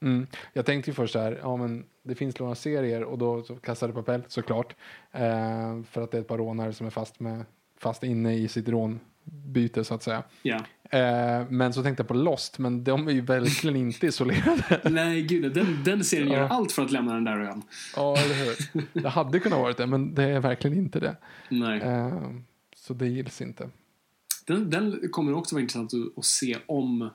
Mm. Jag tänkte ju först så här, ja men det finns några serier och då så kastade papel såklart. Eh, för att det är ett par rånare som är fast, med, fast inne i sitt rånbyte så att säga. Ja. Eh, men så tänkte jag på Lost, men de är ju verkligen inte isolerade. Nej, gud, den, den serien gör Ja. allt för att lämna den där ön. ja, eller hur? Det hade kunnat vara det, men det är verkligen inte det. Nej. Eh, så det gills inte. Den, den kommer också vara intressant att, att se om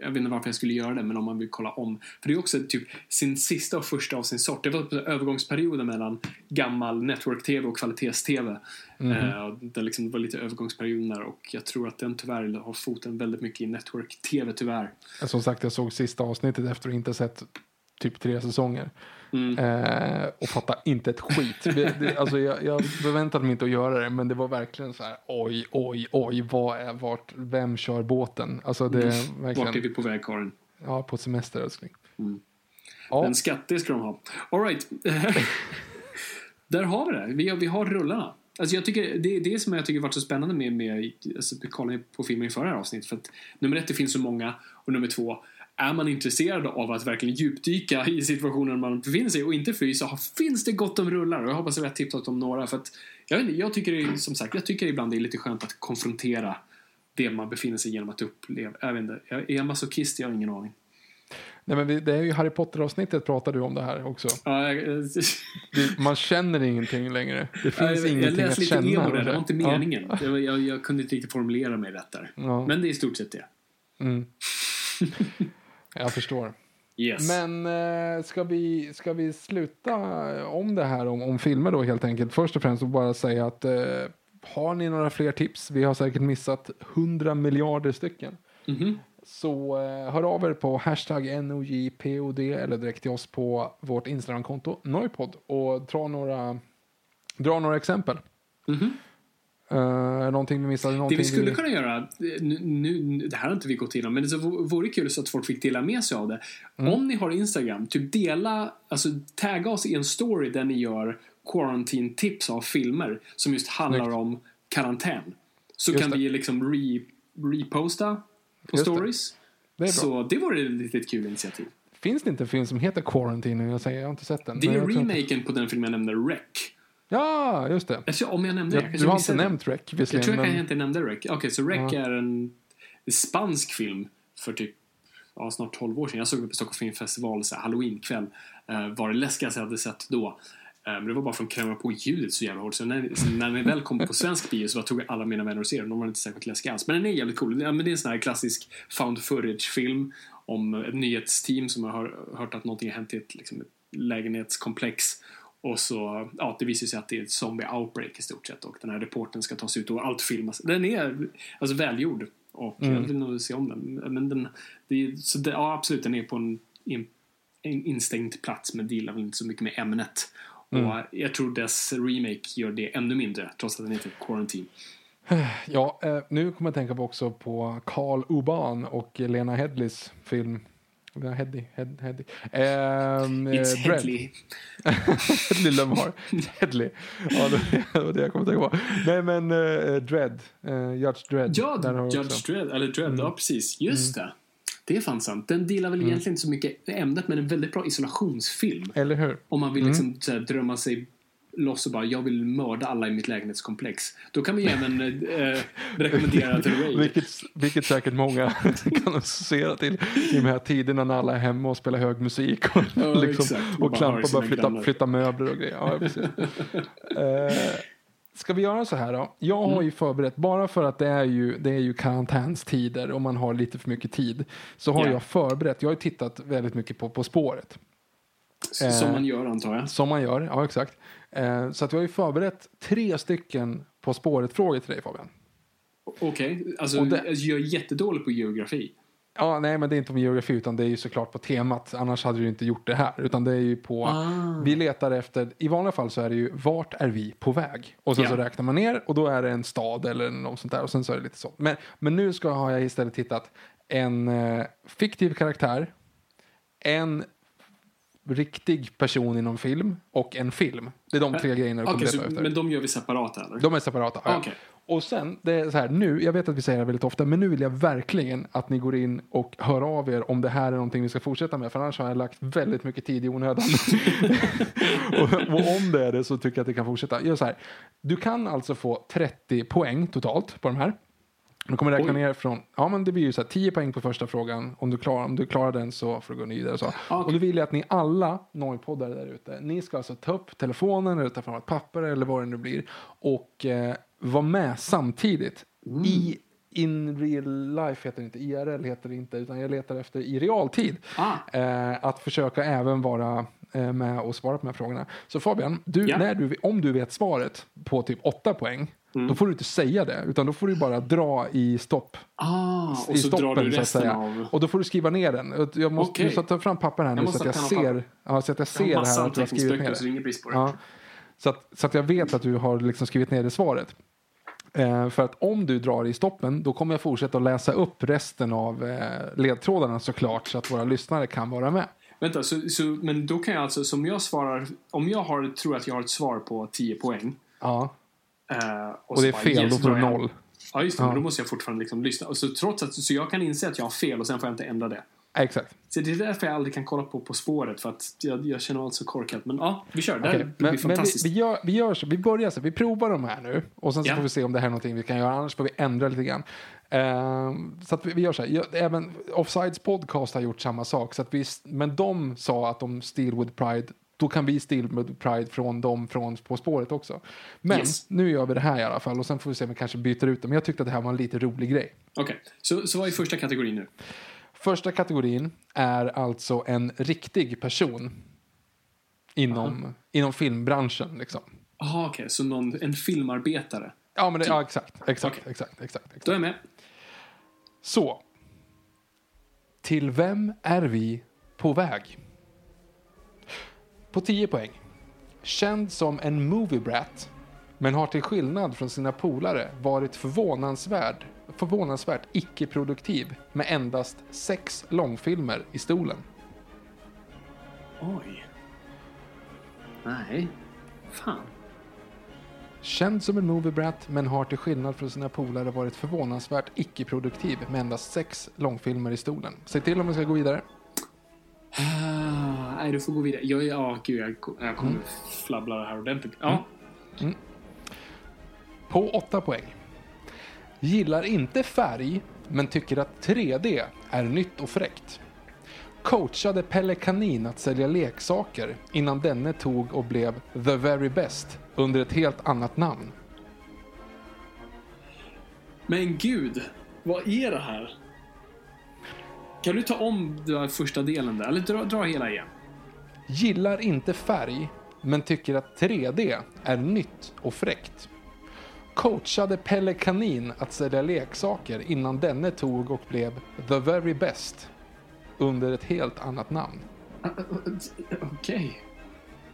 jag vet inte varför jag skulle göra det, men om man vill kolla om. För det är också typ sin sista och första av sin sort. Det var övergångsperioden mellan gammal network-tv och kvalitets-tv. Eh, det liksom var lite övergångsperiod där och jag tror att den tyvärr har foten väldigt mycket i network-tv tyvärr. Som sagt, jag såg sista avsnittet efter att inte sett typ tre säsonger. Eh, och fattar inte ett skit. Det, det, alltså jag, jag förväntade mig inte att göra det, men det var verkligen så här, oj, oj, oj, vad är, vart, vem kör båten? Alltså det är Vart är vi verkligen, på väg, Karin? ja, på semester älskling. Ja, En skatt, det ska de ha. All right. Där har vi det. Vi har, vi har rullarna. Alltså jag tycker, det är det som jag tycker varit så spännande med, med alltså, vi kollade på filmen i förra avsnittet. För att nummer ett, det finns så många. Och nummer två, är man intresserad av att verkligen djupdyka i situationen man befinner sig i och inte fly så finns det gott om rullar. Och jag hoppas att vi har tipsat om några. För att, jag, vet inte, jag tycker det som sagt, jag tycker ibland det är lite skönt att konfrontera det man befinner sig genom att uppleva. Jag vet inte, jag, är jag masochist? Jag har ingen aning. nej, men det är ju Harry Potter-avsnittet pratade du om det här också. Ja, jag, Det, man känner ingenting längre. Det finns jag, jag ingenting läste att lite känna. emo där, det var inte Ja. meningen. Jag, jag, jag kunde inte riktigt formulera mig rätt där. Ja. Men det är i stort sett det. Jag förstår. Yes. Men eh, ska, vi, ska vi sluta om det här om, om filmer då helt enkelt? Först och främst och bara säga att eh, har ni några fler tips? Vi har säkert missat 100 miljarder stycken. Mhm. Så eh, hör av er på hashtag NOJPOD eller direkt till oss på vårt Instagramkonto Noipod och dra några, dra några exempel. Eh, någonting vi missade? Mhm. Det Någonting vi skulle kunna göra, nu, nu, det här har inte vi gått igenom, men det vore kul så att folk fick dela med sig av det. Mm. Om ni har Instagram, typ dela, alltså tagga oss i en story där ni gör quarantine-tips av filmer som just handlar Snyggt. om karantän. Så Just kan det. vi liksom re, reposta på Just det. stories. Det bra. Så det vore ett litet kul initiativ. Finns det inte en film som heter Quarantine? Jag, säger, jag har inte sett den. Det är remaken på den filmen jag nämnde, Rec. Ja, just det. Jag tror, om jag nämnde Ja, det. jag du har inte det. nämnt Rec Jag tror jag men... kanske inte nämnde Rec. Okej, så Rec är en spansk film för typ ja, snart 12 år sedan. Jag såg det på Stockholm Filmfestival, så halloweenkväll. Uh, var det läskigaste jag hade sett då. Eh, Men det var bara för att kräma på ljudet så jävla hårt. Så när, så när den väl kom på svensk bio så tog alla mina vänner och se den. De var inte särskilt läskiga alls. Men den är jävligt cool. Ja, men det är en sån här klassisk found footage-film om ett nyhetsteam som har hör- hört att någonting har hänt i ett, liksom, ett lägenhetskomplex. Och så, ja, det visar sig att det är ett zombie outbreak i stort sett och den här reporten ska tas ut och allt filmas. Den är alltså välgjord och jag vill nog se om den. Men den, det så det, ja, absolut, den är på en, en, en instängd plats men dealar väl inte så mycket med ämnet. Och jag tror dess remake gör det ännu mindre trots att den heter Quarantine. Ja, eh, nu kommer jag tänka på också på Carl Urban och Lena Headleys film. Ja, Heddy, Hed, Heddy. Eh, It's Dread. Headley. Hedley Lamar. Hedley. Ja, det var det jag kom att tänka på. Nej, men uh, Dread. Uh, Judge Dread. Ja, Judge. Dredd. Eller Dredd, ja precis. Just det. Det är fan sant. Den delar väl egentligen inte så mycket ämnet men en väldigt bra isolationsfilm. Eller hur? Om man vill Mm. liksom så här, drömma sig loss och bara jag vill mörda alla i mitt lägenhetskomplex. Då kan vi även eh, rekommendera The Raid. Vilket, vilket säkert många kan associera till i de här tiderna när alla är hemma och spelar hög musik och, Ja, liksom, och klampar och börjar flytta, flytta möbler och grejer. Ja, precis. eh, ska vi göra så här då? Jag har Mm. ju förberett, bara för att det är ju, det är ju karantänstider och man har lite för mycket tid. Så har Ja. jag förberett, jag har ju tittat väldigt mycket på På spåret. Som man gör antar jag. Som man gör, ja exakt. Eh, så att jag har ju förberett tre stycken På spåret-frågor till dig Fabian. Okej, alltså Och det- alltså, jag är jättedålig på geografi. Ja, nej men det är inte om geografi utan det är ju såklart på temat. Annars hade du inte gjort det här. Utan det är ju på, Ah. vi letar efter, i vanliga fall så är det ju vart är vi på väg? Och sen Ja. så räknar man ner och då är det en stad eller något sånt där. Och sen så är det lite så. Men, men nu ska, har jag istället tittat en eh, fiktiv karaktär, en riktig person inom film och en film. Det är de tre grejerna du kommer Okej, leta efter. men de gör vi separata eller? De är separata. Ja. Och sen, det är så här, nu, jag vet att vi säger det väldigt ofta, men nu vill jag verkligen att ni går in och hör av er om det här är någonting vi ska fortsätta med, för annars har jag lagt väldigt mycket tid i onödan. och, och om det är det så tycker jag att det kan fortsätta. Gör så här, du kan alltså få 30 poäng totalt på de här. Du kommer räkna Oj. ner från, ja men det blir ju så här 10 poäng på första frågan. Om du klarar, om du klarar den så får du gå vidare. Så. okej. Och då vill jag att ni alla Noippoddare där ute, ni ska alltså ta upp telefonen eller ta fram ett papper eller vad det nu blir och eh, vara med samtidigt i in real life heter det inte, IRL heter det inte, utan jag letar efter i realtid. Ah. Eh, att försöka även vara eh, med och svara på de här frågorna. Så Fabian, du, Ja. när du, om du vet svaret på typ 8 poäng, Mm. då får du inte säga det, utan då får du bara dra i stopp. Ah, och I så stoppen, drar du så att resten säga. av... Och då får du skriva ner den. Jag måste du ska ta fram papper här nu så att jag ser, ja, så att jag Jag ser har här att du har skrivit ner så det brist på det. Ja. Så, att, så att jag vet att du har liksom skrivit ner det svaret. Eh, för att om du drar i stoppen då kommer jag fortsätta att läsa upp resten av eh, ledtrådarna såklart så att våra lyssnare kan vara med. Vänta, så, så, men då kan jag alltså, som jag svarar, om jag har, tror att jag har ett svar på 10 poäng. Ja. Eh, Och så det är bara, fel, yes, då får du noll. Ja, just det. Ja. Men då måste jag fortfarande liksom lyssna. Och så, trots att, så jag kan inse att jag har fel och sen får jag inte ändra det. Exakt. Så det är därför jag aldrig kan kolla på På spåret. För att jag, jag känner allt så korkat. Men ja, vi kör. Det här Okej, blir Men, men vi, fantastiskt. vi, gör, vi gör så, vi börjar så, vi provar de här nu och sen så Ja. får vi se om det här är någonting vi kan göra, annars får vi ändra lite grann. Ehm, så att vi, vi gör så här, även Offsides podcast har gjort samma sak, så att vi, men de sa att de Steel with Pride, då kan vi Steel with Pride från dem från På spåret också. Men Yes. nu gör vi det här i alla fall och sen får vi se om vi kanske byter ut det. Men jag tyckte att det här var en lite rolig grej. Okej, så, så vad är första kategorin nu? Första kategorin är alltså en riktig person inom, inom filmbranschen. Liksom. Jaha, okej. Så någon, en filmarbetare. Ja, men det, ja, exakt, exakt, Okej. exakt, exakt, exakt. Då är jag med. Så. Till vem är vi på väg? På 10 poäng. Känd som en movie brat, men har till skillnad från sina polare varit förvånansvärd, förvånansvärt icke-produktiv med endast sex långfilmer i stolen. Oj. Nej. Fan. Känd som en movie brat, men har till skillnad från sina polare varit förvånansvärt icke-produktiv med endast sex långfilmer i stolen. Säg till om vi ska gå vidare. Ah, nej, du får gå vidare. Jag, ja, gud, jag, jag kommer Mm. flabbla det här ordentligt. Ja. På 8 poäng. Gillar inte färg, men tycker att 3D är nytt och fräckt. Coachade Pelle Kanin att sälja leksaker innan denne tog och blev the very best under ett helt annat namn. Men gud, vad är det här? Kan du ta om den första delen där? Eller dra, dra hela igen? Gillar inte färg, men tycker att 3D är nytt och fräckt. Coachade Pelle Kanin att sälja leksaker innan denne tog och blev the very best under ett helt annat namn. Okej.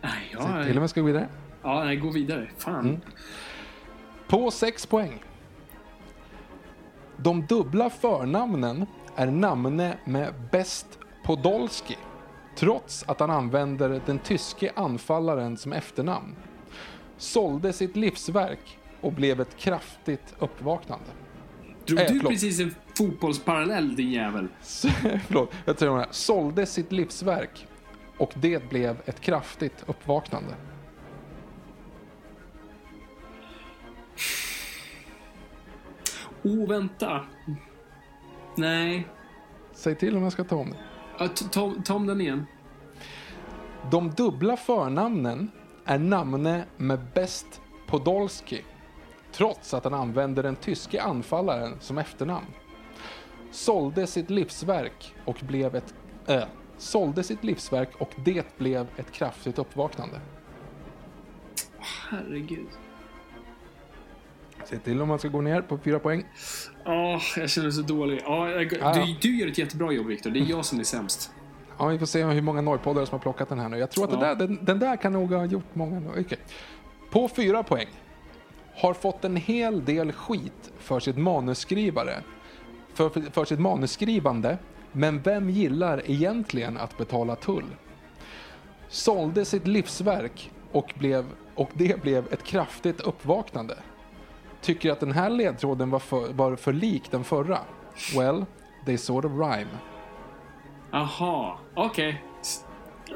Nej, Säg till jag... jag ska gå vidare. Ja, nej, gå vidare. Fan. Mm. På 6 poäng. De dubbla förnamnen är namne med Best Podolski trots att han använder den tyske anfallaren som efternamn. Sålde sitt livsverk och blev ett kraftigt uppvaknande. Drog Eh, du förlåt. precis en fotbollsparallell, din jävel? Förlåt, jag tror det. Sålde sitt livsverk och det blev ett kraftigt uppvaknande. Oh, vänta. Nej. Säg till om jag ska ta om det. Ja, ta, ta om den igen. De dubbla förnamnen är namne med Best Podolski trots att han använde den tyske anfallaren som efternamn. Sålde sitt livsverk och blev ett... Äh, sålde sitt livsverk och det blev ett kraftigt uppvaknande. Herregud. Se till om man ska gå ner på fyra poäng. Åh, jag känner mig så dålig. Ja, jag, Ja, ja. du, du gör ett jättebra jobb, Viktor. Det är jag som är sämst. Ja, vi får se hur många norrpoddare som har plockat den här nu. Jag tror att Ja. där, den, den där kan nog ha gjort många. Okej. På fyra poäng. Har fått en hel del skit för sitt manusskrivare. För, för, för sitt manusskrivande. Men vem gillar egentligen att betala tull? Sålde sitt livsverk och, blev, och det blev ett kraftigt uppvaknande. Tycker att den här ledtråden var för, var för lik den förra? Well, they sort of rhyme. Aha, okej. S-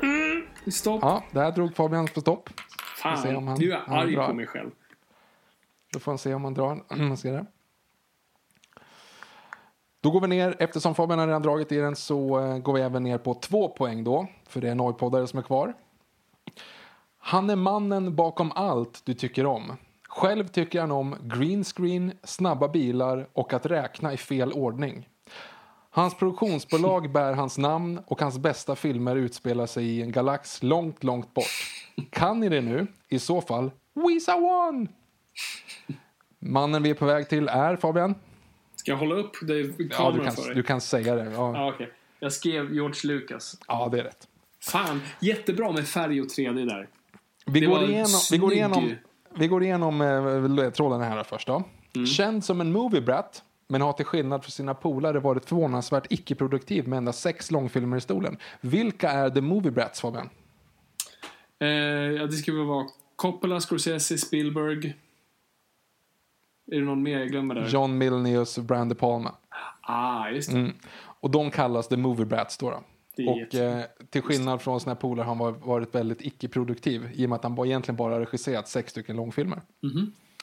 Mm, Stopp. Ja, där drog Fabian på stopp. Fan, se om han- nu är jag arg drar. på mig själv. Då får han se om han drar. Man ser det. Då går vi ner, eftersom Fabian har redan dragit i den så eh, går vi även ner på två poäng då. För det är Norrpoddare som är kvar. Han är mannen bakom allt du tycker om. Själv tycker han om green screen, snabba bilar och att räkna i fel ordning. Hans produktionsbolag bär hans namn och hans bästa filmer utspelar sig i en galax långt, långt bort. Kan ni det nu? I så fall, Wisa One! Mannen vi är på väg till är Fabian. Ska jag hålla upp det Ja, du kameran kan, för dig? du kan säga det. Ja, Ja, okej. Jag skrev George Lucas. ja det är rätt. Fan, jättebra med färg och 3D där. Vi Det går igenom, vi går igenom, vi går igenom eh, ledtrådarna här först då. Mm. Känd som en movie brat, men har till skillnad från sina polare varit förvånansvärt icke-produktiv med endast sex långfilmer i stolen. Vilka är The Movie Brats, Fabian? Eh, ja, det väl vara Coppola, Scorsese, Spielberg. Är det någon mer jag glömmer där? John Milnius och Brian De Palma. Ah, just det. Mm. Och de kallas The Movie Brats då. då. Och eh, till skillnad från sina polare har han var- varit väldigt icke-produktiv i och med att han egentligen bara regisserat sex stycken långfilmer.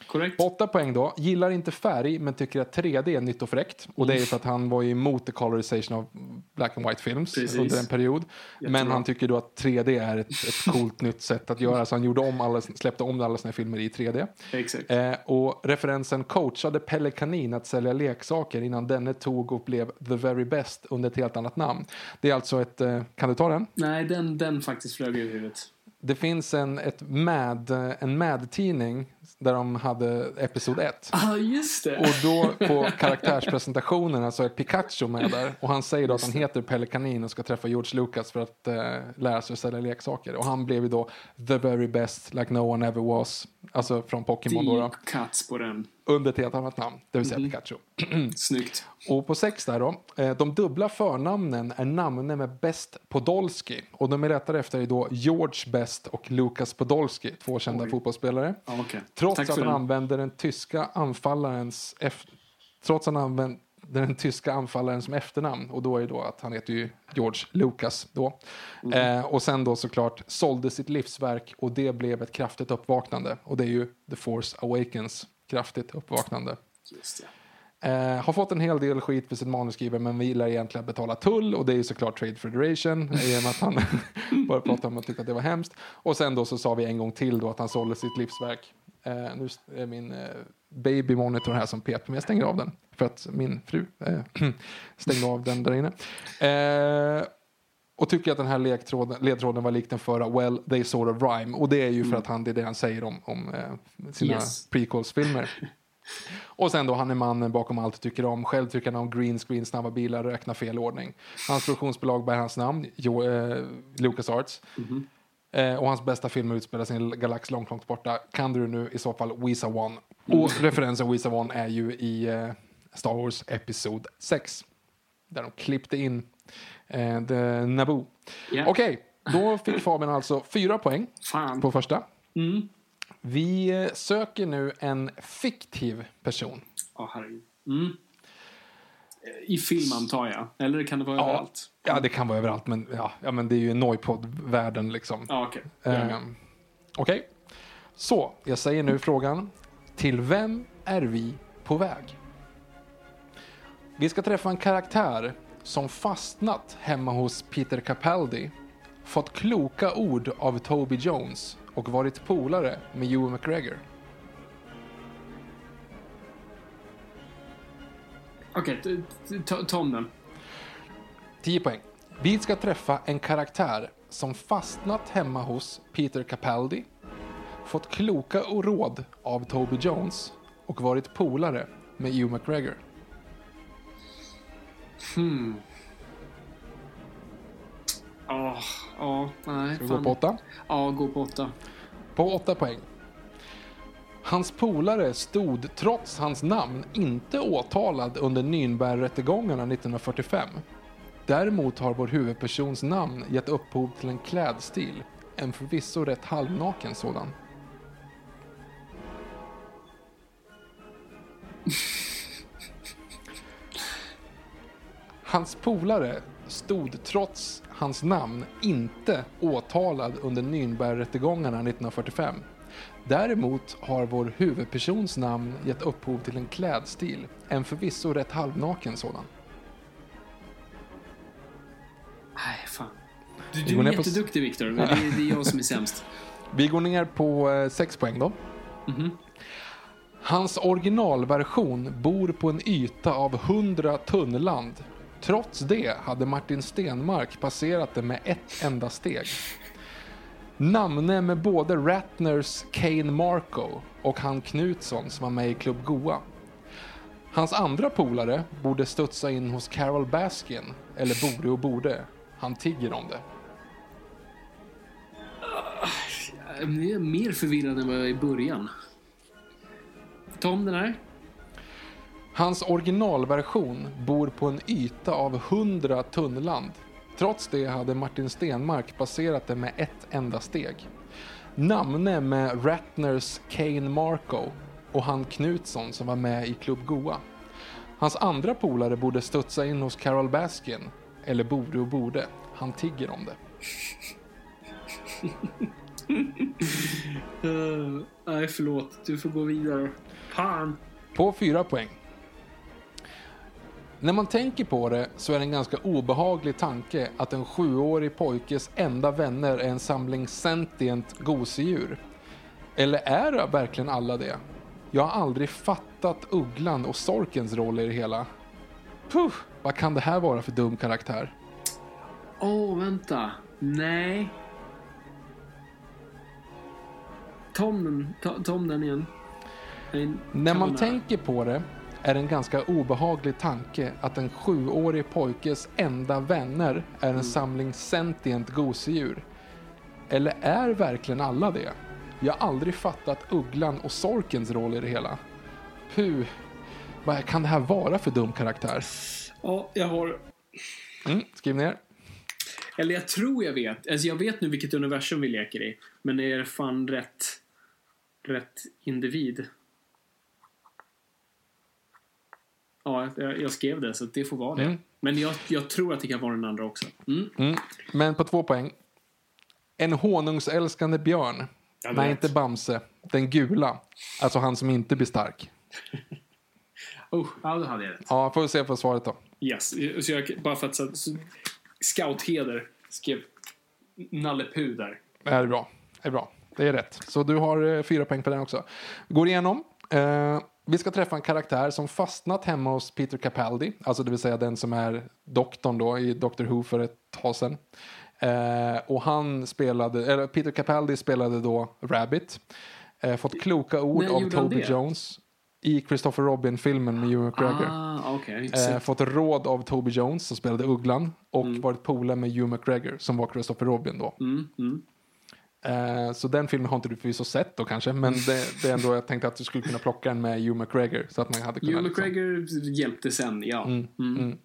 Korrekt. Åtta poäng då. Gillar inte färg men tycker att 3D är nytt och fräckt. Och det är ju för att han var ju emot the colorization av black and white films Precis. under en period. Men Jättebra. han tycker då att 3D är ett, ett coolt nytt sätt att göra. Så han gjorde om alla, släppte om alla sina filmer i 3D. Exakt. Eh, och referensen coachade Pelle Kanin att sälja leksaker innan denne tog och blev the very best under ett helt annat namn. Det är alltså ett, eh, kan du ta den? Nej, den, den faktiskt flög ur huvudet. Det finns en, ett Mad, en Mad-tidning där de hade episod 1. Ah, just det. Och då på karaktärspresentationerna så är Pikachu med där. Och han säger då att han heter Pelle Kanin och ska träffa George Lucas för att eh, lära sig att sälja leksaker. Och han blev ju då the very best like no one ever was. Alltså från Pokémon då, då. Deep cuts på den. Under ett helt annat namn, det vill säga Pikachu. Snyggt. Och på sex där då, eh, de dubbla förnamnen är namn med Best Podolski. Och de är rättare efter är då George Best och Lukas Podolski, två kända Oj. fotbollsspelare. Ja, okej. Trots Tack att han den. använder den tyska anfallarens trots att han använder den tyska anfallaren som efternamn och då är det då att han heter ju George Lucas då. Mm. Eh, och sen då såklart sålde sitt livsverk och det blev ett kraftigt uppvaknande och det är ju The Force Awakens kraftigt uppvaknande. Eh, har fått en hel del skit för sitt manusskrivare men vi gillar egentligen att betala tull och det är ju såklart Trade Federation i och med att han bara pratade om att tycka att det var hemskt. Och sen då så sa vi en gång till då att han sålde sitt livsverk. Eh, nu är min eh, baby monitor här som pep men jag stänger av den för att min fru eh, stängde av den där inne. Eh, och tycker att den här ledtråden, ledtråden var lik den förra, well, they sort of rhyme. Och det är ju för att han, det är det han säger om, om eh, sina Yes. prequels-filmer. Och sen då, han är mannen bakom allt tycker om. Själv tycker han om green screen, snabba bilar, räkna fel ordning. Hans produktionsbolag bär hans namn, jo, eh, Lucas Arts. Eh, och hans bästa filmer utspelar sig i en galax långt, långt borta. Kan du nu i så fall Wisa One? Och referensen Wisa One är ju i eh, Star Wars Episod 6. Där de klippte in eh, Naboo. Ja. Okej, då fick Fabian alltså fyra poäng Fan. på första. Mm. Vi eh, söker nu en fiktiv person. Ja, herregud. Mm. Eh, I film antar jag. Eller kan det vara överallt? Ja, det kan vara överallt, men, ja, ja, men det är ju Noipod-världen liksom. Ja, okej. Ehm, Okej, så jag säger nu frågan. Till vem är vi på väg? Vi ska träffa en karaktär som fastnat hemma hos Peter Capaldi, fått kloka ord av Toby Jones och varit polare med Hugh McGregor. Okej, okay, ta, om den. 10 poäng. Vi ska träffa en karaktär som fastnat hemma hos Peter Capaldi, fått kloka och råd av Toby Jones och varit polare med Hugh McGregor. Ja, ja, nej. Ska vi fan. gå på 8? Ja, gå på åtta. På 8 poäng. Hans polare stod trots hans namn inte åtalad under Nürnbergrättegångarna 1945. Däremot har vår huvudpersons namn gett upphov till en klädstil, en förvisso rätt halvnaken sådan. Hans polare stod trots hans namn inte åtalad under Nürnbergrättegångarna 1945. Däremot har vår huvudpersons namn gett upphov till en klädstil, en förvisso rätt halvnaken sådan. Nej, fan. Du, du är ner på jätteduktig, Viktor. men Det, är- det är jag som är sämst. Vi går ner på 6 poäng då. Hans originalversion bor på en yta av 100 tunnland. Trots det hade Martin Stenmark passerat det med ett enda steg. Namne med både Ratners Kane Marco och han Knutsson som var med i Klubb Goa. Hans andra polare borde studsa in hos Carol Baskin, eller borde och borde. Han tigger om det. Jag är mer förvirrad än vad jag var i början. Ta om den här. Hans originalversion bor på en yta av 100 tunnland. Trots det hade Martin Stenmark passerat det med ett enda steg. Namne med Ratners Kane Marco och han Knutsson som var med i Klubb Goa. Hans andra polare borde studsa in hos Carol Baskin, eller borde och borde. Han tigger om det. Uh, nej, förlåt. Du får gå vidare. Fan. På fyra poäng. När man tänker på det så är det en ganska obehaglig tanke att en sjuårig pojkes enda vänner är en samling sentient gosedjur. Eller är det verkligen alla det? Jag har aldrig fattat Ugglan och Sorkens roll i det hela. Puh, vad kan det här vara för dum karaktär? Åh, vänta. Nej. Ta om den, ta, ta om den igen. När man tänker på det är en ganska obehaglig tanke att en sjuårig pojkes enda vänner är en samling sentient gosedjur. Eller är verkligen alla det? Jag har aldrig fattat Ugglan och Sorkens roll i det hela. Puh, vad kan det här vara för dum karaktär? Ja, jag har... Mm, skriv ner. Eller jag tror jag vet. Alltså jag vet nu vilket universum vi leker i. Men är det fan rätt... Rätt individ? Ja, jag, jag skrev det så det får vara det. Mm. Men jag, jag tror att det kan vara den andra också. Mm. Mm. Men på två poäng. En honungsälskande björn. Nej, inte Bamse. Den gula. Alltså han som inte blir stark. Oh, ja, då hade jag rätt. Ja, får vi se på svaret då. Yes. Så jag, bara för att så, Scoutheder skrev Nalle Puh där. Det är bra. Det är bra. Det är rätt. Så du har eh, fyra poäng på den också. Går igenom. Eh, vi ska träffa en karaktär som fastnat hemma hos Peter Capaldi. Alltså det vill säga den som är doktorn då i Doctor Who för ett tag sedan. Eh, och han spelade, eller Peter Capaldi spelade då Rabbit. Eh, fått kloka ord När av Toby? Jones. I Christopher Robin-filmen med Hugh McGregor. Ah, okej. Eh, fått råd av Toby Jones som spelade Ugglan och Mm. varit polare med Hugh McGregor som var Christopher Robin då. Mm, mm. Eh, så den filmen har inte du förvisso sett då kanske, men det, det är ändå jag tänkte att du skulle kunna plocka den med Hugh McGregor så att man hade kunnat Hugh liksom- McGregor hjälpte sen, ja. Mm.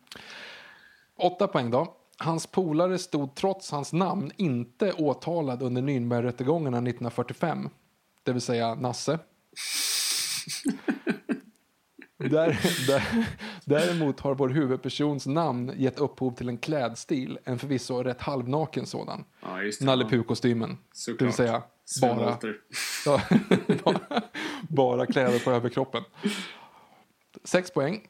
Åtta poäng då. Hans polare stod trots hans namn inte åtalad under Nürnbergrättegångarna 1945. Det vill säga Nasse. Där, där, däremot har vår huvudpersons namn gett upphov till en klädstil, en förvisso rätt halvnaken sådan. Ja, just det. Nalle. Puh-kostymen. Det vill säga bara, ja, bara, bara kläder på överkroppen. Sex poäng.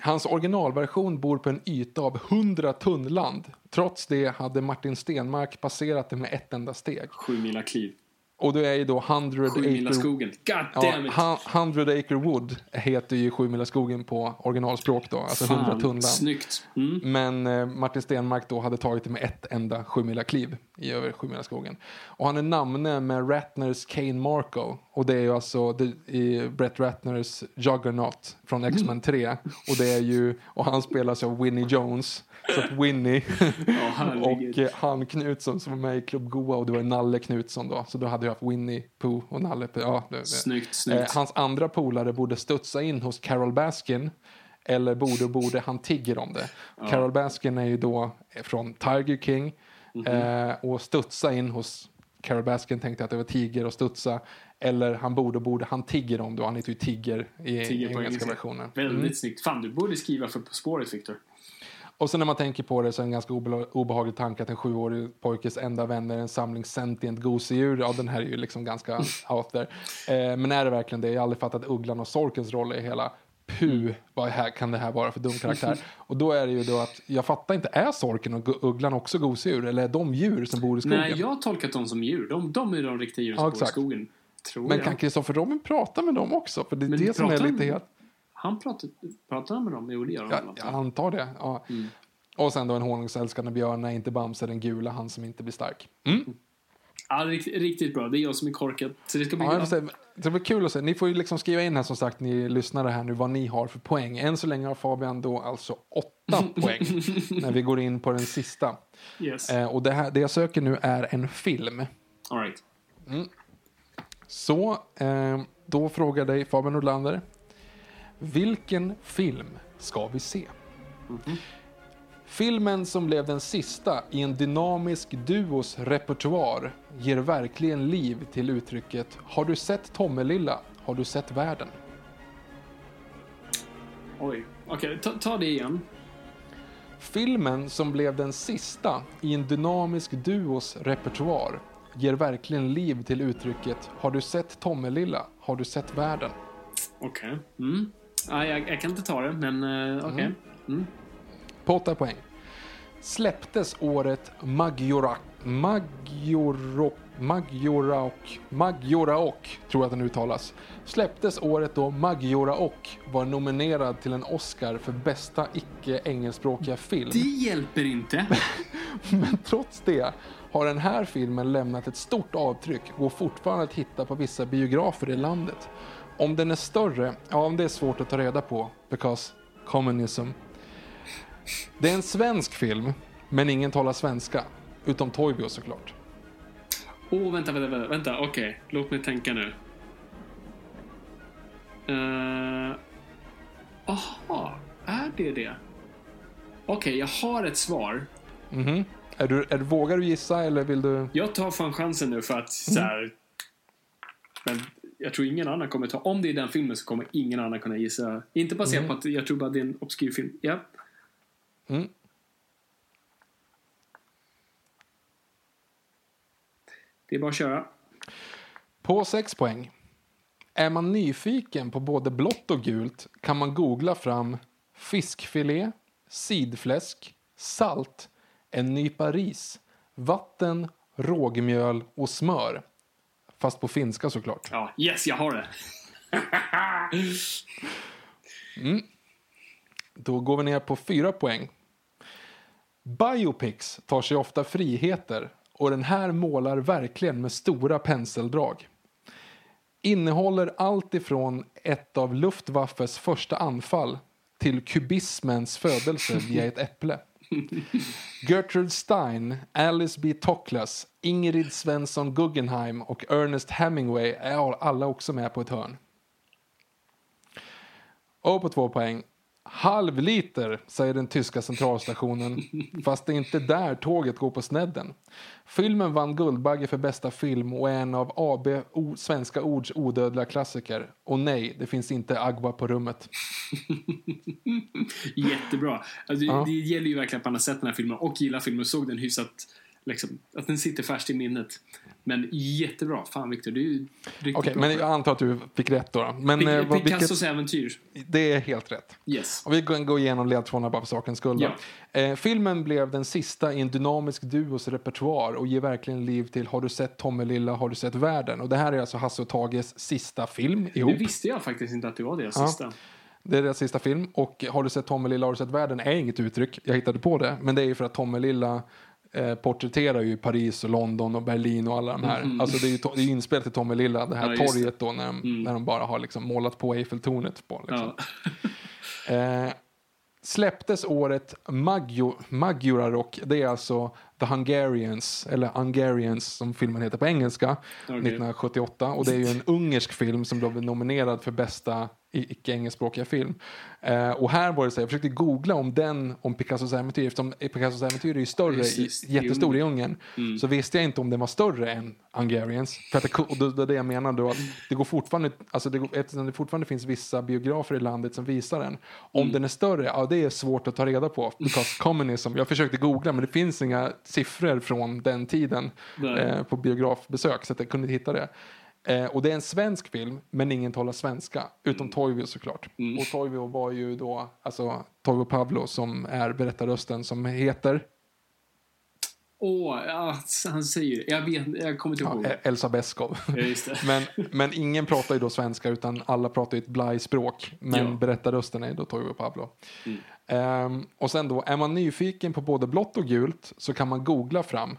Hans originalversion bor på en yta av 100 tunnland. Trots det hade Martin Stenmark passerat det med ett enda steg. Sju mila kliv. Och det är ju då 100 Sju mila acre... skogen. God Ja, damn it! hu- 100 acre wood heter ju Sju mila skogen på originalspråk då, alltså 100 Fan, tunnland. Snyggt. Mm. Men eh, Martin Stenmark då hade tagit det med ett enda sjumila kliv i över sjumila skogen. Och han är namne med Ratners Kane Marco. Och det är ju alltså det, i Brett Ratners Juggernaut från X-Men 3. Och det är ju, och han spelas av Winnie Jones. Så att Winnie Ja, och eh, han Knutsson som var med i Klubb Goa och det var Nalle Knutsson då. Så då hade jag haft Winnie Pooh och Nalle Pooh. Ja, det, det. Snyggt, snyggt. Eh, hans andra polare borde studsa in hos Carol Baskin. Eller borde och borde, han tigger om det. Carol Baskin är ju då från Tiger King. Mhm. eh, och studsa in hos Carol Baskin tänkte att det var tiger och studsa. Eller han borde borde, han tigger om det. Han heter ju Tigger i engelska versionen. Väldigt Mm. snyggt. Fan, du borde skriva för På spåret, Victor. Och sen när man tänker på det så är det en ganska obe- obehaglig tanke att en sjuårig pojkes enda vän är en samling sentient gosedjur. Ja, den här är ju liksom ganska out there. Eh, men är det verkligen det? Jag har aldrig fattat Ugglan och Sorkens roll i hela Puh, vad här, kan det här vara för dum karaktär? Och då är det ju då att jag fattar inte, är Sorken och Ugglan också gosedjur? Eller är de djur som bor i skogen? Nej, jag har tolkat dem som djur. De, de är de riktiga djuren som Ja, bor i skogen. Tror Men jag. kan Kristoffer Robin prata med dem också? För det är Men det som är lite han- helt... Han pratar, pratar med dem? Jo, det gör han jag antar det. Ja. Mm. Och sen då en honungsälskande björn är inte Bamse den gula, han som inte blir stark. Ja, riktigt, riktigt bra. Det är jag som är korkad. Så det ska bli Ja, säga, det var kul att se. Ni får ju liksom skriva in här som sagt, ni lyssnare här nu, vad ni har för poäng. Än så länge har Fabian då alltså åtta poäng när vi går in på den sista. Yes. Eh, och det, här, det jag söker nu är en film. All right. Så, eh, då frågar jag dig Fabian Nordlander. Vilken film ska vi se? Filmen som blev den sista i en dynamisk duos repertoar ger verkligen liv till uttrycket Har du sett Tommelilla? Har du sett världen? Oj. Okej, ta, ta det igen. Filmen som blev den sista i en dynamisk duos repertoar ger verkligen liv till uttrycket Har du sett Tommelilla? Har du sett världen? Okej. Mm. Ja, jag, jag kan inte ta det, men uh, okej. Mm. På 8 poäng. Släpptes året Magjorak... Majorok... Magjoraok... Magjoraok, tror jag att den uttalas. Släpptes året då Magjoraok var nominerad till en Oscar för bästa icke-engelskspråkiga film. Det hjälper inte. Men trots det har den här filmen lämnat ett stort avtryck och går fortfarande att hitta på vissa biografer i landet. Om den är större, ja om det är svårt att ta reda på, because communism. Det är en svensk film, men ingen talar svenska. Utom Toybio såklart. Åh, oh, vänta, vänta, vänta. vänta. Okej, låt mig tänka nu. Uh, aha, är det det? Okej, jag har ett svar. Mhm. Är du, är, vågar du gissa eller vill du? Jag tar fan chansen nu för att så här, Men jag tror ingen annan kommer ta... Om det är den filmen så kommer ingen annan kunna gissa. Inte baserat på att jag tror bara det är en obskyr film. Ja. Mm. Det är bara att köra. På 6 poäng. Är man nyfiken på både blått och gult kan man googla fram fiskfilé, sidfläsk, salt, en nypa ris, vatten, rågmjöl och smör. Fast på finska såklart. Ja, yes, jag har det. Då går vi ner på 4 poäng. Biopics tar sig ofta friheter och den här målar verkligen med stora penseldrag. Innehåller allt ifrån ett av Luftwaffes första anfall till kubismens födelse via ett äpple. Gertrude Stein, Alice B. Toklas, Ingrid Svensson Guggenheim och Ernest Hemingway är alla också med på ett hörn. Och på två poäng. Halv liter, säger den tyska centralstationen. fast det är inte där tåget går på snedden. Filmen vann Guldbagge för bästa film och är en av AB o- Svenska Ords odödliga klassiker. Och nej, det finns inte Agua på rummet. Jättebra. Alltså, Ja. Det gäller ju verkligen att man har sett den här filmen och gillar filmen och såg den hyfsat Liksom, att den sitter färskt i minnet. Men jättebra. Fan Victor, du är ju riktigt Okej, bra. men jag antar att du fick rätt då. Men eh, Pic- vad, Picassos vilket, äventyr. det är helt rätt. Yes. Och vi går igenom ledtrådarna bara för sakens skull. då. Eh, filmen blev den sista i en dynamisk duos repertoar och ger verkligen liv till Har du sett Tommelilla, har du sett världen? Och det här är alltså Hasse och Tages sista film ihop. Det visste jag faktiskt inte att det var deras Ja. sista. Det är deras sista film. Och Har du sett Tommelilla, har du sett världen? är inget uttryck. Jag hittade på det. Men det är ju för att Tommelilla eh, porträtterar ju Paris och London och Berlin och alla de här. Alltså det är ju det är inspelat till Tommelilla, det här. Ja, torget då när de, när de bara har liksom målat på Eiffeltornet på. Liksom. Ja. Eh, släpptes året Magjo, Magyarok, det är alltså The Hungarians, eller Hungarians som filmen heter på engelska, 1978. Och det är ju en ungersk film som blev nominerad för bästa i- icke-engelskspråkiga film. Eh, och här var det så här, jag försökte googla om den, om Picassos äventyr, eftersom Picassos äventyr är ju större, det, i, jättestor i Ungern, så visste jag inte om den var större än Hungarians. För att det, och det, det är det jag menar då, att det går fortfarande, alltså det, går- eftersom det fortfarande finns vissa biografer i landet som visar den. Om den är större, ja det är svårt att ta reda på. Because communism, jag försökte googla men det finns inga siffror från den tiden eh, på biografbesök så att jag kunde inte hitta det. Eh, och det är en svensk film, men ingen talar svenska. Utom Toivio såklart. Och Toivio var ju då, alltså Toivio Pavlo som är berättarrösten som heter Åh, ja, han säger Jag vet, jag kommer inte ihåg. ja, Elsa Beskow. Ja, men, men ingen pratar ju då svenska utan alla pratar ju ett blajspråk. Men Ja. berättarrösten är då Toivio Pablo. Ehm, och sen då, är man nyfiken på både blått och gult så kan man googla fram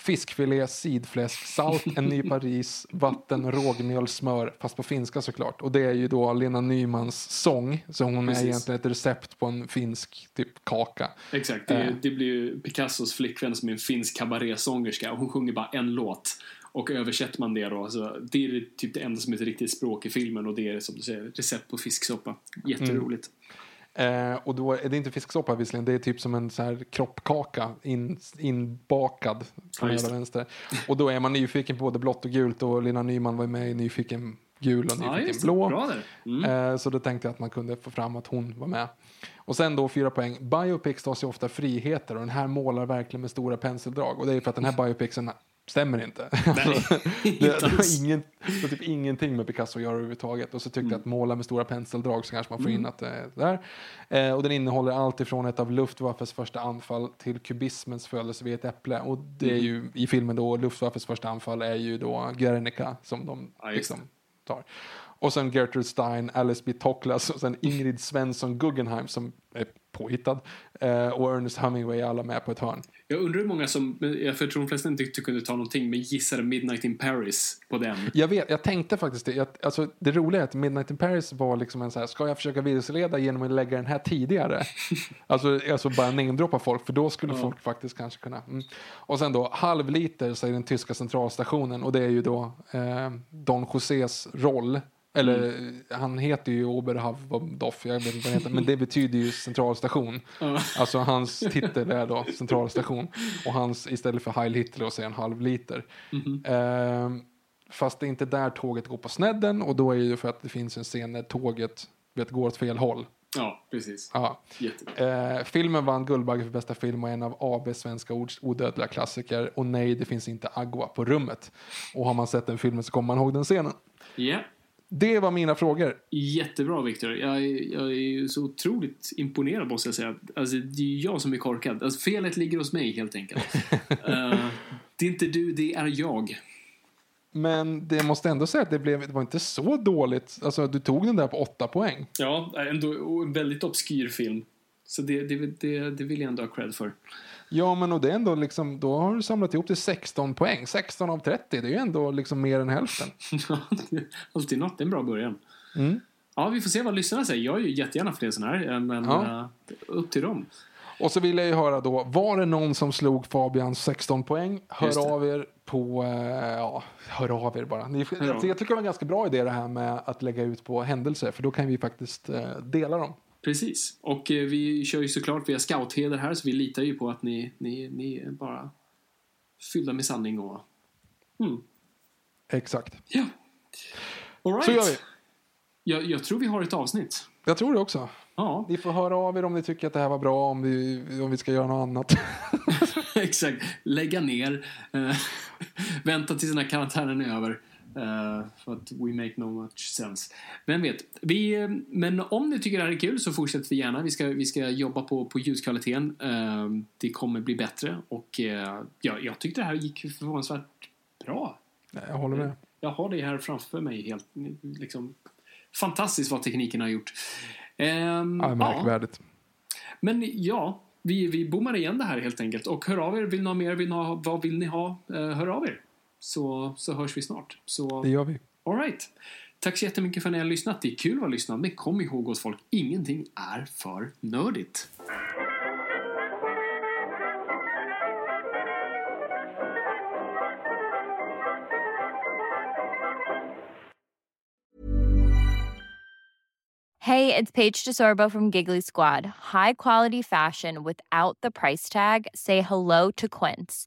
fiskfilé, sidfläsk, salt, en nypa ris, vatten, rågmjöl, smör, fast på finska såklart. Och det är ju då Lena Nymans sång, så hon Precis. är egentligen ett recept på en finsk typ kaka. Exakt, det, Eh. det blir ju Picassos flickvän som är en finsk kabarésångerska och hon sjunger bara en låt. Och översätter man det då, så det är typ det enda som är ett riktigt språk i filmen och det är som du säger, recept på fisksoppa. Jätteroligt. Eh, och då är det inte fisksoppa visserligen, det är typ som en så här kroppkaka in, inbakad från Ja, vänster. Och då är man nyfiken på både blått och gult och Lena Nyman var med i Nyfiken gul och Ja, Nyfiken det. blå. Mm. Eh, så då tänkte jag att man kunde få fram att hon var med. Och sen då fyra poäng. Biopics tar sig ofta friheter och den här målar verkligen med stora penseldrag. Och det är för att den här biopicsen stämmer inte. Alltså, det, det, har ingen, det har typ ingenting med Picasso att göra överhuvudtaget. Och så tyckte Mm. jag att måla med stora penseldrag så kanske man får in att det är där. Eh, och den innehåller allt ifrån ett av Luftwaffes första anfall till kubismens födelse vid ett äpple. Och det är Mm. ju i filmen då Luftwaffes första anfall är ju då Guernica som de Ja, liksom tar. Och sen Gertrude Stein, Alice B. Toklas och sen Ingrid Svensson Guggenheim som är påhittad. Eh, och Ernest Hemingway är alla med på ett hörn. Jag undrar hur många som, jag tror de flesta inte tyckte kunde ta någonting, men gissade Midnight in Paris på den. Jag vet, jag tänkte faktiskt det. Jag, alltså, det roliga är att Midnight in Paris var liksom en så här, ska jag försöka vilseleda genom att lägga den här tidigare? alltså, alltså bara namedroppa folk, för då skulle folk faktiskt kanske kunna. Mm. Och sen då, halvliter säger den tyska centralstationen och det är ju då eh, Don Josés roll. Eller han heter ju Oberhavdoff, jag vet inte vad han heter, men det betyder ju centralstation. Alltså hans titel är då centralstation. Och hans, istället för Heil Hitler, så säger han halvliter. Ehm, fast det är inte där tåget går på snedden och då är det ju för att det finns en scen där tåget vet, går åt fel håll. Ja, precis. Ja. Eh, filmen vann Guldbagge för bästa film och är en av AB svenska ords odödliga klassiker. Och nej, det finns inte Agua på rummet. Och har man sett den filmen så kommer man ihåg den scenen. Ja. Det var mina frågor. Jättebra Victor. Jag, är- jag är så otroligt imponerad måste jag säga. Alltså, det är jag som är korkad. Alltså, felet ligger hos mig helt enkelt. Eh, det är inte du, det är jag. Men det måste ändå säga att det, blev, det var inte så dåligt. Alltså, du tog den där på åtta poäng. Ja, ändå en väldigt obskyr film. Så det, det, det, det vill jag ändå ha cred för. Ja, men och det är ändå liksom, då har du samlat ihop till 16 poäng. 16 av 30, det är ju ändå liksom mer än hälften. Alltid något, det är en bra början. Mm. Ja, vi får se vad lyssnarna säger. Jag är ju jättegärna fler sådana här, eh, men Ja. eh, upp till dem. Och så vill jag ju höra då, var det någon som slog Fabians 16 poäng? Hör av er på, eh, ja, hör av er bara. Ni, jag, er. jag tycker det var en ganska bra idé det här med att lägga ut på händelser, för då kan vi faktiskt dela dem. Precis. Och eh, vi kör ju såklart via scoutheder här, så vi litar ju på att ni, ni, ni är bara fyllda med sanning och... Mm. Exakt. Ja. All right. Så gör vi. Jag, jag tror vi har ett avsnitt. Jag tror det också. Ja, Ni får höra av er om ni tycker att det här var bra, om vi, om vi ska göra något annat. exakt. Lägga ner. Uh, vänta tills den här karantänen är över. Uh, för att we make no much sense. Vem vet. Vi, men om ni tycker det här är kul så fortsätter vi gärna. Vi ska, vi ska jobba på, på ljudkvaliteten. Uh, det kommer bli bättre och uh, ja, jag tyckte det här gick förvånansvärt bra. Jag håller med. Jag har det här framför mig helt liksom fantastiskt vad tekniken har gjort. Um, ja, märkvärdigt. Men ja, vi, vi bommar igen det här helt enkelt. Och hör av er, vill ni ha mer, vill ni ha, vad vill ni ha? hör av er så, så hörs vi snart. Så, det gör vi. All right. Tack så jättemycket för att ni har lyssnat. Det är kul att vara lyssnad, men kom ihåg oss folk, ingenting är för nördigt. Hey, it's Paige DeSorbo from Giggly Squad. High quality fashion without the price tag. Say hello to Quince.